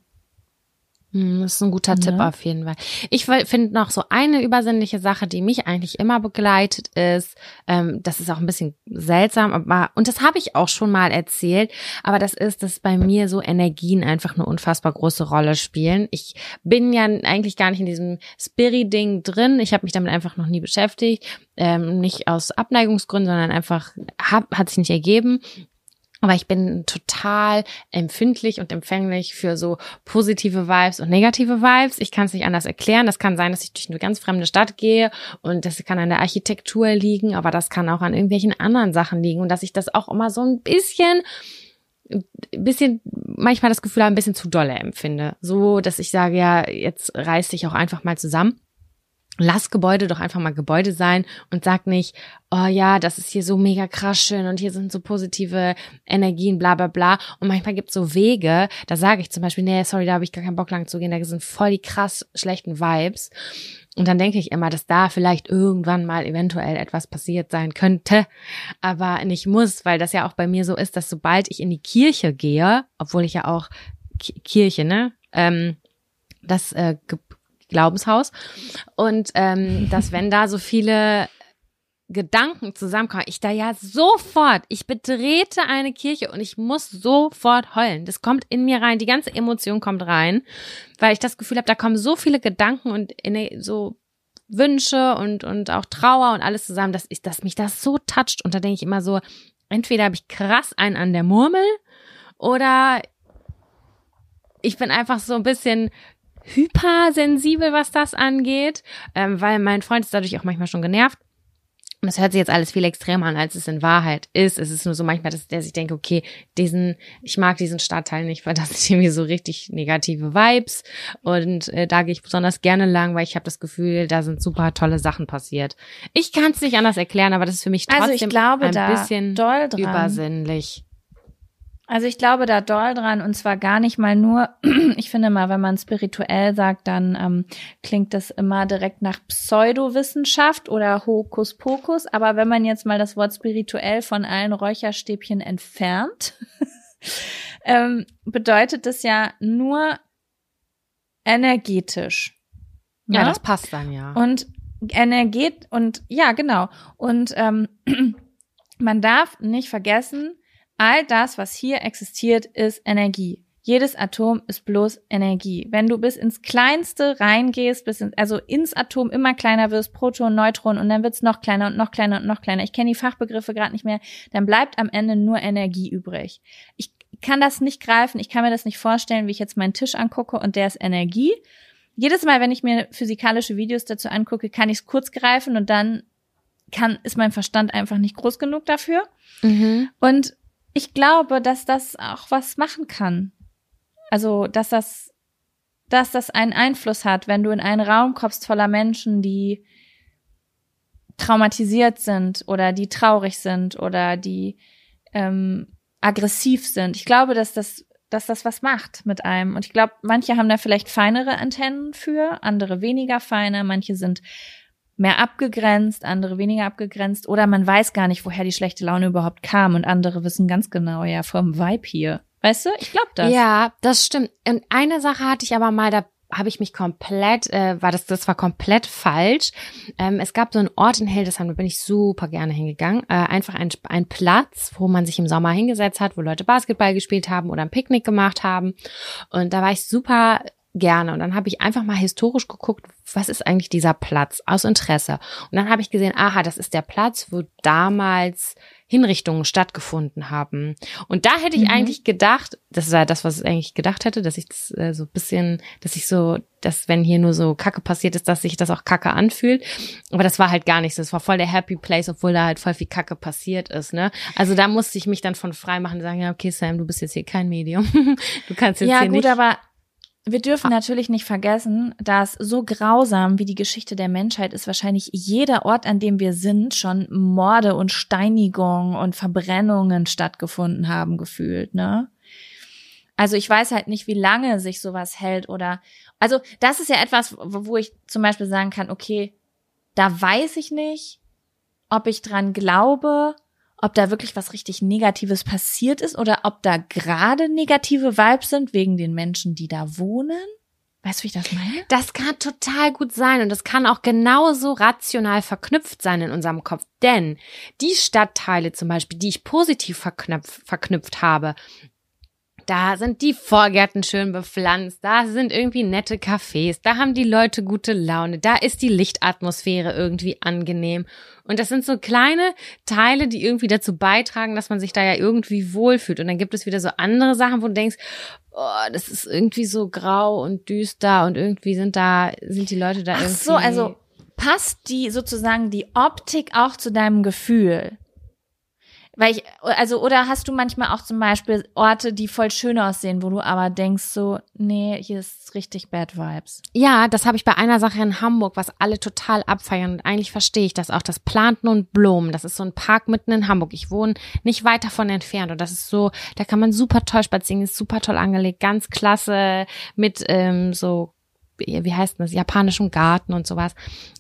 Hm, das ist ein guter ja. Tipp auf jeden Fall. Ich finde noch so eine übersinnliche Sache, die mich eigentlich immer begleitet, ist, ähm, das ist auch ein bisschen seltsam, aber und das habe ich auch schon mal erzählt, aber das ist, dass bei mir so Energien einfach eine unfassbar große Rolle spielen. Ich bin ja eigentlich gar nicht in diesem Spirit-Ding drin. Ich habe mich damit einfach noch nie beschäftigt, ähm, nicht aus Abneigungsgründen, sondern einfach hab, hat sich nicht ergeben. Aber ich bin total empfindlich und empfänglich für so positive Vibes und negative Vibes. Ich kann es nicht anders erklären. Das kann sein, dass ich durch eine ganz fremde Stadt gehe und das kann an der Architektur liegen, aber das kann auch an irgendwelchen anderen Sachen liegen und dass ich das auch immer so ein bisschen bisschen manchmal das Gefühl habe, ein bisschen zu dolle empfinde. So, dass ich sage, ja, jetzt reiß dich auch einfach mal zusammen lass Gebäude doch einfach mal Gebäude sein und sag nicht, oh ja, das ist hier so mega krass schön und hier sind so positive Energien, bla bla bla. Und manchmal gibt's so Wege, da sage ich zum Beispiel, nee, sorry, da habe ich gar keinen Bock lang zu gehen, da sind voll die krass schlechten Vibes. Und dann denke ich immer, dass da vielleicht irgendwann mal eventuell etwas passiert sein könnte, aber nicht muss, weil das ja auch bei mir so ist, dass sobald ich in die Kirche gehe, obwohl ich ja auch Kirche, ne, ähm, das äh, Glaubenshaus. Und ähm, (laughs) dass wenn da so viele Gedanken zusammenkommen, ich da ja sofort, ich betrete eine Kirche und ich muss sofort heulen. Das kommt in mir rein, die ganze Emotion kommt rein, weil ich das Gefühl habe, da kommen so viele Gedanken und so Wünsche und, und auch Trauer und alles zusammen, dass, ich, dass mich das so toucht. Und da denke ich immer so, entweder habe ich krass einen an der Murmel oder ich bin einfach so ein bisschen hypersensibel, was das angeht, ähm, weil mein Freund ist dadurch auch manchmal schon genervt. Und das hört sich jetzt alles viel extremer an, als es in Wahrheit ist. Es ist nur so manchmal, dass der sich denkt, okay, diesen, ich mag diesen Stadtteil nicht, weil das sind irgendwie so richtig negative Vibes. Und äh, da gehe ich besonders gerne lang, weil ich habe das Gefühl, da sind super tolle Sachen passiert. Ich kann es nicht anders erklären, aber das ist für mich trotzdem also ich glaube, ein bisschen übersinnlich. Also ich glaube da doll dran und zwar gar nicht mal nur, (clears throat) ich finde mal, wenn man spirituell sagt, dann ähm, klingt das immer direkt nach Pseudowissenschaft oder Hokuspokus, aber wenn man jetzt mal das Wort spirituell von allen Räucherstäbchen entfernt, (laughs) ähm, bedeutet das ja nur energetisch. Ne? Ja, das passt dann ja. Und Energie und ja, genau. Und ähm, (clears throat) man darf nicht vergessen, all das, was hier existiert, ist Energie. Jedes Atom ist bloß Energie. Wenn du bis ins Kleinste reingehst, bis in, also ins Atom immer kleiner wirst, Proton, Neutron und dann wird's noch kleiner und noch kleiner und noch kleiner. Ich kenne die Fachbegriffe gerade nicht mehr. Dann bleibt am Ende nur Energie übrig. Ich kann das nicht greifen. Ich kann mir das nicht vorstellen, wie ich jetzt meinen Tisch angucke und der ist Energie. Jedes Mal, wenn ich mir physikalische Videos dazu angucke, kann ich es kurz greifen und dann kann, ist mein Verstand einfach nicht groß genug dafür. Mhm. Und ich glaube, dass das auch was machen kann. Also, dass das, dass das einen Einfluss hat, wenn du in einen Raum kommst voller Menschen, die traumatisiert sind oder die traurig sind oder die ähm, aggressiv sind. Ich glaube, dass das, dass das was macht mit einem. Und ich glaube, manche haben da vielleicht feinere Antennen für, andere weniger feine, manche sind mehr abgegrenzt, andere weniger abgegrenzt oder man weiß gar nicht, woher die schlechte Laune überhaupt kam und andere wissen ganz genau, ja, vom Vibe hier. Weißt du? Ich glaube das. Ja, das stimmt. Und eine Sache hatte ich aber mal, da habe ich mich komplett, äh, war das, das war komplett falsch. Ähm, es gab so einen Ort in Hildesheim, da bin ich super gerne hingegangen. Äh, einfach ein, ein Platz, wo man sich im Sommer hingesetzt hat, wo Leute Basketball gespielt haben oder ein Picknick gemacht haben. Und da war ich super gerne. Und dann habe ich einfach mal historisch geguckt, was ist eigentlich dieser Platz aus Interesse. Und dann habe ich gesehen, aha, das ist der Platz, wo damals Hinrichtungen stattgefunden haben. Und da hätte ich mhm. eigentlich gedacht, das war das, was ich eigentlich gedacht hätte, dass ich das äh, so bisschen, dass ich so, dass wenn hier nur so Kacke passiert ist, dass sich das auch Kacke anfühlt. Aber das war halt gar nichts. Das war voll der Happy Place, obwohl da halt voll viel Kacke passiert ist. Ne? Also da musste ich mich dann von frei machen und sagen, ja, okay, Sam, du bist jetzt hier kein Medium. (laughs) du kannst jetzt ja, hier gut, nicht. aber wir dürfen ah. natürlich nicht vergessen, dass so grausam wie die Geschichte der Menschheit ist wahrscheinlich jeder Ort, an dem wir sind, schon Morde und Steinigungen und Verbrennungen stattgefunden haben gefühlt, ne? Also ich weiß halt nicht, wie lange sich sowas hält oder, also das ist ja etwas, wo ich zum Beispiel sagen kann, okay, da weiß ich nicht, ob ich dran glaube, ob da wirklich was richtig Negatives passiert ist oder ob da gerade negative Vibes sind wegen den Menschen, die da wohnen. Weißt du, wie ich das meine? Das kann total gut sein und das kann auch genauso rational verknüpft sein in unserem Kopf. Denn die Stadtteile zum Beispiel, die ich positiv verknüpft, verknüpft habe, da sind die Vorgärten schön bepflanzt, da sind irgendwie nette Cafés, da haben die Leute gute Laune, da ist die Lichtatmosphäre irgendwie angenehm. Und das sind so kleine Teile, die irgendwie dazu beitragen, dass man sich da ja irgendwie wohlfühlt. Und dann gibt es wieder so andere Sachen, wo du denkst, oh, das ist irgendwie so grau und düster und irgendwie sind da, sind die Leute da Ach irgendwie. so, also passt die sozusagen die Optik auch zu deinem Gefühl? Weil ich, also, oder hast du manchmal auch zum Beispiel Orte, die voll schön aussehen, wo du aber denkst so, nee, hier ist richtig Bad Vibes. Ja, das habe ich bei einer Sache in Hamburg, was alle total abfeiern. Und eigentlich verstehe ich das auch. Das Planten und Blumen, das ist so ein Park mitten in Hamburg. Ich wohne nicht weit davon entfernt. Und das ist so, da kann man super toll spazieren, ist super toll angelegt, ganz klasse mit ähm, so wie heißt das, japanischem Garten und sowas.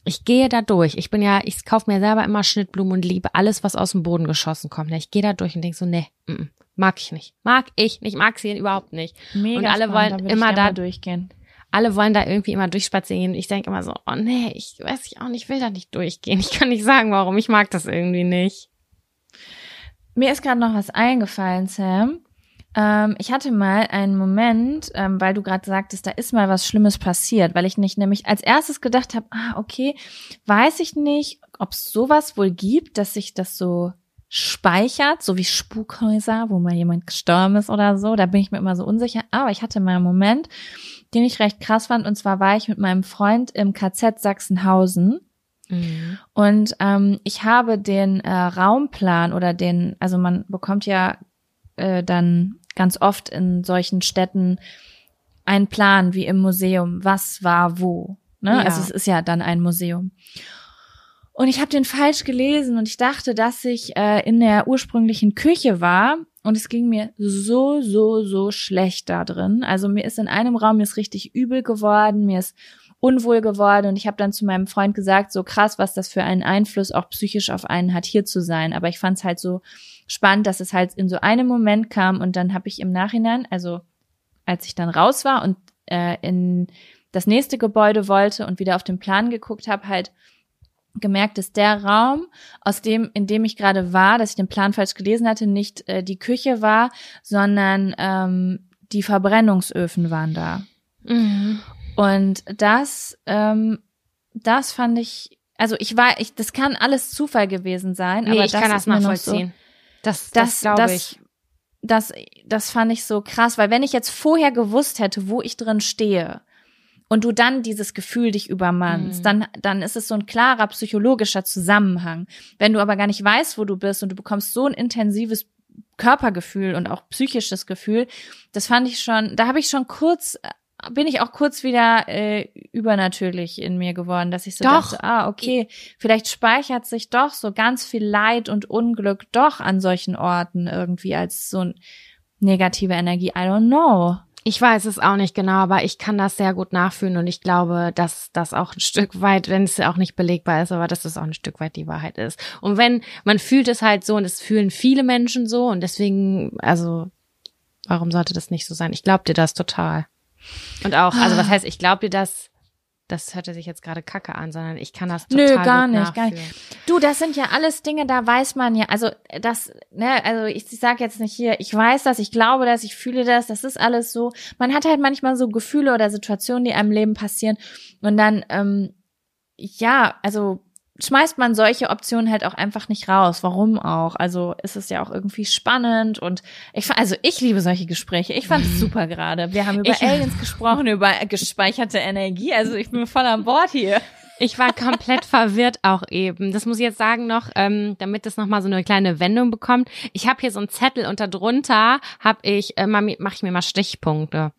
Ich gehe da durch. Ich bin ja, ich kaufe mir selber immer Schnittblumen und liebe alles, was aus dem Boden geschossen kommt. Ich gehe da durch und denke so, nee, m -m, mag ich nicht. Mag ich nicht, mag sie überhaupt nicht. Mega und alle spannend, wollen da immer da durchgehen. Alle wollen da irgendwie immer durchspazieren. Ich denke immer so, oh nee, ich weiß ich auch nicht, ich will da nicht durchgehen. Ich kann nicht sagen, warum. Ich mag das irgendwie nicht. Mir ist gerade noch was eingefallen, Sam. Ähm, ich hatte mal einen Moment, ähm, weil du gerade sagtest, da ist mal was Schlimmes passiert, weil ich nicht nämlich als erstes gedacht habe, ah, okay, weiß ich nicht, ob es sowas wohl gibt, dass sich das so speichert, so wie Spukhäuser, wo mal jemand gestorben ist oder so. Da bin ich mir immer so unsicher. Aber ich hatte mal einen Moment, den ich recht krass fand. Und zwar war ich mit meinem Freund im KZ Sachsenhausen. Mhm. Und ähm, ich habe den äh, Raumplan oder den, also man bekommt ja äh, dann ganz oft in solchen Städten ein Plan wie im Museum, was war wo. Ne? Ja. Also es ist ja dann ein Museum. Und ich habe den falsch gelesen und ich dachte, dass ich äh, in der ursprünglichen Küche war und es ging mir so, so, so schlecht da drin. Also mir ist in einem Raum mir ist richtig übel geworden, mir ist unwohl geworden und ich habe dann zu meinem Freund gesagt, so krass, was das für einen Einfluss auch psychisch auf einen hat, hier zu sein. Aber ich fand es halt so spannend, dass es halt in so einem Moment kam und dann habe ich im Nachhinein, also als ich dann raus war und äh, in das nächste Gebäude wollte und wieder auf den Plan geguckt habe, halt gemerkt, dass der Raum, aus dem, in dem ich gerade war, dass ich den Plan falsch gelesen hatte, nicht äh, die Küche war, sondern ähm, die Verbrennungsöfen waren da. Mhm. Und das, ähm, das fand ich, also ich war, ich, das kann alles Zufall gewesen sein, Nee, aber ich das kann das nachvollziehen. So, das, das, glaube das, ich. das, das fand ich so krass, weil wenn ich jetzt vorher gewusst hätte, wo ich drin stehe, und du dann dieses Gefühl dich übermannst, Mhm. dann, dann ist es so ein klarer psychologischer Zusammenhang. Wenn du aber gar nicht weißt, wo du bist und du bekommst so ein intensives Körpergefühl und auch psychisches Gefühl, das fand ich schon, da habe ich schon kurz, bin ich auch kurz wieder äh, übernatürlich in mir geworden, dass ich so Doch. dachte, ah, okay, vielleicht speichert sich doch so ganz viel Leid und Unglück doch an solchen Orten irgendwie als so ein negative Energie. I don't know. Ich weiß es auch nicht genau, aber ich kann das sehr gut nachfühlen und ich glaube, dass das auch ein Stück weit, wenn es auch nicht belegbar ist, aber dass es auch ein Stück weit die Wahrheit ist. Und wenn man fühlt es halt so und es fühlen viele Menschen so und deswegen, also warum sollte das nicht so sein? Ich glaube dir das total. Und auch, also was heißt, ich glaube dir das? Das hörte sich jetzt gerade Kacke an, sondern ich kann das total Nö, gar nicht, gar nicht. Du, das sind ja alles Dinge, da weiß man ja, also das, ne, also ich, ich sage jetzt nicht hier, ich weiß das, ich glaube das, ich fühle das, das ist alles so. Man hat halt manchmal so Gefühle oder Situationen, die einem Leben passieren und dann, ähm, ja, also schmeißt man solche Optionen halt auch einfach nicht raus. Warum auch? Also ist es ja auch irgendwie spannend und ich also ich liebe solche Gespräche. Ich fand es (laughs) super gerade. Wir haben über Ich- Aliens gesprochen, über gespeicherte Energie. Also ich bin voll an Bord hier. Ich war komplett verwirrt auch eben. Das muss ich jetzt sagen noch, ähm, damit das nochmal so eine kleine Wendung bekommt. Ich habe hier so einen Zettel und darunter habe ich, äh, mache ich mir mal Stichpunkte.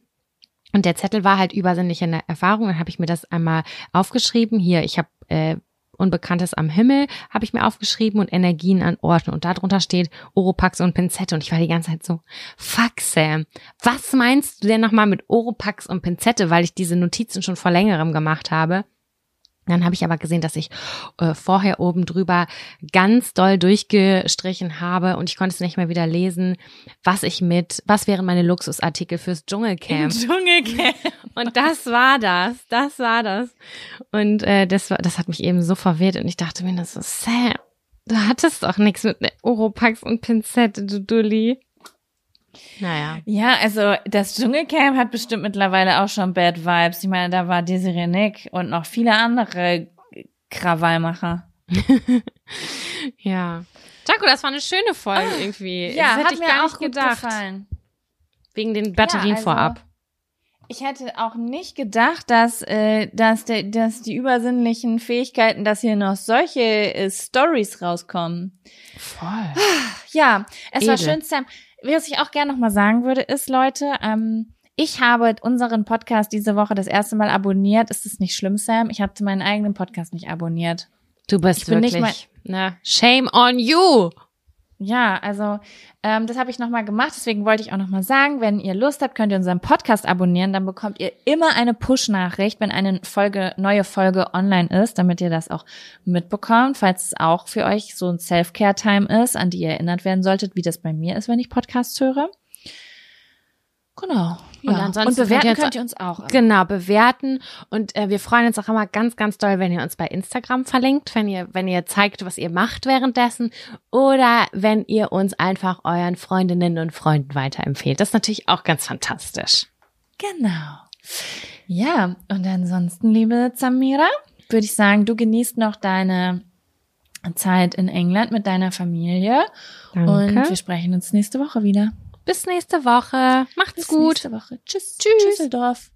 Und der Zettel war halt übersinnliche Erfahrung. Dann habe ich mir das einmal aufgeschrieben. Hier, ich habe äh, Unbekanntes am Himmel, habe ich mir aufgeschrieben und Energien an Orten. Und darunter steht Oropax und Pinzette. Und ich war die ganze Zeit so, fuck Sam, was meinst du denn nochmal mit Oropax und Pinzette? Weil ich diese Notizen schon vor längerem gemacht habe. Dann habe ich aber gesehen, dass ich äh, vorher oben drüber ganz doll durchgestrichen habe und ich konnte es nicht mehr wieder lesen, was ich mit, was wären meine Luxusartikel fürs Dschungelcamp. (laughs) Dschungelcamp. Und das war das, das war das. Und äh, das war, das hat mich eben so verwirrt und ich dachte mir das so, Sam, du hattest doch nichts mit Oropax und Pinzette, du Dulli. Naja. Ja, also das Dschungelcamp hat bestimmt mittlerweile auch schon Bad Vibes. Ich meine, da war Desiree Nick und noch viele andere Krawallmacher. (laughs) Ja. Jaco, das war eine schöne Folge irgendwie. das Ah, Ja, hätte hat ich mir gar auch nicht gut gedacht. gefallen. Wegen den Batterien Ja, also- vorab. Ich hätte auch nicht gedacht, dass, äh, dass, der, dass die übersinnlichen Fähigkeiten, dass hier noch solche äh, Stories rauskommen. Voll. Ja, es war Edel. schön, Sam. Was ich auch gerne noch mal sagen würde, ist, Leute, ähm, ich habe unseren Podcast diese Woche das erste Mal abonniert. Ist es nicht schlimm, Sam? Ich hatte meinen eigenen Podcast nicht abonniert. Du bist Ich bin nicht wirklich. ne? Shame on you. Ja, also ähm, das habe ich nochmal gemacht. Deswegen wollte ich auch nochmal sagen, wenn ihr Lust habt, könnt ihr unseren Podcast abonnieren. Dann bekommt ihr immer eine Push-Nachricht, wenn eine Folge, neue Folge online ist, damit ihr das auch mitbekommt, falls es auch für euch so ein Self-Care-Time ist, an die ihr erinnert werden solltet, wie das bei mir ist, wenn ich Podcasts höre. Genau. Ja. Und ansonsten Und bewerten könnt ihr könnt ihr uns auch. Genau, bewerten. Und äh, wir freuen uns auch immer ganz, ganz doll, wenn ihr uns bei Instagram verlinkt, wenn ihr, wenn ihr zeigt, was ihr macht währenddessen. Oder wenn ihr uns einfach euren Freundinnen und Freunden weiterempfehlt. Das ist natürlich auch ganz fantastisch. Genau. Ja, und ansonsten, liebe Zamira, würde ich sagen, du genießt noch deine Zeit in England mit deiner Familie. Danke. Und wir sprechen uns nächste Woche wieder. Bis nächste Woche. Macht's Bis gut. nächste Woche. Tschüss. Tschüss. Tschüsseldorf.